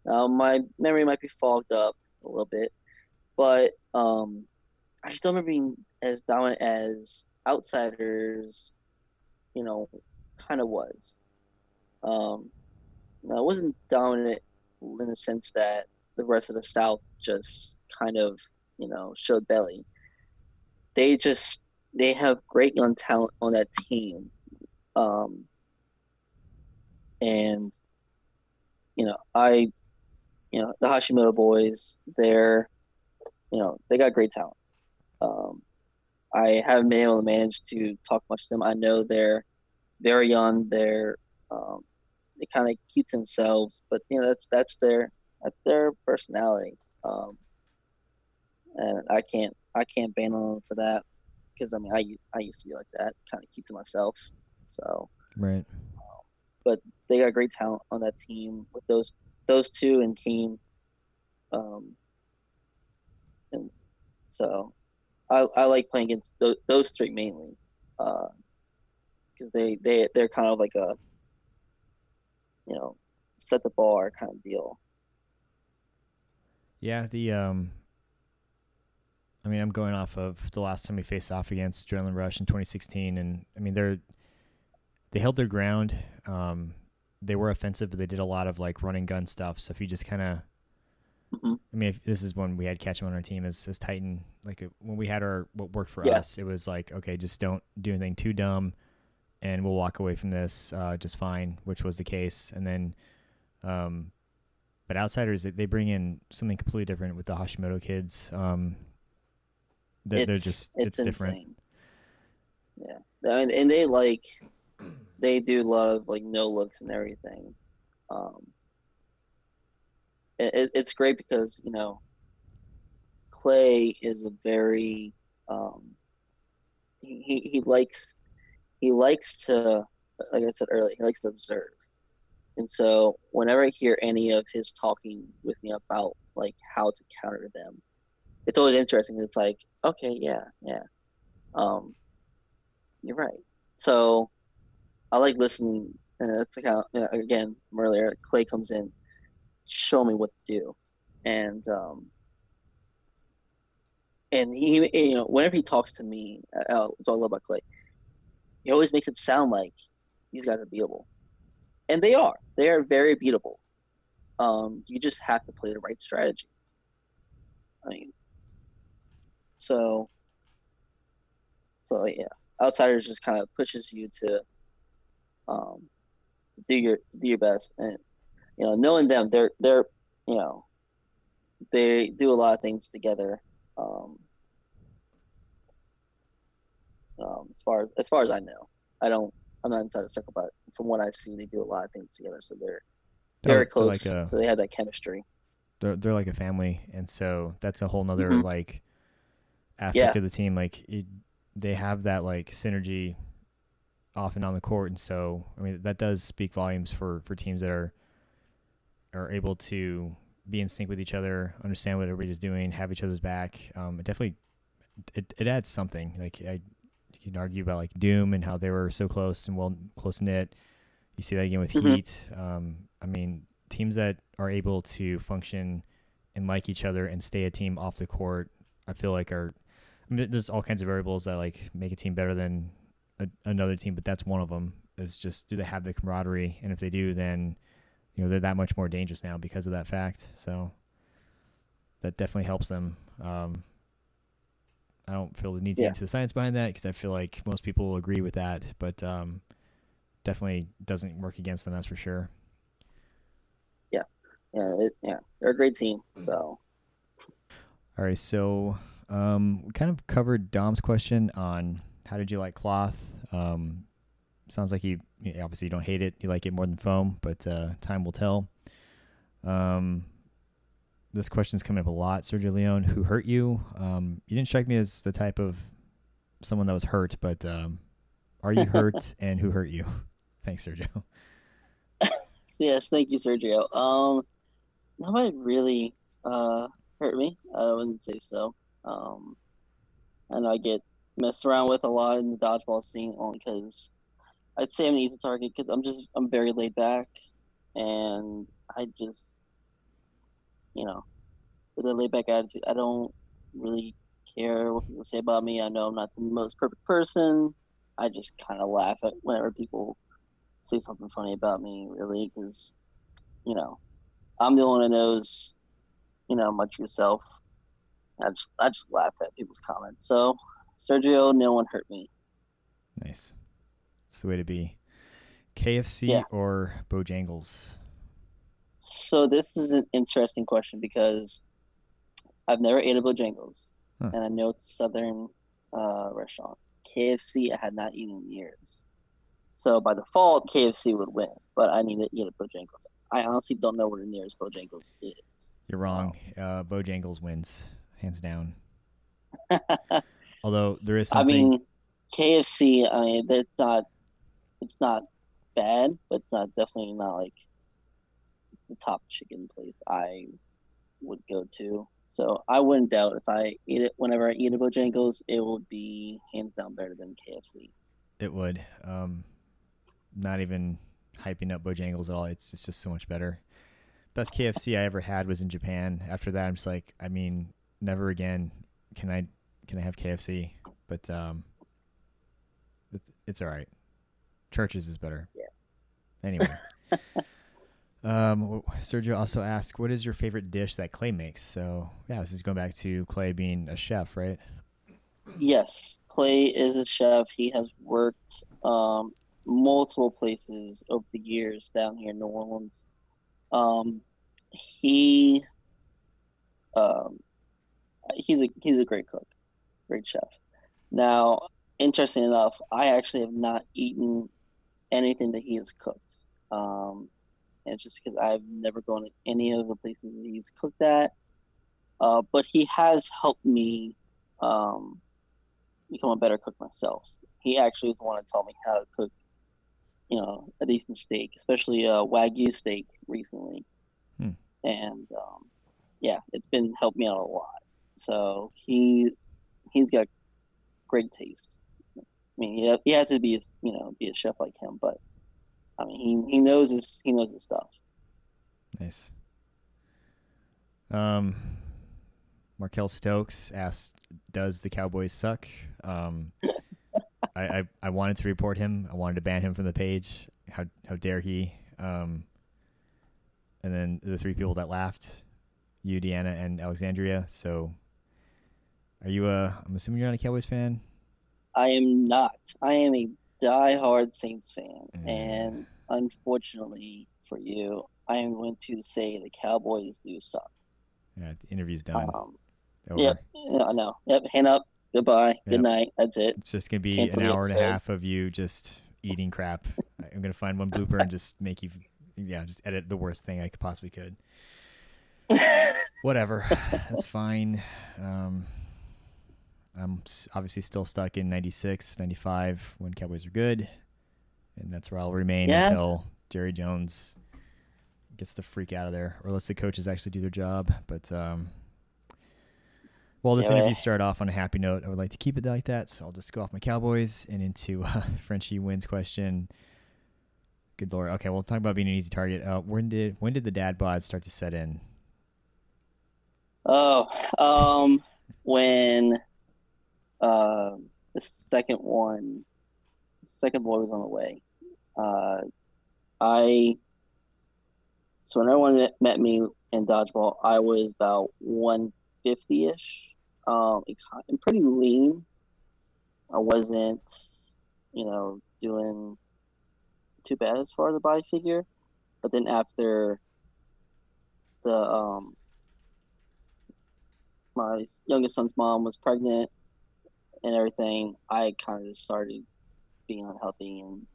Now my memory might be fogged up a little bit, but um, I just don't remember being as dominant as outsiders, you know, kind of was. Um, it wasn't dominant in the sense that the rest of the South just kind of, you know, showed belly. They just they have great young talent on that team. Um, and you know, I, you know, the Hashimoto boys, they're, you know, they got great talent. Um, I haven't been able to manage to talk much to them. I know they're very young. They're, um, they kind of keep themselves, but you know, that's that's their that's their personality. Um, and I can't I can't ban on them for that because I mean I I used to be like that, kind of keep to myself. So right. Um, but they got great talent on that team with those those two and Keem. Um, and so I I like playing against those, those three mainly, because uh, they they they're kind of like a you know set the bar kind of deal. Yeah, the um I mean, I'm going off of the last time we faced off against Adrenaline Rush in 2016, and I mean they're they held their ground. Um, they were offensive, but they did a lot of like running gun stuff. So if you just kind of, mm-hmm. I mean, if, this is when we had Ketchum on our team as as Titan. Like when we had our what worked for yeah. us, it was like okay, just don't do anything too dumb, and we'll walk away from this uh, just fine, which was the case. And then, um, but outsiders they bring in something completely different with the Hashimoto kids. Um, they're, they're just it's, it's different. Yeah, I mean, and they like they do a lot of like no looks and everything. Um, it, it's great because you know Clay is a very um, he, he likes he likes to like I said earlier he likes to observe, and so whenever I hear any of his talking with me about like how to counter them, it's always interesting. It's like okay, yeah, yeah, um, you're right. So I like listening, and that's like how again earlier Clay comes in, show me what to do, and um, and he, you know, whenever he talks to me, uh, it's all about Clay. He always makes it sound like these guys are beatable, and they are. They are very beatable. Um, you just have to play the right strategy. I mean, so, so yeah, outsiders just kind of pushes you to, um, to do your to do your best, and you know, knowing them, they're they're you know, they do a lot of things together. Um, um, as far as as far as I know, I don't. I'm not inside the circle, but from what I see, they do a lot of things together. So they're very they're, close. They're like a, so they have that chemistry. They're they're like a family, and so that's a whole nother mm-hmm. like aspect yeah. of the team. Like it, they have that like synergy off and on the court, and so I mean that does speak volumes for for teams that are are able to be in sync with each other, understand what everybody's doing, have each other's back. Um, it definitely it, it adds something. Like I you can argue about like Doom and how they were so close and well close knit. You see that again with mm-hmm. Heat. Um, I mean, teams that are able to function and like each other and stay a team off the court, I feel like are. I mean, there's all kinds of variables that like make a team better than a, another team, but that's one of them. Is just do they have the camaraderie, and if they do, then you know they're that much more dangerous now because of that fact. So that definitely helps them. Um, I don't feel the need to yeah. get into the science behind that because I feel like most people will agree with that, but um, definitely doesn't work against them. That's for sure. Yeah, yeah, it, yeah. They're a great team. So. All right, so um, we kind of covered Dom's question on how did you like cloth. Um, sounds like you, you obviously don't hate it. You like it more than foam, but uh, time will tell. Um, this question's coming up a lot. Sergio Leone, who hurt you? Um, you didn't strike me as the type of someone that was hurt, but um, are you hurt and who hurt you? Thanks, Sergio. yes, thank you, Sergio. Um, nobody really uh, hurt me. I wouldn't say so. Um, I know I get messed around with a lot in the dodgeball scene only because I'd say I'm an easy target because I'm just I'm very laid back, and I just you know, with a laid back attitude. I don't really care what people say about me. I know I'm not the most perfect person. I just kind of laugh at whenever people say something funny about me, really, because, you know, I'm the only one that knows, you know, my true self. I just, I just laugh at people's comments. So, Sergio, no one hurt me. Nice. That's the way to be. KFC yeah. or Bojangles? So this is an interesting question because I've never ate a Bojangles, huh. and I know it's a southern uh, restaurant. KFC I had not eaten in years, so by default KFC would win. But I need to eat a Bojangles. I honestly don't know where the nearest Bojangles is. You're wrong. Uh, Bojangles wins hands down. Although there is something. I mean, KFC. I mean, it's not. It's not bad, but it's not definitely not like the top chicken place I would go to. So I wouldn't doubt if I eat it whenever I eat a Bojangles, it would be hands down better than KFC. It would. Um, not even hyping up Bojangles at all. It's it's just so much better. Best KFC I ever had was in Japan. After that, I'm just like, I mean, never again can I can I have KFC. But um, it's all right. Church's is better. Yeah. Anyway. Um, Sergio also asked, "What is your favorite dish that Clay makes?" So yeah, this is going back to Clay being a chef, right? Yes, Clay is a chef. He has worked um, multiple places over the years down here in New Orleans. Um, he um, he's a he's a great cook, great chef. Now, interesting enough, I actually have not eaten anything that he has cooked. Um, and it's just because I've never gone to any of the places that he's cooked at. Uh, but he has helped me um, become a better cook myself. He actually is the one that taught me how to cook, you know, a decent steak, especially a wagyu steak recently. Hmm. And um, yeah, it's been helped me out a lot. So he he's got great taste. I mean, he, he has to be, you know, be a chef like him, but I mean, he, he knows his he knows his stuff. Nice. Um, Markel Stokes asked, "Does the Cowboys suck?" Um, I, I, I wanted to report him. I wanted to ban him from the page. How how dare he? Um, and then the three people that laughed, you, Deanna, and Alexandria. So, are you a? I'm assuming you're not a Cowboys fan. I am not. I am a die-hard Saints fan, mm. and unfortunately for you, I am going to say the Cowboys do suck. Yeah, the interview's done. Um, yep, yeah, I know. Yep, hand up. Goodbye. Yep. Good night. That's it. It's just gonna be Cancel an hour and a half of you just eating crap. I'm gonna find one blooper and just make you, yeah, just edit the worst thing I could possibly could. Whatever, that's fine. Um, I'm obviously still stuck in 96, 95 when Cowboys are good. And that's where I'll remain yeah. until Jerry Jones gets the freak out of there or lets the coaches actually do their job. But um, well, this yeah. interview started off on a happy note. I would like to keep it like that. So I'll just go off my Cowboys and into uh, Frenchie wins question. Good lord. Okay, we'll talk about being an easy target. Uh, when did when did the dad bod start to set in? Oh, um, when uh, the second one, second boy was on the way. Uh, I so when everyone met me in dodgeball, I was about 150 ish. Um, I'm pretty lean. I wasn't, you know, doing too bad as far as the body figure. But then after the um, my youngest son's mom was pregnant and everything, I kind of just started being unhealthy and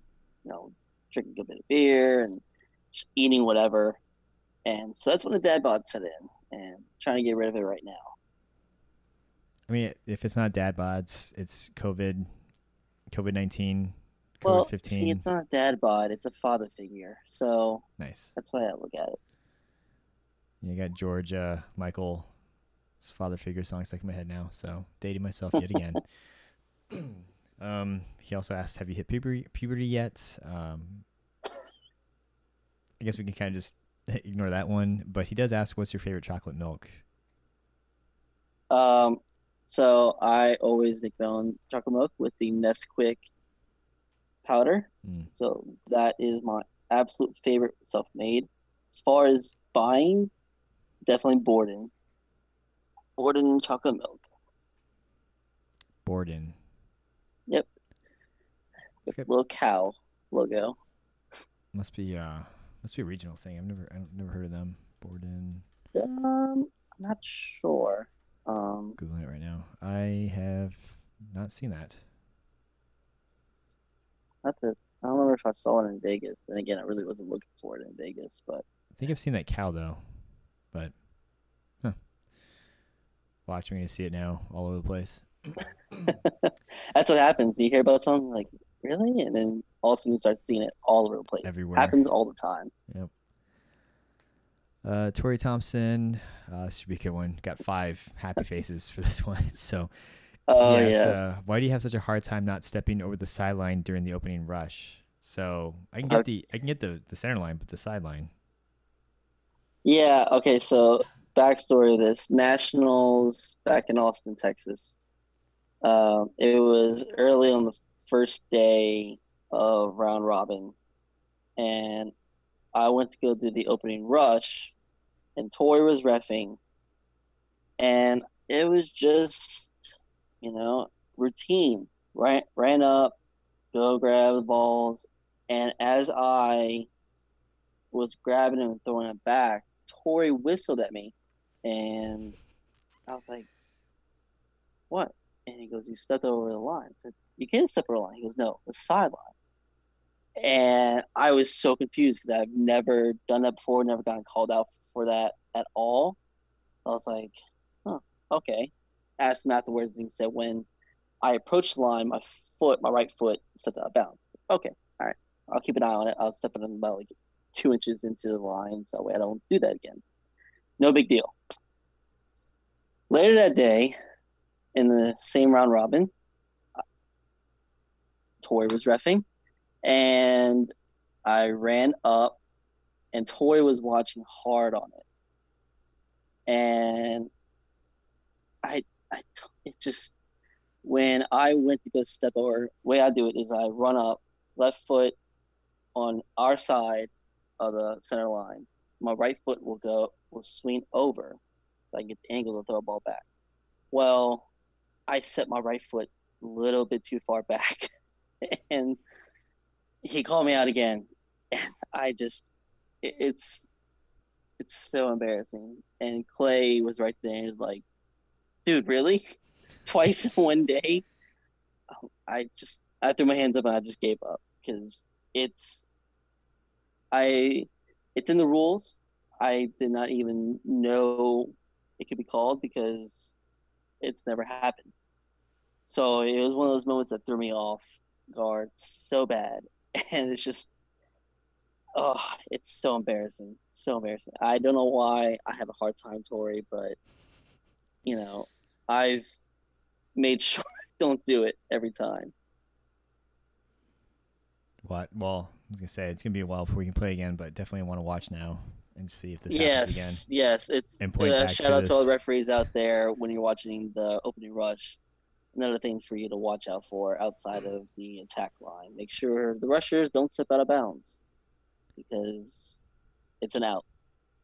you know drinking a bit of beer and eating whatever. And so that's when the dad bod set in, and trying to get rid of it right now. I mean, if it's not dad bods, it's COVID, COVID nineteen, COVID well, fifteen. See, it's not dad bod; it's a father figure. So nice. That's why I look at it. You got George uh, Michael father figure song stuck in my head now. So dating myself yet again. um, he also asked, "Have you hit puberty, puberty yet?" Um, I guess we can kind of just ignore that one. But he does ask, "What's your favorite chocolate milk?" Um, so I always make my own chocolate milk with the Nesquik powder. Mm. So that is my absolute favorite self-made. As far as buying, definitely Borden. Borden chocolate milk. Borden. Yep. Little cow logo. Must be uh must be a regional thing. I've never I've never heard of them. Borden. Um, I'm not sure. Um, googling it right now. I have not seen that. That's it. I don't remember if I saw it in Vegas. Then again, I really wasn't looking for it in Vegas, but I think I've seen that cow though. But. Watch me to see it now all over the place. That's what happens. You hear about something like really, and then all of a sudden you start seeing it all over the place. Everywhere. Happens all the time. Yep. Uh, Tori Thompson, uh, this should be a good one. Got five happy faces for this one. So, oh yes. yes. Uh, why do you have such a hard time not stepping over the sideline during the opening rush? So I can get the I can get the the center line, but the sideline. Yeah. Okay. So backstory of this: Nationals back in Austin, Texas. Um, it was early on the first day of round robin, and I went to go do the opening rush, and Tori was refing, and it was just, you know, routine. Right, ran up, go grab the balls, And as I was grabbing him and throwing it back, Tori whistled at me, and I was like, "What?" And he goes, "You stepped over the line." I said, "You can't step over the line." He goes, "No, the sideline." And I was so confused because I've never done that before, never gotten called out for that at all. So I was like, "Huh, okay." Asked him afterwards, and he said, "When I approached the line, my foot, my right foot, stepped out of bounds." Okay, all right, I'll keep an eye on it. I'll step it in about like two inches into the line, so I don't do that again. No big deal. Later that day, in the same round robin, Tori was refing, and I ran up, and Tori was watching hard on it, and I, I, it just when I went to go step over, way I do it is I run up, left foot on our side of the center line. My right foot will go will swing over, so I get the angle to throw a ball back. Well, I set my right foot a little bit too far back, and he called me out again. And I just, it, it's, it's so embarrassing. And Clay was right there. He's like, "Dude, really? Twice in one day?" Um, I just, I threw my hands up and I just gave up because it's I it's in the rules. I did not even know it could be called because it's never happened. So it was one of those moments that threw me off guard so bad, and it's just oh, it's so embarrassing, so embarrassing. I don't know why I have a hard time, Tori, but you know, I've made sure I don't do it every time. What? Well, I was gonna say it's gonna be a while before we can play again, but definitely want to watch now and see if this yes, happens again. Yes, it's and point uh, shout to out this. to all the referees out there when you're watching the opening rush. Another thing for you to watch out for outside of the attack line. Make sure the rushers don't step out of bounds because it's an out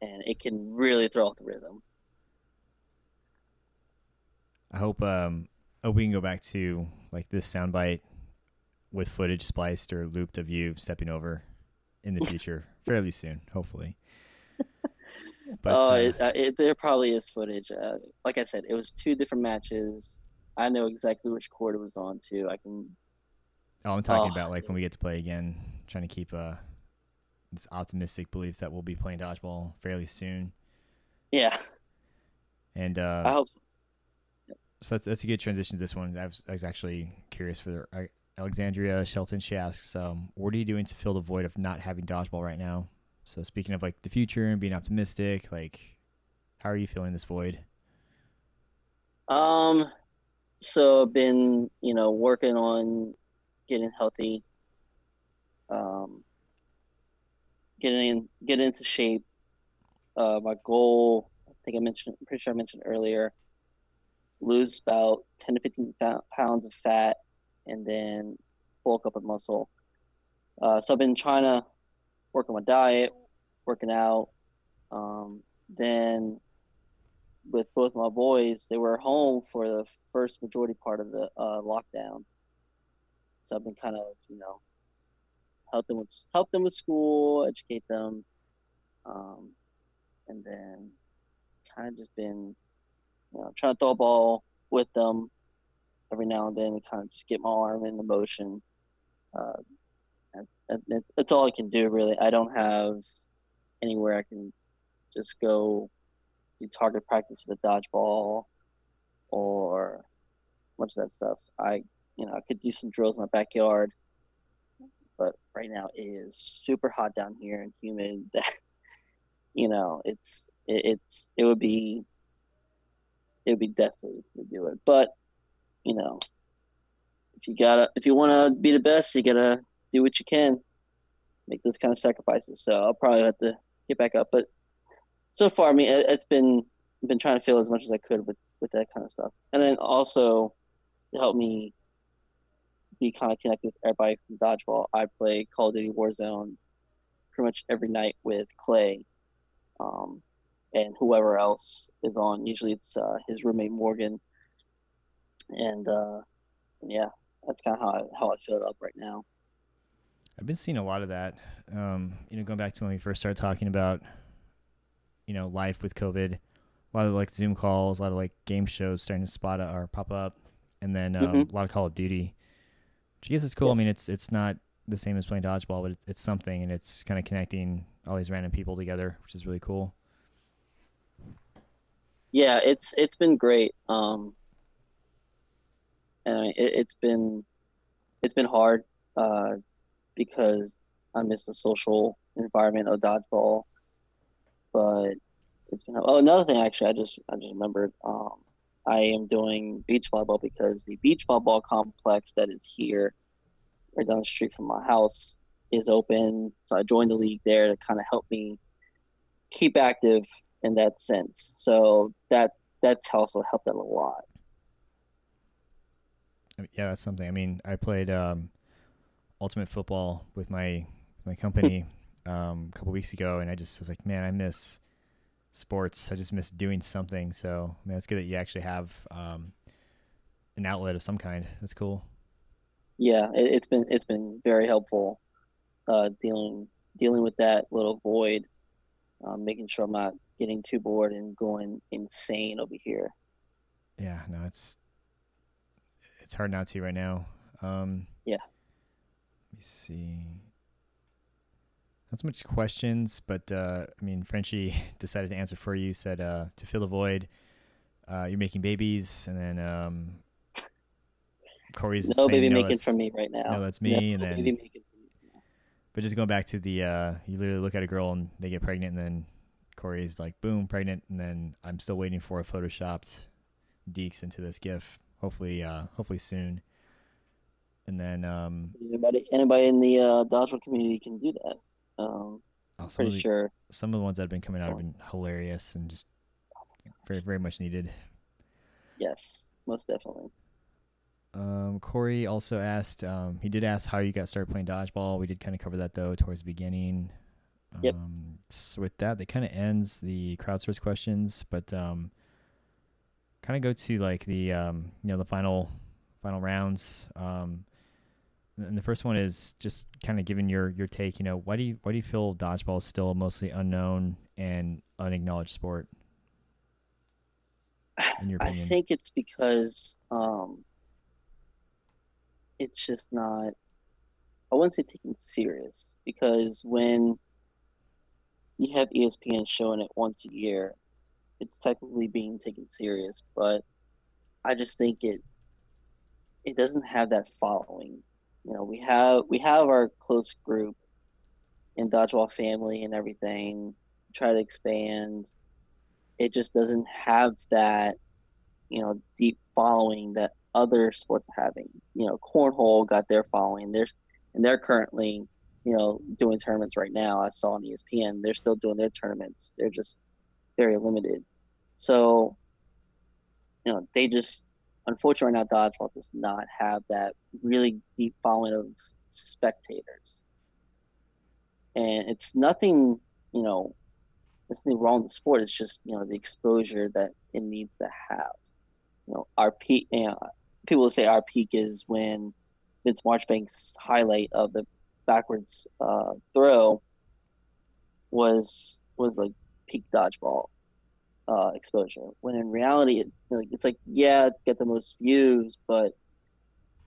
and it can really throw off the rhythm. I hope um hope we can go back to like this soundbite with footage spliced or looped of you stepping over in the future fairly soon, hopefully. But, oh, uh, it, uh, it, there probably is footage. Uh, like I said, it was two different matches. I know exactly which court it was on too. I can. Oh, I'm talking oh, about like when we get to play again. Trying to keep uh, this optimistic belief that we'll be playing dodgeball fairly soon. Yeah. And uh, I hope. So. So that's, that's a good transition to this one. I was, I was actually curious for I, Alexandria Shelton, she asks, um, what are you doing to fill the void of not having dodgeball right now? So speaking of like the future and being optimistic, like how are you feeling this void? Um, so I've been, you know, working on getting healthy, um, getting in, get into shape. Uh, my goal, I think I mentioned, I'm pretty sure I mentioned earlier, lose about 10 to 15 pounds of fat and then bulk up a muscle. Uh, so I've been trying to work on my diet, working out. Um, then with both my boys, they were home for the first majority part of the uh, lockdown. So I've been kind of, you know, help them with help them with school, educate them, um, and then kind of just been, you know, trying to throw a ball with them, every now and then and kind of just get my arm in the motion. Uh, it's all I can do really. I don't have anywhere I can just go do target practice with a dodgeball or much of that stuff. I, you know, I could do some drills in my backyard, but right now it is super hot down here and humid that, you know, it's, it, it's, it would be, it would be deathly to do it. But you know, if you gotta, if you want to be the best, you gotta do what you can, make those kind of sacrifices. So I'll probably have to get back up. But so far, I mean, it, has been been trying to feel as much as I could with with that kind of stuff, and then also to help me be kind of connected with everybody from dodgeball. I play Call of Duty Warzone pretty much every night with Clay, um, and whoever else is on. Usually it's uh, his roommate Morgan and uh, yeah, that's kind of how I, how I feel it up right now. I've been seeing a lot of that. Um, you know, going back to when we first started talking about, you know, life with COVID, a lot of like Zoom calls, a lot of like game shows starting to spot or pop up, and then um, mm-hmm. a lot of Call of Duty. Which I guess it's cool. I mean, it's it's not the same as playing dodgeball, but it's something, and it's kind of connecting all these random people together, which is really cool. Yeah, it's it's been great. Um, and it, has been it's been hard uh, because I miss the social environment of dodgeball. But it's been oh another thing actually I just I just remembered um, I am doing beach volleyball because the beach volleyball complex that is here right down the street from my house is open. So I joined the league there to kind of help me keep active in that sense. So that that's also helped out a lot. Yeah, that's something. I mean, I played um, ultimate football with my my company um, a couple weeks ago, and I just was like, man, I miss sports. I just miss doing something. So, I mean, it's good that you actually have um, an outlet of some kind. That's cool. Yeah, it, has been it's been very helpful uh, dealing dealing with that little void, um, making sure I'm not getting too bored and going insane over here. Yeah, no, it's it's hard not to right now. Um, yeah. Me see. Not so much questions, but uh, I mean, Frenchie decided to answer for you. Said uh, to fill the void, uh, you're making babies, and then um, Corey's no saying, baby no, making for me right now. No, that's me, no, and then. But just going back to the, uh, you literally look at a girl and they get pregnant, and then Corey's like, boom, pregnant, and then I'm still waiting for a photoshopped Deeks into this GIF. Hopefully, uh, hopefully soon. And then um, anybody, anybody in the uh, dodgeball community can do that. Um, oh, pretty the, sure. Some of the ones that have been coming out have been hilarious and just very, very much needed. Yes, most definitely. Um, Corey also asked, um, he did ask how you got started playing dodgeball. We did kind of cover that though towards the beginning. Yep. Um, so with that, that kind of ends the crowdsource questions, but um, kind of go to like the um, you know the final final rounds. Um, and the first one is just kind of giving your your take. You know, why do you why do you feel dodgeball is still a mostly unknown and unacknowledged sport? In your opinion, I think it's because um, it's just not. I wouldn't say taken serious because when you have ESPN showing it once a year, it's technically being taken serious, but I just think it it doesn't have that following. You know, we have we have our close group in Dodgeball family and everything. Try to expand. It just doesn't have that, you know, deep following that other sports are having. You know, cornhole got their following. There's and they're currently, you know, doing tournaments right now. I saw on ESPN. They're still doing their tournaments. They're just very limited. So, you know, they just unfortunately right now dodgeball does not have that really deep following of spectators. And it's nothing, you know, there's nothing wrong with the sport. It's just, you know, the exposure that it needs to have. You know, our peak, you know, people say our peak is when Vince Marchbank's highlight of the backwards uh, throw was was like peak dodgeball uh, exposure. When in reality, it, like it's like yeah, get the most views, but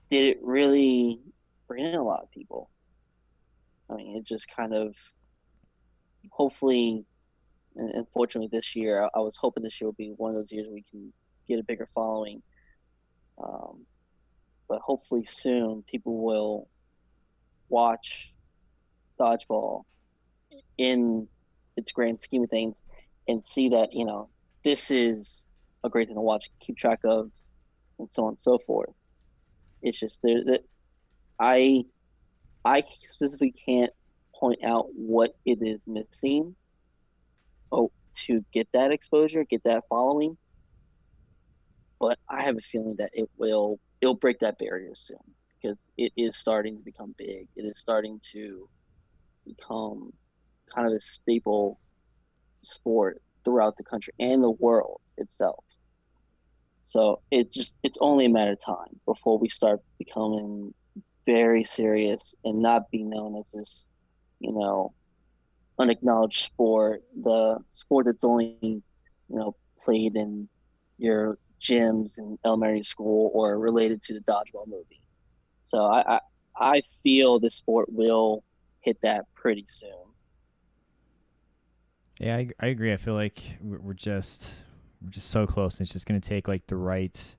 did it really bring in a lot of people? I mean, it just kind of hopefully, and unfortunately this year, I, I was hoping this year would be one of those years we can get a bigger following. Um, but hopefully soon people will watch dodgeball in its grand scheme of things and see that you know this is a great thing to watch, keep track of, and so on and so forth. It's just there that I I specifically can't point out what it is missing. Oh, to get that exposure, get that following. But I have a feeling that it will it'll break that barrier soon because it is starting to become big. It is starting to become kind of a staple sport throughout the country and the world itself. So it's just it's only a matter of time before we start becoming very serious and not be known as this, you know, unacknowledged sport, the sport that's only, you know, played in your gyms in elementary school or related to the dodgeball movie. So I, I, I feel this sport will hit that pretty soon. Yeah, I, I agree. I feel like we're just we're just so close. And it's just going to take like the right.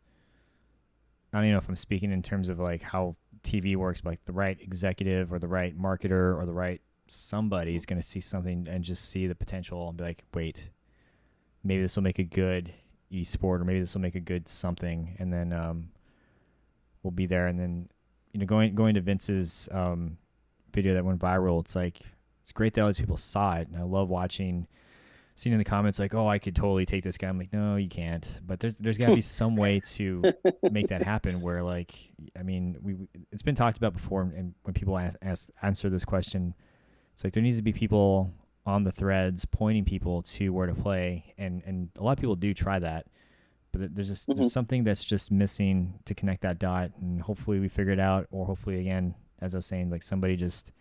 I don't even know if I'm speaking in terms of like how TV works, but like the right executive or the right marketer or the right somebody is going to see something and just see the potential and be like, wait, maybe this will make a good esport or maybe this will make a good something, and then um, we'll be there. And then you know, going going to Vince's um, video that went viral, it's like it's great that all these people saw it, and I love watching. Seeing in the comments like, "Oh, I could totally take this guy." I'm like, "No, you can't." But there's there's got to be some way to make that happen. Where like, I mean, we it's been talked about before, and when people ask, ask answer this question, it's like there needs to be people on the threads pointing people to where to play, and and a lot of people do try that, but there's just mm-hmm. there's something that's just missing to connect that dot, and hopefully we figure it out, or hopefully again, as I was saying, like somebody just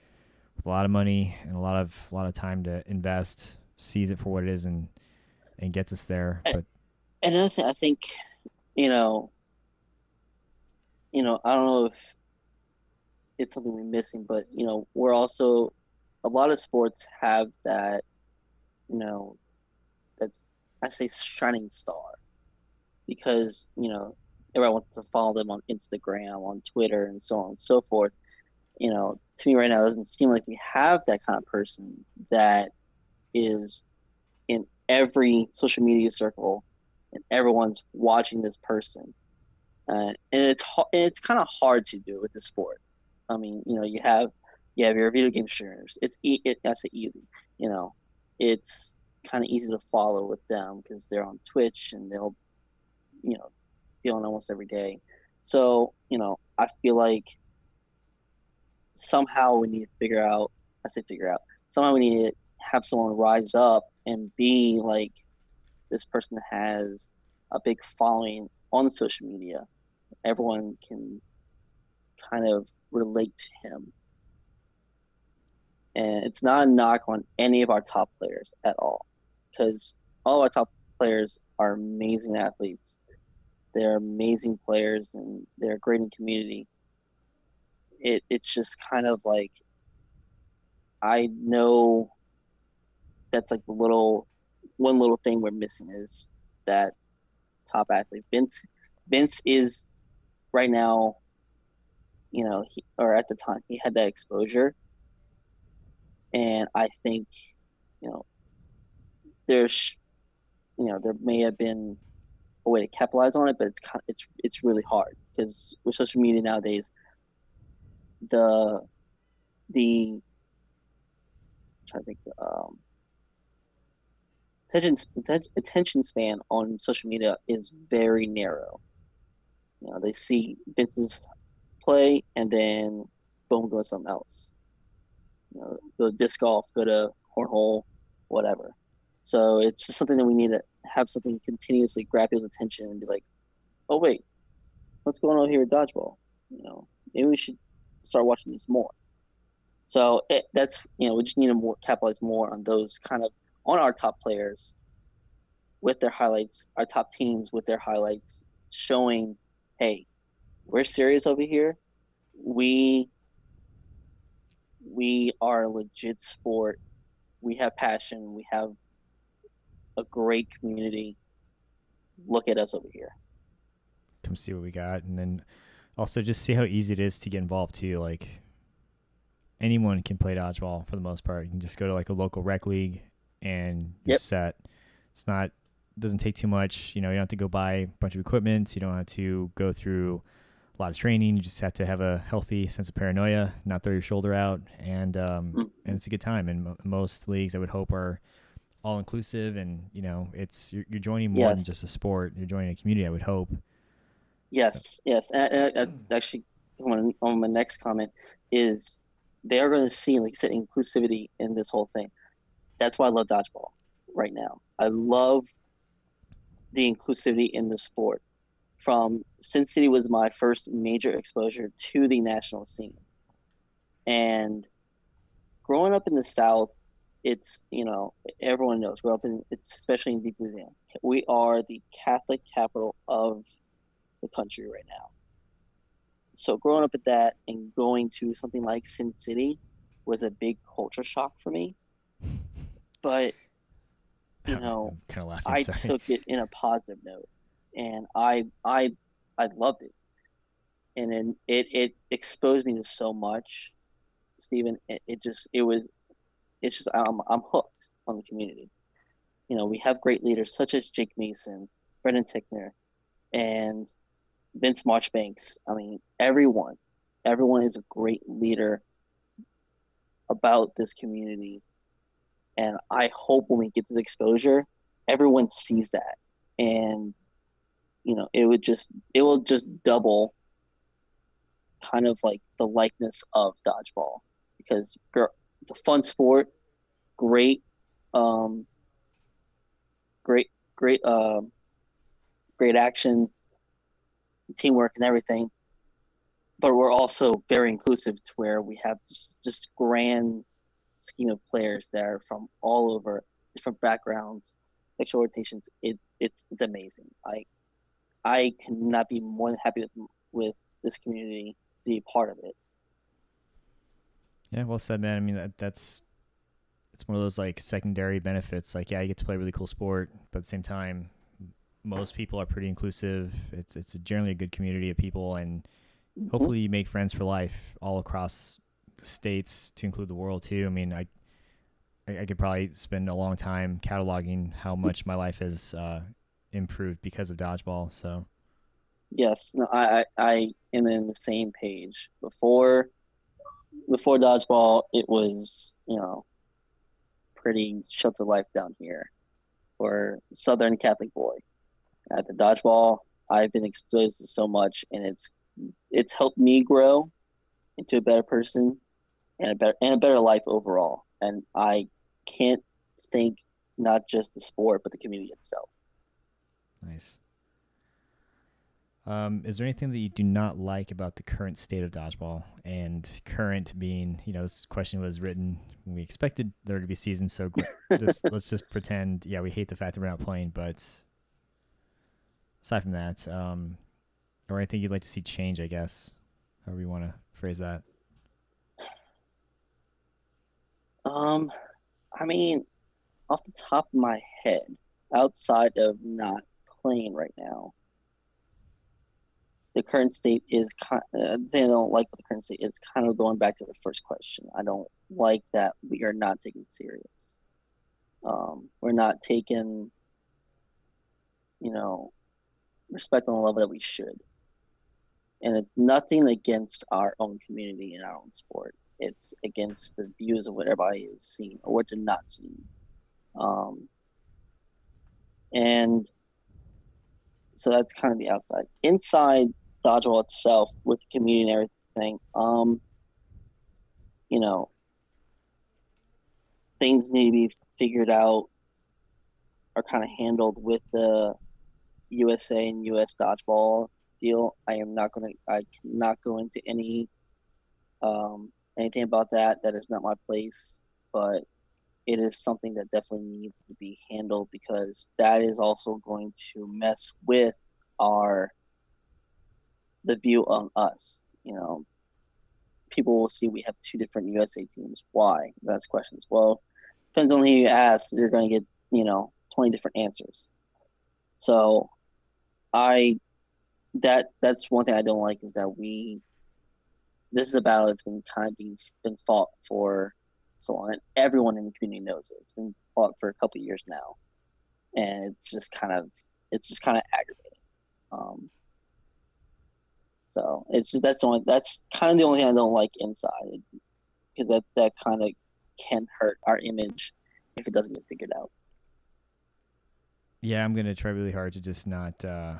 with a lot of money and a lot of a lot of time to invest sees it for what it is and and gets us there. But another thing, I think, you know, you know, I don't know if it's something we're missing, but you know, we're also a lot of sports have that, you know, that I say shining star, because you know everyone wants to follow them on Instagram, on Twitter, and so on and so forth. You know, to me right now, it doesn't seem like we have that kind of person that is in every social media circle, and everyone's watching this person. Uh, and it's and it's kind of hard to do with the sport. I mean, you know, you have you have your video game streamers. It's it, that's easy. You know, it's kind of easy to follow with them because they're on Twitch and they'll, you know, be on almost every day. So you know, I feel like somehow we need to figure out. I say figure out. Somehow we need to have someone rise up and be like this person has a big following on social media. Everyone can kind of relate to him and it's not a knock on any of our top players at all, because all of our top players are amazing athletes. They're amazing players, and they're great in community. It it's just kind of like I know that's like the little one little thing we're missing is that top athlete. Vince Vince is right now, you know, he, or at the time he had that exposure and I think you know there's you know there may have been a way to capitalize on it, but it's it's it's really hard because with social media nowadays, the the trying to think um, attention attention span on social media is very narrow. You know, they see Vince's play and then boom goes something else you know, go to disc golf, go to cornhole, whatever. So it's just something that we need to have something continuously grab his attention and be like, oh wait, what's going on here with dodgeball? You know, maybe we should start watching this more. So it, that's you know we just need to more capitalize more on those kind of on our top players with their highlights, our top teams with their highlights, showing, hey, we're serious over here. We we are a legit sport. We have passion. We have a great community. Look at us over here. Come see what we got, and then also just see how easy it is to get involved too. Like anyone can play dodgeball for the most part. You can just go to like a local rec league and you're yep. set. It's not doesn't take too much. You know, you don't have to go buy a bunch of equipment. You don't have to go through a lot of training. You just have to have a healthy sense of paranoia, not throw your shoulder out, and um, mm. and it's a good time. And most leagues, I would hope, are all inclusive, and you know, it's you're, you're joining more yes. than just a sport. You're joining a community. I would hope. Yes, yes. And, and, and hmm. actually, on, on my next comment is they are going to see, like you said, inclusivity in this whole thing. That's why I love dodgeball right now. I love the inclusivity in the sport from Sin City was my first major exposure to the national scene. And growing up in the South, it's you know everyone knows. Grow up in it's especially in Deep Louisiana. We are the Catholic capital of the country right now. So growing up at that and going to something like Sin City was a big culture shock for me. But you know, kind of laughing, I sorry. took it in a positive note, and I I I loved it, and then it it exposed me to so much, Stephen. It, it just it was, it's just I'm I'm hooked on the community. You know, we have great leaders such as Jake Mason, Brendan Tickner, and Vince Marchbanks. I mean, everyone, everyone is a great leader about this community and I hope when we get this exposure, everyone sees that. And, you know, it would just, it will just double kind of like the likeness of dodgeball because it's a fun sport, great, um, great, great, uh, great action, teamwork, and everything. But we're also very inclusive to where we have just, grand scheme of players that are from all over different backgrounds, sexual orientations. It it's it's amazing. I I cannot be more than happy with with this community to be part of it. Yeah, well said, man. I mean that that's it's one of those like secondary benefits. Like, yeah, you get to play a really cool sport, but at the same time, most people are pretty inclusive. It's it's a generally a good community of people, and mm-hmm. hopefully you make friends for life all across the states to include the world too. I mean, I I, could probably spend a long time cataloging how much my life has uh, improved because of dodgeball. So, yes, no, I, I am in the same page. Before before dodgeball, it was you know pretty shelter life down here for Southern Catholic boy. At the dodgeball, I've been exposed to so much, and it's it's helped me grow into a better person and a better and a better life overall. And I can't think not just the sport but the community itself. Nice. Um, is there anything that you do not like about the current state of dodgeball? And current being, you know, this question was written when we expected there to be seasons. So just, let's just pretend, yeah, we hate the fact that we're not playing. But aside from that, um, or anything you'd like to see change, I guess, however you want to phrase that. Um, I mean, off the top of my head, outside of not playing right now, the current state is kind. Uh, they don't like the current state is. Kind of going back to the first question. I don't like that we are not taken serious. Um, we're not taking, you know, respect on the level that we should. And it's nothing against our own community and our own sport it's against the views of what everybody is seeing or what they're not seeing. Um, and so that's kind of the outside. Inside dodgeball itself, with the community and everything, um, you know, things need to be figured out or kind of handled with the USA and US dodgeball deal. I am not going to, I cannot go into any um, anything about that. That is not my place, but it is something that definitely needs to be handled because that is also going to mess with our the view of us. You know, people will see we have two different USA teams. Why? That's questions. Well, depends on who you ask. You're going to get you know twenty different answers. So, I that that's one thing I don't like is that we this is a battle that's been kind of being been fought for so long, everyone in the community knows it. It's been fought for a couple years now, and it's just kind of it's just kind of aggravating. Um, so it's just that's the only that's kind of the only thing I don't like inside, because that that kind of can hurt our image if it doesn't get figured out. Yeah, I'm gonna try really hard to just not uh,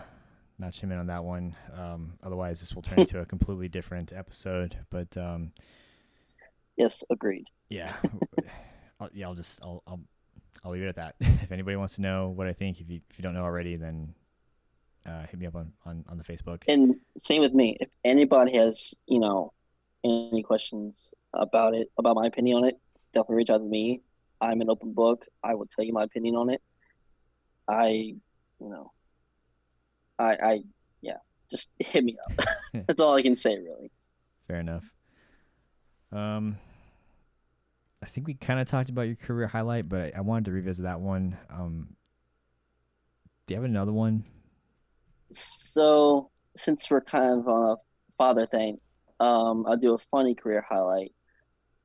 not chime in on that one. Um, otherwise, this will turn into a completely different episode. But um, yes, agreed. Yeah, I'll, yeah. I'll just I'll, I'll I'll leave it at that. if anybody wants to know what I think, if you if you don't know already, then uh, hit me up on, on on the Facebook. And same with me. If anybody has you know any questions about it, about my opinion on it, definitely reach out to me. I'm an open book. I will tell you my opinion on it. I, you know, I, I, yeah, just hit me up. That's all I can say, really. Fair enough. Um, I think we kind of talked about your career highlight, but I, I, wanted to revisit that one. Um, do you have another one? So, since we're kind of on a father thing, um, I'll do a funny career highlight.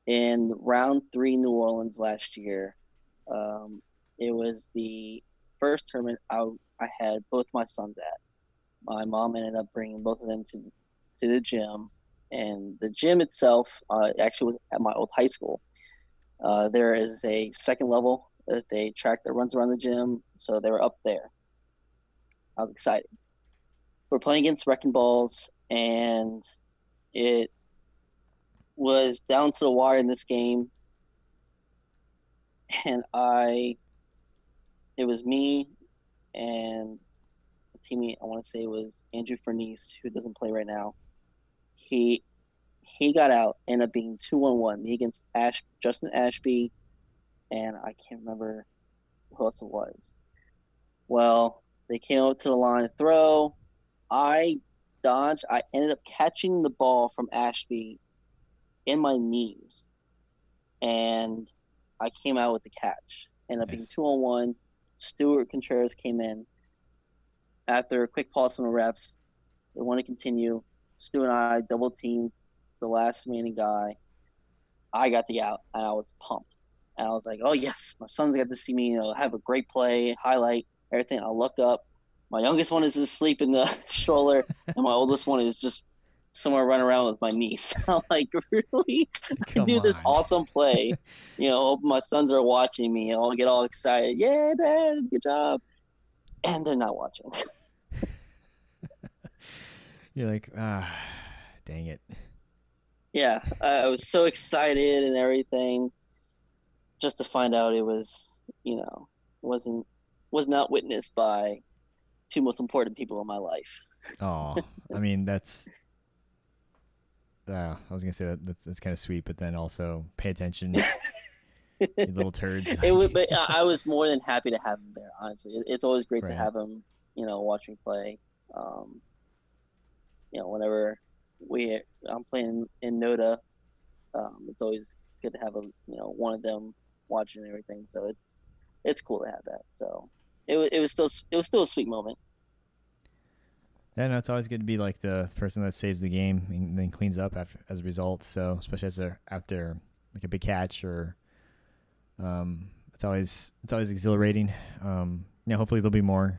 In round three, New Orleans last year, um, it was the first tournament I, I had both my sons at. My mom ended up bringing both of them to to the gym, and the gym itself uh, actually was at my old high school. Uh, there is a second level that they track that runs around the gym, so they were up there. I was excited. We're playing against Wrecking Balls, and it was down to the wire in this game, and I, it was me and a teammate. I want to say it was Andrew Fernice, who doesn't play right now. He he got out, ended up being two one one. Me against Ash Justin Ashby, and I can't remember who else it was. Well, they came up to the line to throw. I dodge, I ended up catching the ball from Ashby in my knees, and I came out with the catch. Ended up nice. being two on one. Stuart Contreras came in after a quick pause from the refs. They want to continue. Stu and I double teamed the last remaining guy. I got the out, and I was pumped. And I was like, "Oh yes, my son's got to see me, you know, have a great play, highlight everything." I look up, my youngest one is asleep in the stroller, and my oldest one is just somewhere running around with my niece. I'm like, really? I do this awesome play. you know, my sons are watching me. I'll get all excited. Yeah, Dad, good job. And they're not watching. You're like, ah, dang it. Yeah, I was so excited and everything, just to find out it was, you know, wasn't was not witnessed by two most important people in my life. Oh, I mean that's. Uh, I was gonna say that that's, that's kind of sweet, but then also pay attention, you little turds. it would, but I was more than happy to have him there. Honestly, it, it's always great right. to have him. You know, watching play. Um, you know, whenever we I'm playing in NOLA, um, it's always good to have a you know one of them watching everything. So it's it's cool to have that. So it it was still it was still a sweet moment. Yeah, no, it's always good to be like the person that saves the game and then cleans up after as a result. So especially as after like a big catch or, um, it's always it's always exhilarating. Um, yeah, hopefully there'll be more.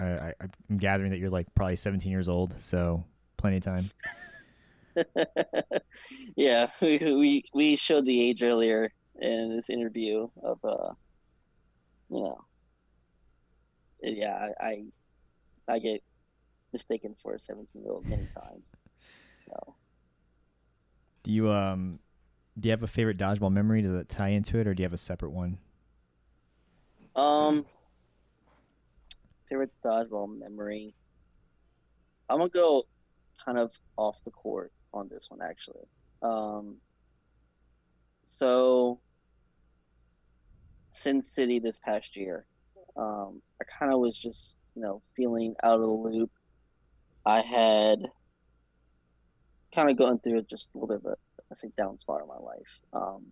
I, I I'm gathering that you're like probably 17 years old, so plenty of time. yeah, we, we we showed the age earlier in this interview of uh, you know, yeah, I, I get mistaken for a 17 year old many times. So, do you um do you have a favorite dodgeball memory? Does it tie into it, or do you have a separate one? Um, favorite dodgeball memory. I'm gonna go kind of off the court on this one actually. Um, so Sin City this past year, um, I kind of was just you know feeling out of the loop I had kind of going through just a little bit of a, I say, down spot in my life. Um,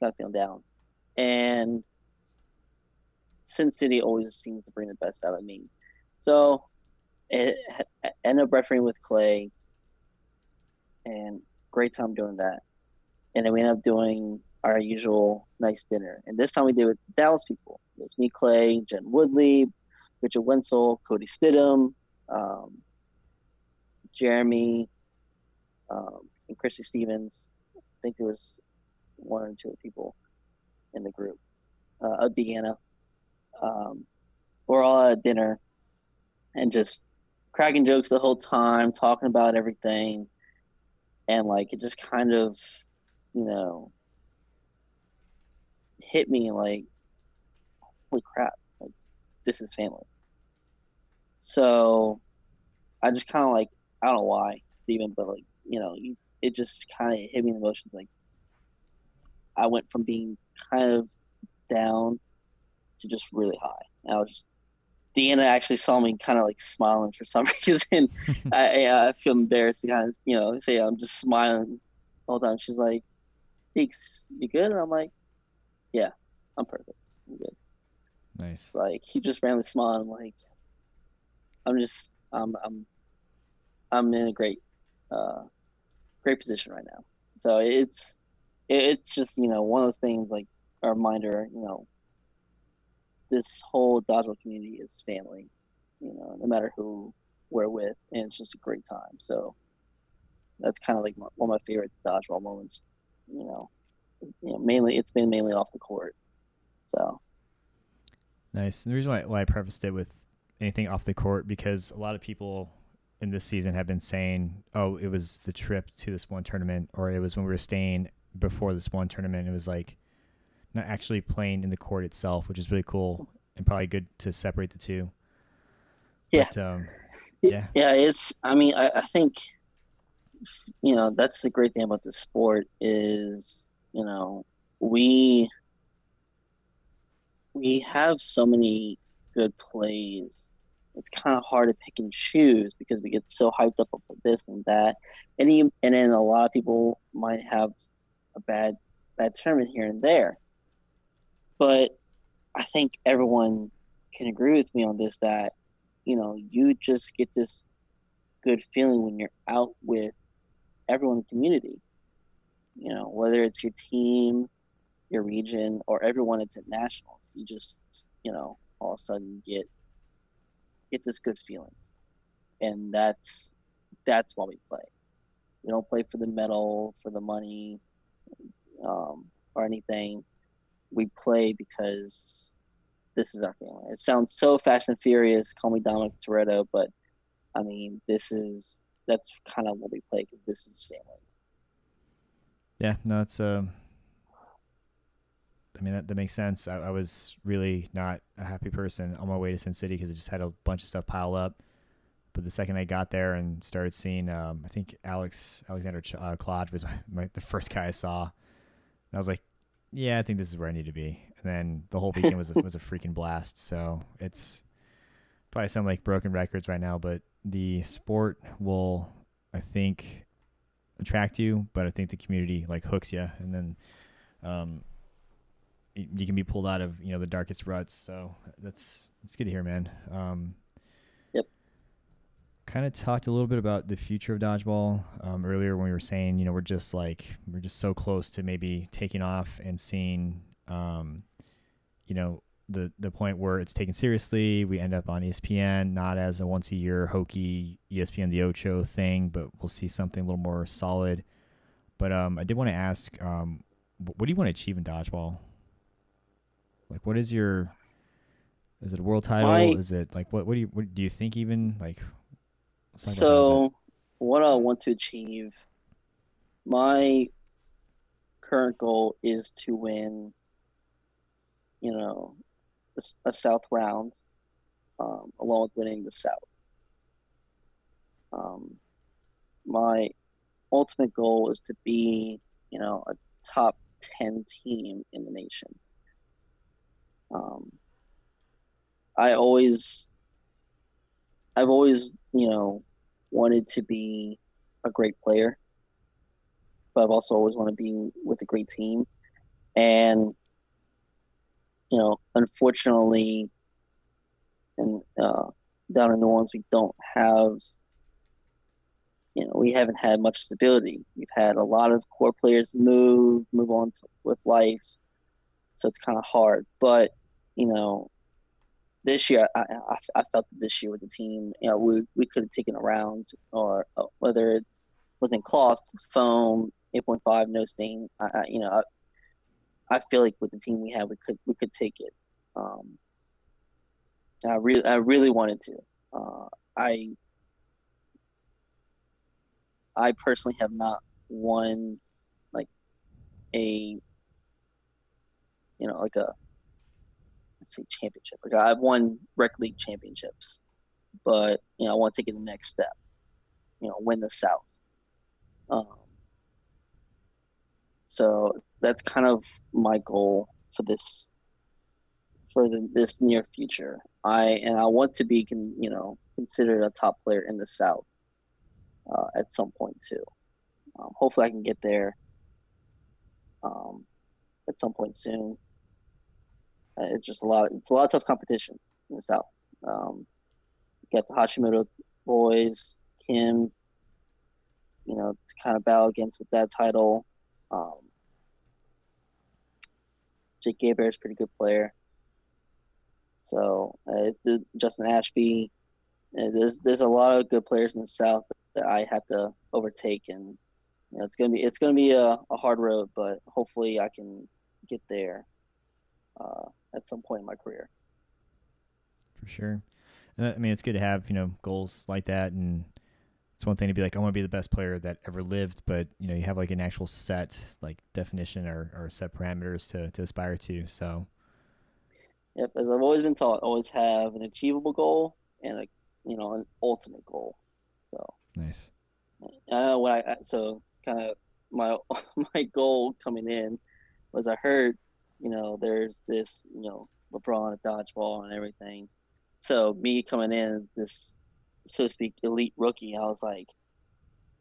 kind of feeling down. And Sin City always seems to bring the best out of me. So it, it ended up refereeing with Clay and great time doing that. And then we ended up doing our usual nice dinner. And this time we did with Dallas people. It was me, Clay, Jen Woodley, Richard Wenzel, Cody Stidham, um, Jeremy, um, and Christy Stevens. I think there was one or two people in the group. Uh, Deanna. Um, we're all at dinner and just cracking jokes the whole time, talking about everything. And like it just kind of, you know, hit me like, holy crap, like this is family. So I just kind of like I don't know why, Steven, but like you know, it just kind of hit me in the emotions. Like I went from being kind of down to just really high. And I was just Deanna actually saw me kind of like smiling for some reason. I, I feel embarrassed to kind of you know say I'm just smiling all the time. She's like, "Eeks, you good?" And I'm like, "Yeah, I'm perfect. I'm good." Nice. like he just randomly smiled. I'm like, I'm just I'm I'm I'm in a great uh great position right now. So it's it's just you know one of those things like a reminder. You know, this whole dodgeball community is family. You know, no matter who we're with, and it's just a great time. So that's kind of like my, one of my favorite dodgeball moments. You know, you know, mainly it's been mainly off the court. So nice. And the reason why, why I prefaced it with anything off the court because a lot of people in this season have been saying, "Oh, it was the trip to this one tournament, or it was when we were staying before this one tournament." It was like not actually playing in the court itself, which is really cool and probably good to separate the two. Yeah. But, um, yeah. Yeah. It's. I mean, I, I think you know that's the great thing about the sport is you know we we have so many good plays it's kind of hard to pick and choose because we get so hyped up for this and that, and you, and then a lot of people might have a bad bad tournament here and there. But I think everyone can agree with me on this that you know you just get this good feeling when you're out with everyone in the community. You know, whether it's your team, your region, or everyone at nationals, you just you know all of a sudden get get this good feeling, and that's that's why we play. We don't play for the medal, for the money, um, or anything. We play because this is our family. It sounds so fast and furious. Call me Dominic Toretto, but I mean, this is that's kind of what we play because this is family. Yeah, no, it's um, I mean, that, that makes sense. I, I, was really not a happy person on my way to Sin City because I just had a bunch of stuff pile up. But the second I got there and started seeing, um, I think Alex Alexander Ch- uh, Claude was my, my, the first guy I saw. And I was like, yeah, I think this is where I need to be. And then the whole weekend was was a freaking blast. So it's probably some like broken records right now, but the sport will, I think, attract you, but I think the community like hooks you, and then um, you can be pulled out of you know the darkest ruts. So that's that's good to hear, man. Um, yep. Kind of talked a little bit about the future of dodgeball um, earlier when we were saying you know we're just like we're just so close to maybe taking off and seeing um, you know the the point where it's taken seriously. We end up on ESPN, not as a once a year hokey ESPN the Ocho thing, but we'll see something a little more solid. But um, I did want to ask, um, what do you want to achieve in dodgeball? Like, what is your? Is it a world title? My, is it like what? What do you? What do you think? Even like. So, what I want to achieve, my current goal is to win. You know, a, a South round, um, along with winning the South. Um, my ultimate goal is to be, you know, a top 10 team in the nation. Um, I always, I've always, you know, wanted to be a great player, but I've also always wanted to be with a great team. And, you know, unfortunately, and uh, down in New Orleans, we don't have, you know, we haven't had much stability. We've had a lot of core players move, move on to, with life so it's kind of hard. But you know, this year I, I, I, felt that this year with the team, you know, we we could have taken a round, or uh, whether it was in cloth, foam, 8.5, no stain. I, I you know, I, I, feel like with the team we have, we could we could take it. Um, I really I really wanted to. Uh, I I personally have not won like a you know, like a let's say championship. Like I've won rec league championships, but you know, I want to take it the next step. You know, win the South. Um, so that's kind of my goal for this for the, this near future. I and I want to be, con, you know, considered a top player in the South uh, at some point too. Um, hopefully, I can get there um, at some point soon. Uh, it's just a lot. It's a lot of tough competition in the South. Um, got the Hashimoto boys, Kim, you know, to kind of battle against with that title. Um, Jake Gaber is a pretty good player. So uh, Justin Ashby, uh, there's there's a lot of good players in the South that I have to overtake, and you know, it's gonna be it's gonna be a, a hard road, but hopefully I can get there uh, at some point in my career. For sure. Uh, I mean, it's good to have you know goals like that, and it's one thing to be like, I want to be the best player that ever lived, but you know, you have like an actual set like definition or, or set parameters to to aspire to. So. Yep, as I've always been taught, always have an achievable goal and a you know an ultimate goal. So. Nice. I know when I so kind of my my goal coming in was I heard you know there's this you know LeBron at dodgeball and everything so me coming in this, so to speak, elite rookie, I was like,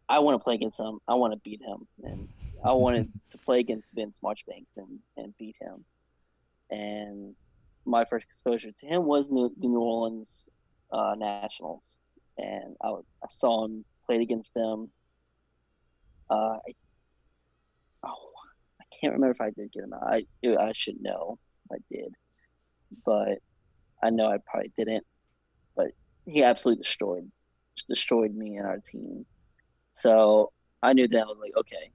I want to play against him. I want to beat him, and I wanted to play against Vince Marchbanks and and beat him. And my first exposure to him was New, the New Orleans uh, Nationals, and I, I saw him played against them. Uh, I, oh, can't remember if I did get him out. I I should know I did, but I know I probably didn't, but he absolutely destroyed destroyed me and our team. So I knew that I was like, okay,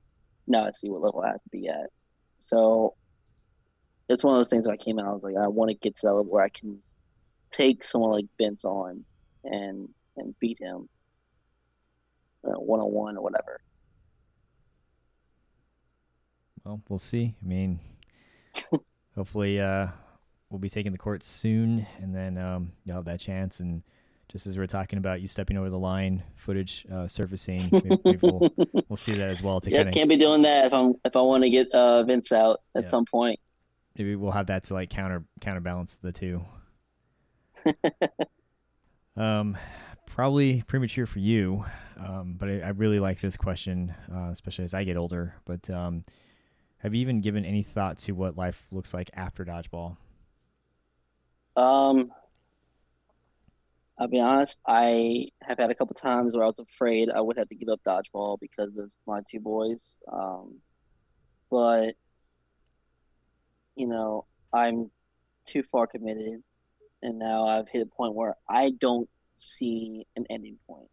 now I see what level I have to be at. So it's one of those things where I came out, I was like, I want to get to that level where I can take someone like Vince on and and beat him one on one or whatever. Well, we'll see. I mean, hopefully, uh, we'll be taking the court soon, and then um, you'll have that chance. And just as we are talking about you stepping over the line, footage uh, surfacing, maybe, maybe we'll, we'll, see that as well. To yeah, kinda... can't be doing that if I'm if I want to get uh, Vince out at yeah. some point. Maybe we'll have that to like counter counterbalance the two. um, probably premature for you, um, but I, I, really like this question, uh, especially as I get older. But um, have you even given any thought to what life looks like after dodgeball? Um, I'll be honest. I have had a couple times where I was afraid I would have to give up dodgeball because of my two boys. Um, but you know, I'm too far committed, and now I've hit a point where I don't see an ending point.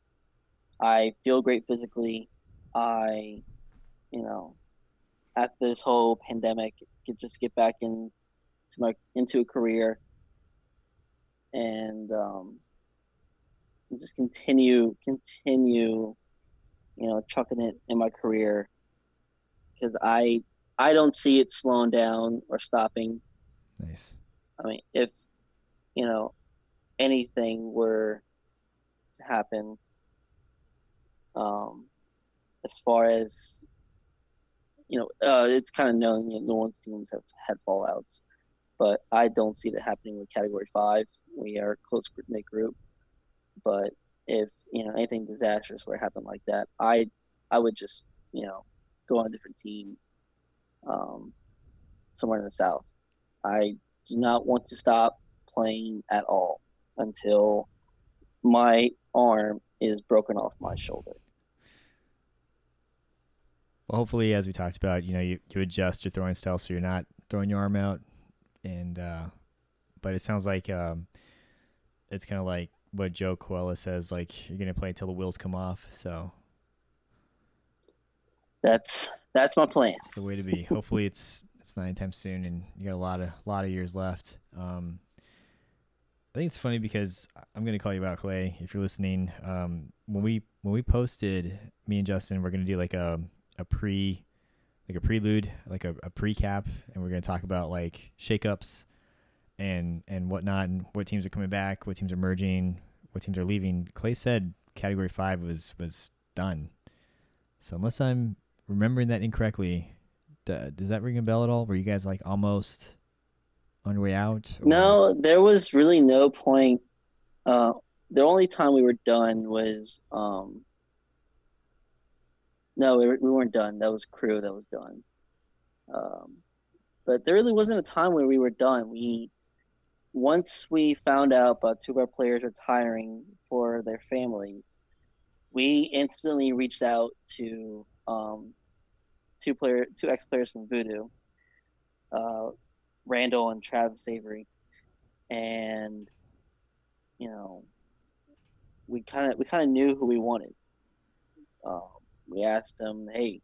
I feel great physically. I, you know, after this whole pandemic, could just get back in to my into a career and um, just continue continue you know chucking it in my career because I I don't see it slowing down or stopping. Nice. I mean, if you know anything were to happen, um, as far as you know, uh, it's kind of known. Know, New Orleans teams have had fallouts, but I don't see that happening with Category Five. We are a close knit group, but if you know anything disastrous were to happen like that, I I would just you know go on a different team, um, somewhere in the south. I do not want to stop playing at all until my arm is broken off my shoulder. Well, hopefully, as we talked about, you know, you, you adjust your throwing style so you're not throwing your arm out, and uh, but it sounds like um, it's kind of like what Joe Coella says, like you're gonna play until the wheels come off. So that's that's my plan. It's the way to be. Hopefully, it's it's not anytime soon, and you got a lot of lot of years left. Um, I think it's funny because I'm gonna call you out, Clay, if you're listening. Um, when we when we posted, me and Justin, we're gonna do like a a pre like a prelude, like a, a pre-cap, and we're gonna talk about like shakeups and and whatnot, and what teams are coming back, what teams are merging, what teams are leaving. Clay said Category Five was was done. So unless I'm remembering that incorrectly, does that ring a bell at all? Were you guys like almost on your way out? Or? No, there was really no point. Uh, the only time we were done was um, no, we, we weren't done. That was Krewe that was done. Um, but there really wasn't a time where we were done. We once we found out about two of our players retiring for their families, we instantly reached out to um, two player, two ex players from Voodoo, uh, Randall and Travis Avery, and you know, we kind of we kind of knew who we wanted. Um, we asked them, "Hey,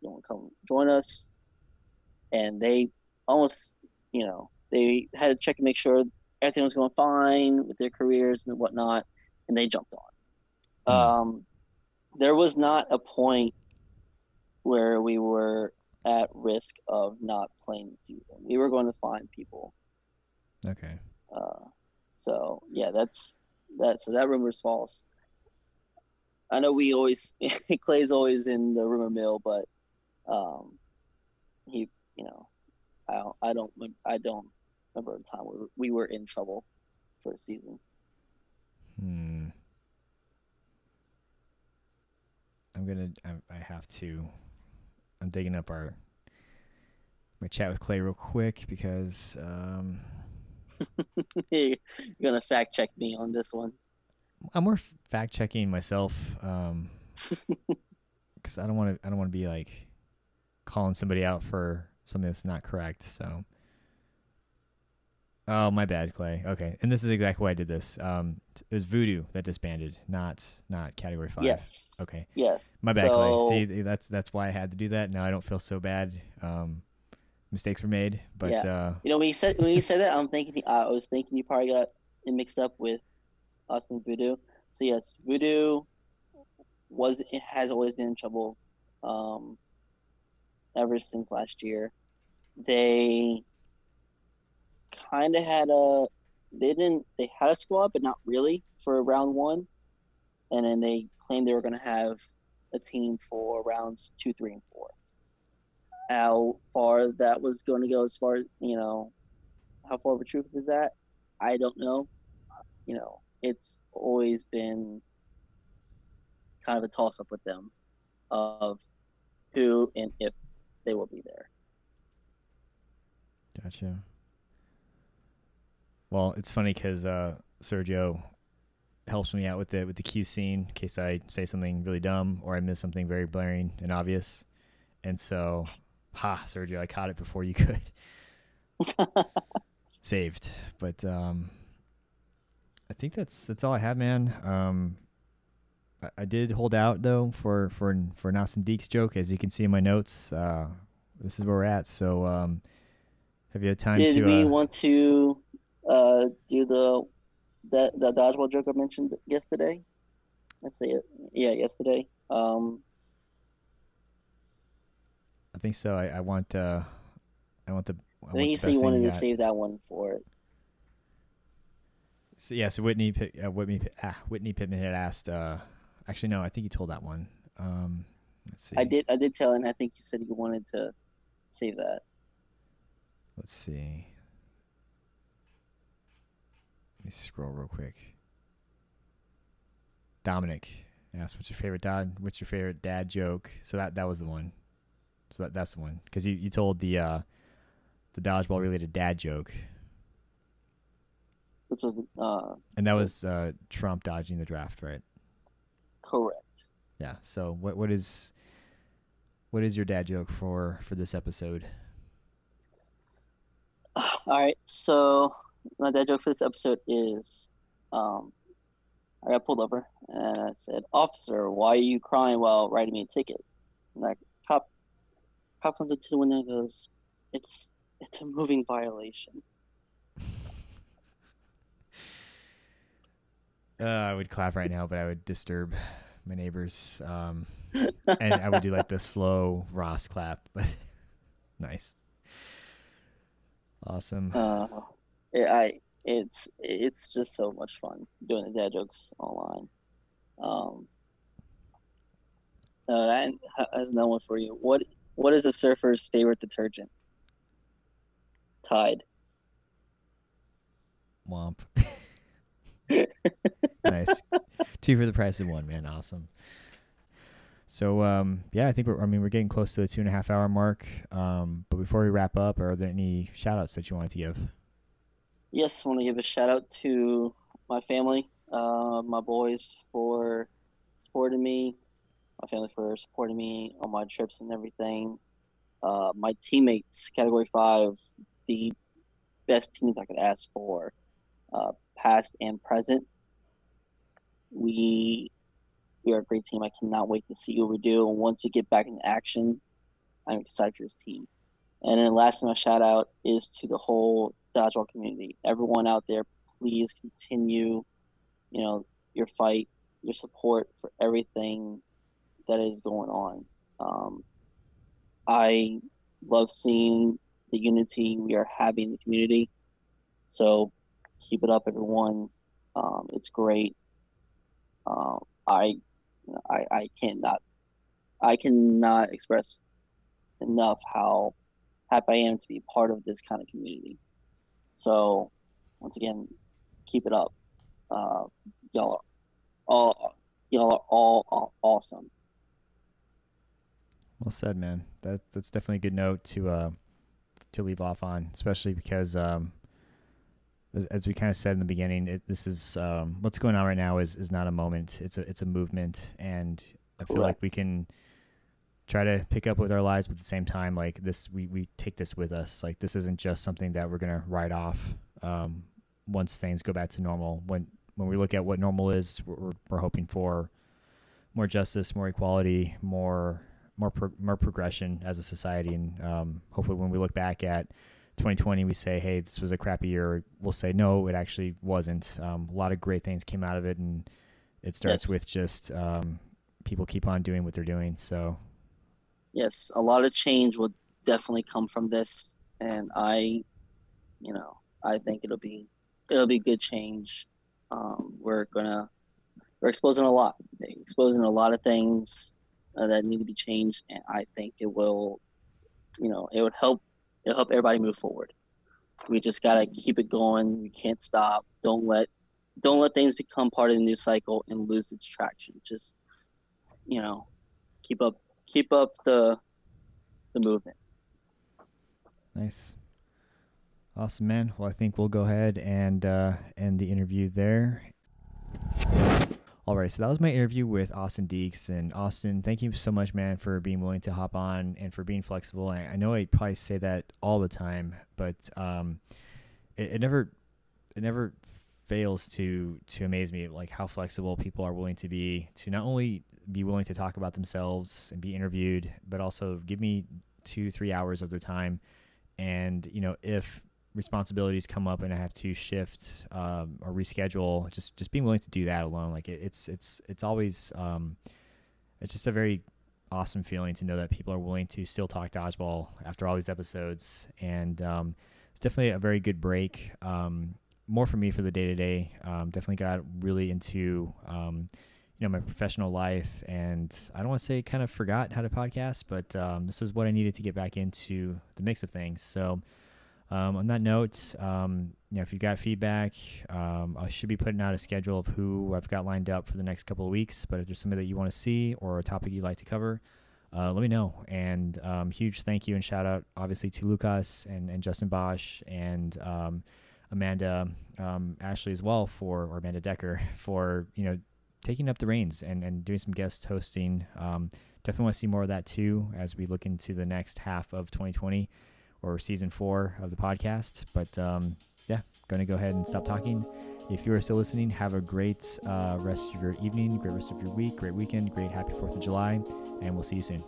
you want to come join us?" And they almost, you know, they had to check and make sure everything was going fine with their careers and whatnot, and they jumped on. Mm. Um, there was not a point where we were at risk of not playing the season. We were going to find people. Okay. Uh, so yeah, that's that. So that rumor is false. I know we always Clay's always in the rumor mill, but um, he, you know, I don't, I don't, I don't remember the time we we were in trouble for a season. Hmm. I'm gonna. I, I have to. I'm digging up our my chat with Clay real quick because um, you're gonna fact check me on this one. I'm more fact checking myself because um, I don't want to. I don't want to be like calling somebody out for something that's not correct. So, oh my bad, Clay. Okay, and this is exactly why I did this. Um, it was Voodoo that disbanded, not not Category Five. Yes. Okay. Yes. My bad, so... Clay. See, that's that's why I had to do that. Now I don't feel so bad. Um, mistakes were made, but yeah. uh, you know when you said when you said that, I'm thinking I was thinking you probably got it mixed up with Austin Voodoo. So yes, Voodoo was has always been in trouble um, ever since last year. They kind of had a they didn't they had a squad, but not really for round one, and then they claimed they were going to have a team for rounds two, three, and four. How far that was going to go, as far as you know, how far of a truth is that? I don't know. You know, it's always been kind of a toss up with them of who and if they will be there. Gotcha. Well, it's funny because uh, Sergio helps me out with the with the Q scene in case I say something really dumb or I miss something very blaring and obvious. And so, ha, Sergio, I caught it before you could. Saved, but um, I think that's that's all I have, man. Um, I, I, did hold out though for for for Nas and Deeks joke, as you can see in my notes. Uh, this is where we're at. So, um, have you had time did to? Did we uh, want to uh, do the that the dodgeball joke I mentioned yesterday? Let's say it. Yeah, yesterday. Um, I think so. I, I want. Uh, I want the. I, I think you said you wanted to save that one for it. So yeah, so Whitney uh, Whitney ah, Whitney Pittman had asked. Uh, actually, no, I think you told that one. Um, let's see. I did. I did tell, and I think you said you wanted to save that. Let's see. Let me scroll real quick. Dominic asked, "What's your favorite dad? What's your favorite dad joke?" So that that was the one. So that that's the one because you, you told the uh, the dodgeball related dad joke which was uh, and that was uh, Trump dodging the draft, right? Correct. Yeah. So what what is what is your dad joke for for this episode? All right. So my dad joke for this episode is, um, I got pulled over and I said, "Officer, why are you crying while writing me a ticket?" And that cop cop comes into the window and goes, "It's it's a moving violation." Uh, I would clap right now, but I would disturb my neighbors. Um, and I would do like the slow Ross clap, but nice. Awesome. Uh, I it's it's just so much fun doing the dad jokes online. Um, uh, that has no one for you. What what is the surfer's favorite detergent? Tide. Womp. nice. Two for the price of one, man. Awesome. So um, yeah, I think we're I mean we're getting close to the two and a half hour mark. Um, but before we wrap up, are there any shout outs that you wanted to give? Yes, I want to give a shout out to my family, uh, my boys for supporting me, my family for supporting me on my trips and everything. Uh, my teammates, Category Five, the best teams I could ask for, uh, past and present. We we are a great team. I cannot wait to see what we do. And once we get back in action, I'm excited for this team. And then last my shout out is to the whole dodgeball community. Everyone out there, please continue, you know, your fight, your support for everything that is going on. Um, I love seeing the unity we are having in the community. So keep it up, everyone. Um, it's great. Uh, I, I, I cannot, I cannot express enough how happy I am to be part of this kind of community. So, once again, keep it up. Uh, y'all are all y'all are all, all awesome. Well said, man. That that's definitely a good note to uh to leave off on, especially because um as, as we kind of said in the beginning, it, this is um what's going on right now is is not a moment. It's a it's a movement, and I feel Correct. like we can try to pick up with our lives, but at the same time, like this, we, we take this with us. Like this isn't just something that we're gonna write off um, once things go back to normal. When when we look at what normal is, we're, we're hoping for more justice, more equality, more more pro- more progression as a society, and um, hopefully, when we look back at 2020, we say, "Hey, this was a crappy year." We'll say, "No, it actually wasn't." Um, a lot of great things came out of it, and it starts yes. with just um, people keep on doing what they're doing. So yes, a lot of change will definitely come from this, and I, you know, I think it'll be it'll be good change. Um, we're gonna we're exposing a lot, exposing a lot of things uh, that need to be changed, and I think it will, you know, it would help it'll help everybody move forward. We just gotta keep it going. We can't stop. Don't let don't let things become part of the news cycle and lose its traction. Just you know, keep up keep up the the movement. Nice. Awesome, man. Well, I think we'll go ahead and uh, end the interview there. All right, so that was my interview with Austin Deeks. And Austin, thank you so much, man, for being willing to hop on and for being flexible. I, I know I probably say that all the time, but um, it, it never, it never fails to to amaze me, like how flexible people are willing to be to not only be willing to talk about themselves and be interviewed, but also give me two, three hours of their time. And, you know, if responsibilities come up and I have to shift um, or reschedule, just, just being willing to do that alone, like it, it's, it's, it's always, um, it's just a very awesome feeling to know that people are willing to still talk dodgeball after all these episodes. And, um, it's definitely a very good break. Um, more for me for the day to day. Definitely got really into, um, you know my professional life and i don't want to say kind of forgot how to podcast but um, this was what i needed to get back into the mix of things so um, on that note um, you know if you've got feedback um, i should be putting out a schedule of who i've got lined up for the next couple of weeks but if there's somebody that you want to see or a topic you'd like to cover uh, let me know and um, huge thank you and shout out obviously to lucas and, and justin bosch and um, amanda ashley as well for or amanda decker for you know taking up the reins and, and doing some guest hosting. Um, definitely want to see more of that too as we look into the next half of 2020 or season four of the podcast. But um, yeah, going to go ahead and stop talking. If you are still listening, have a great uh, rest of your evening, great rest of your week, great weekend, great happy 4th of July, and we'll see you soon.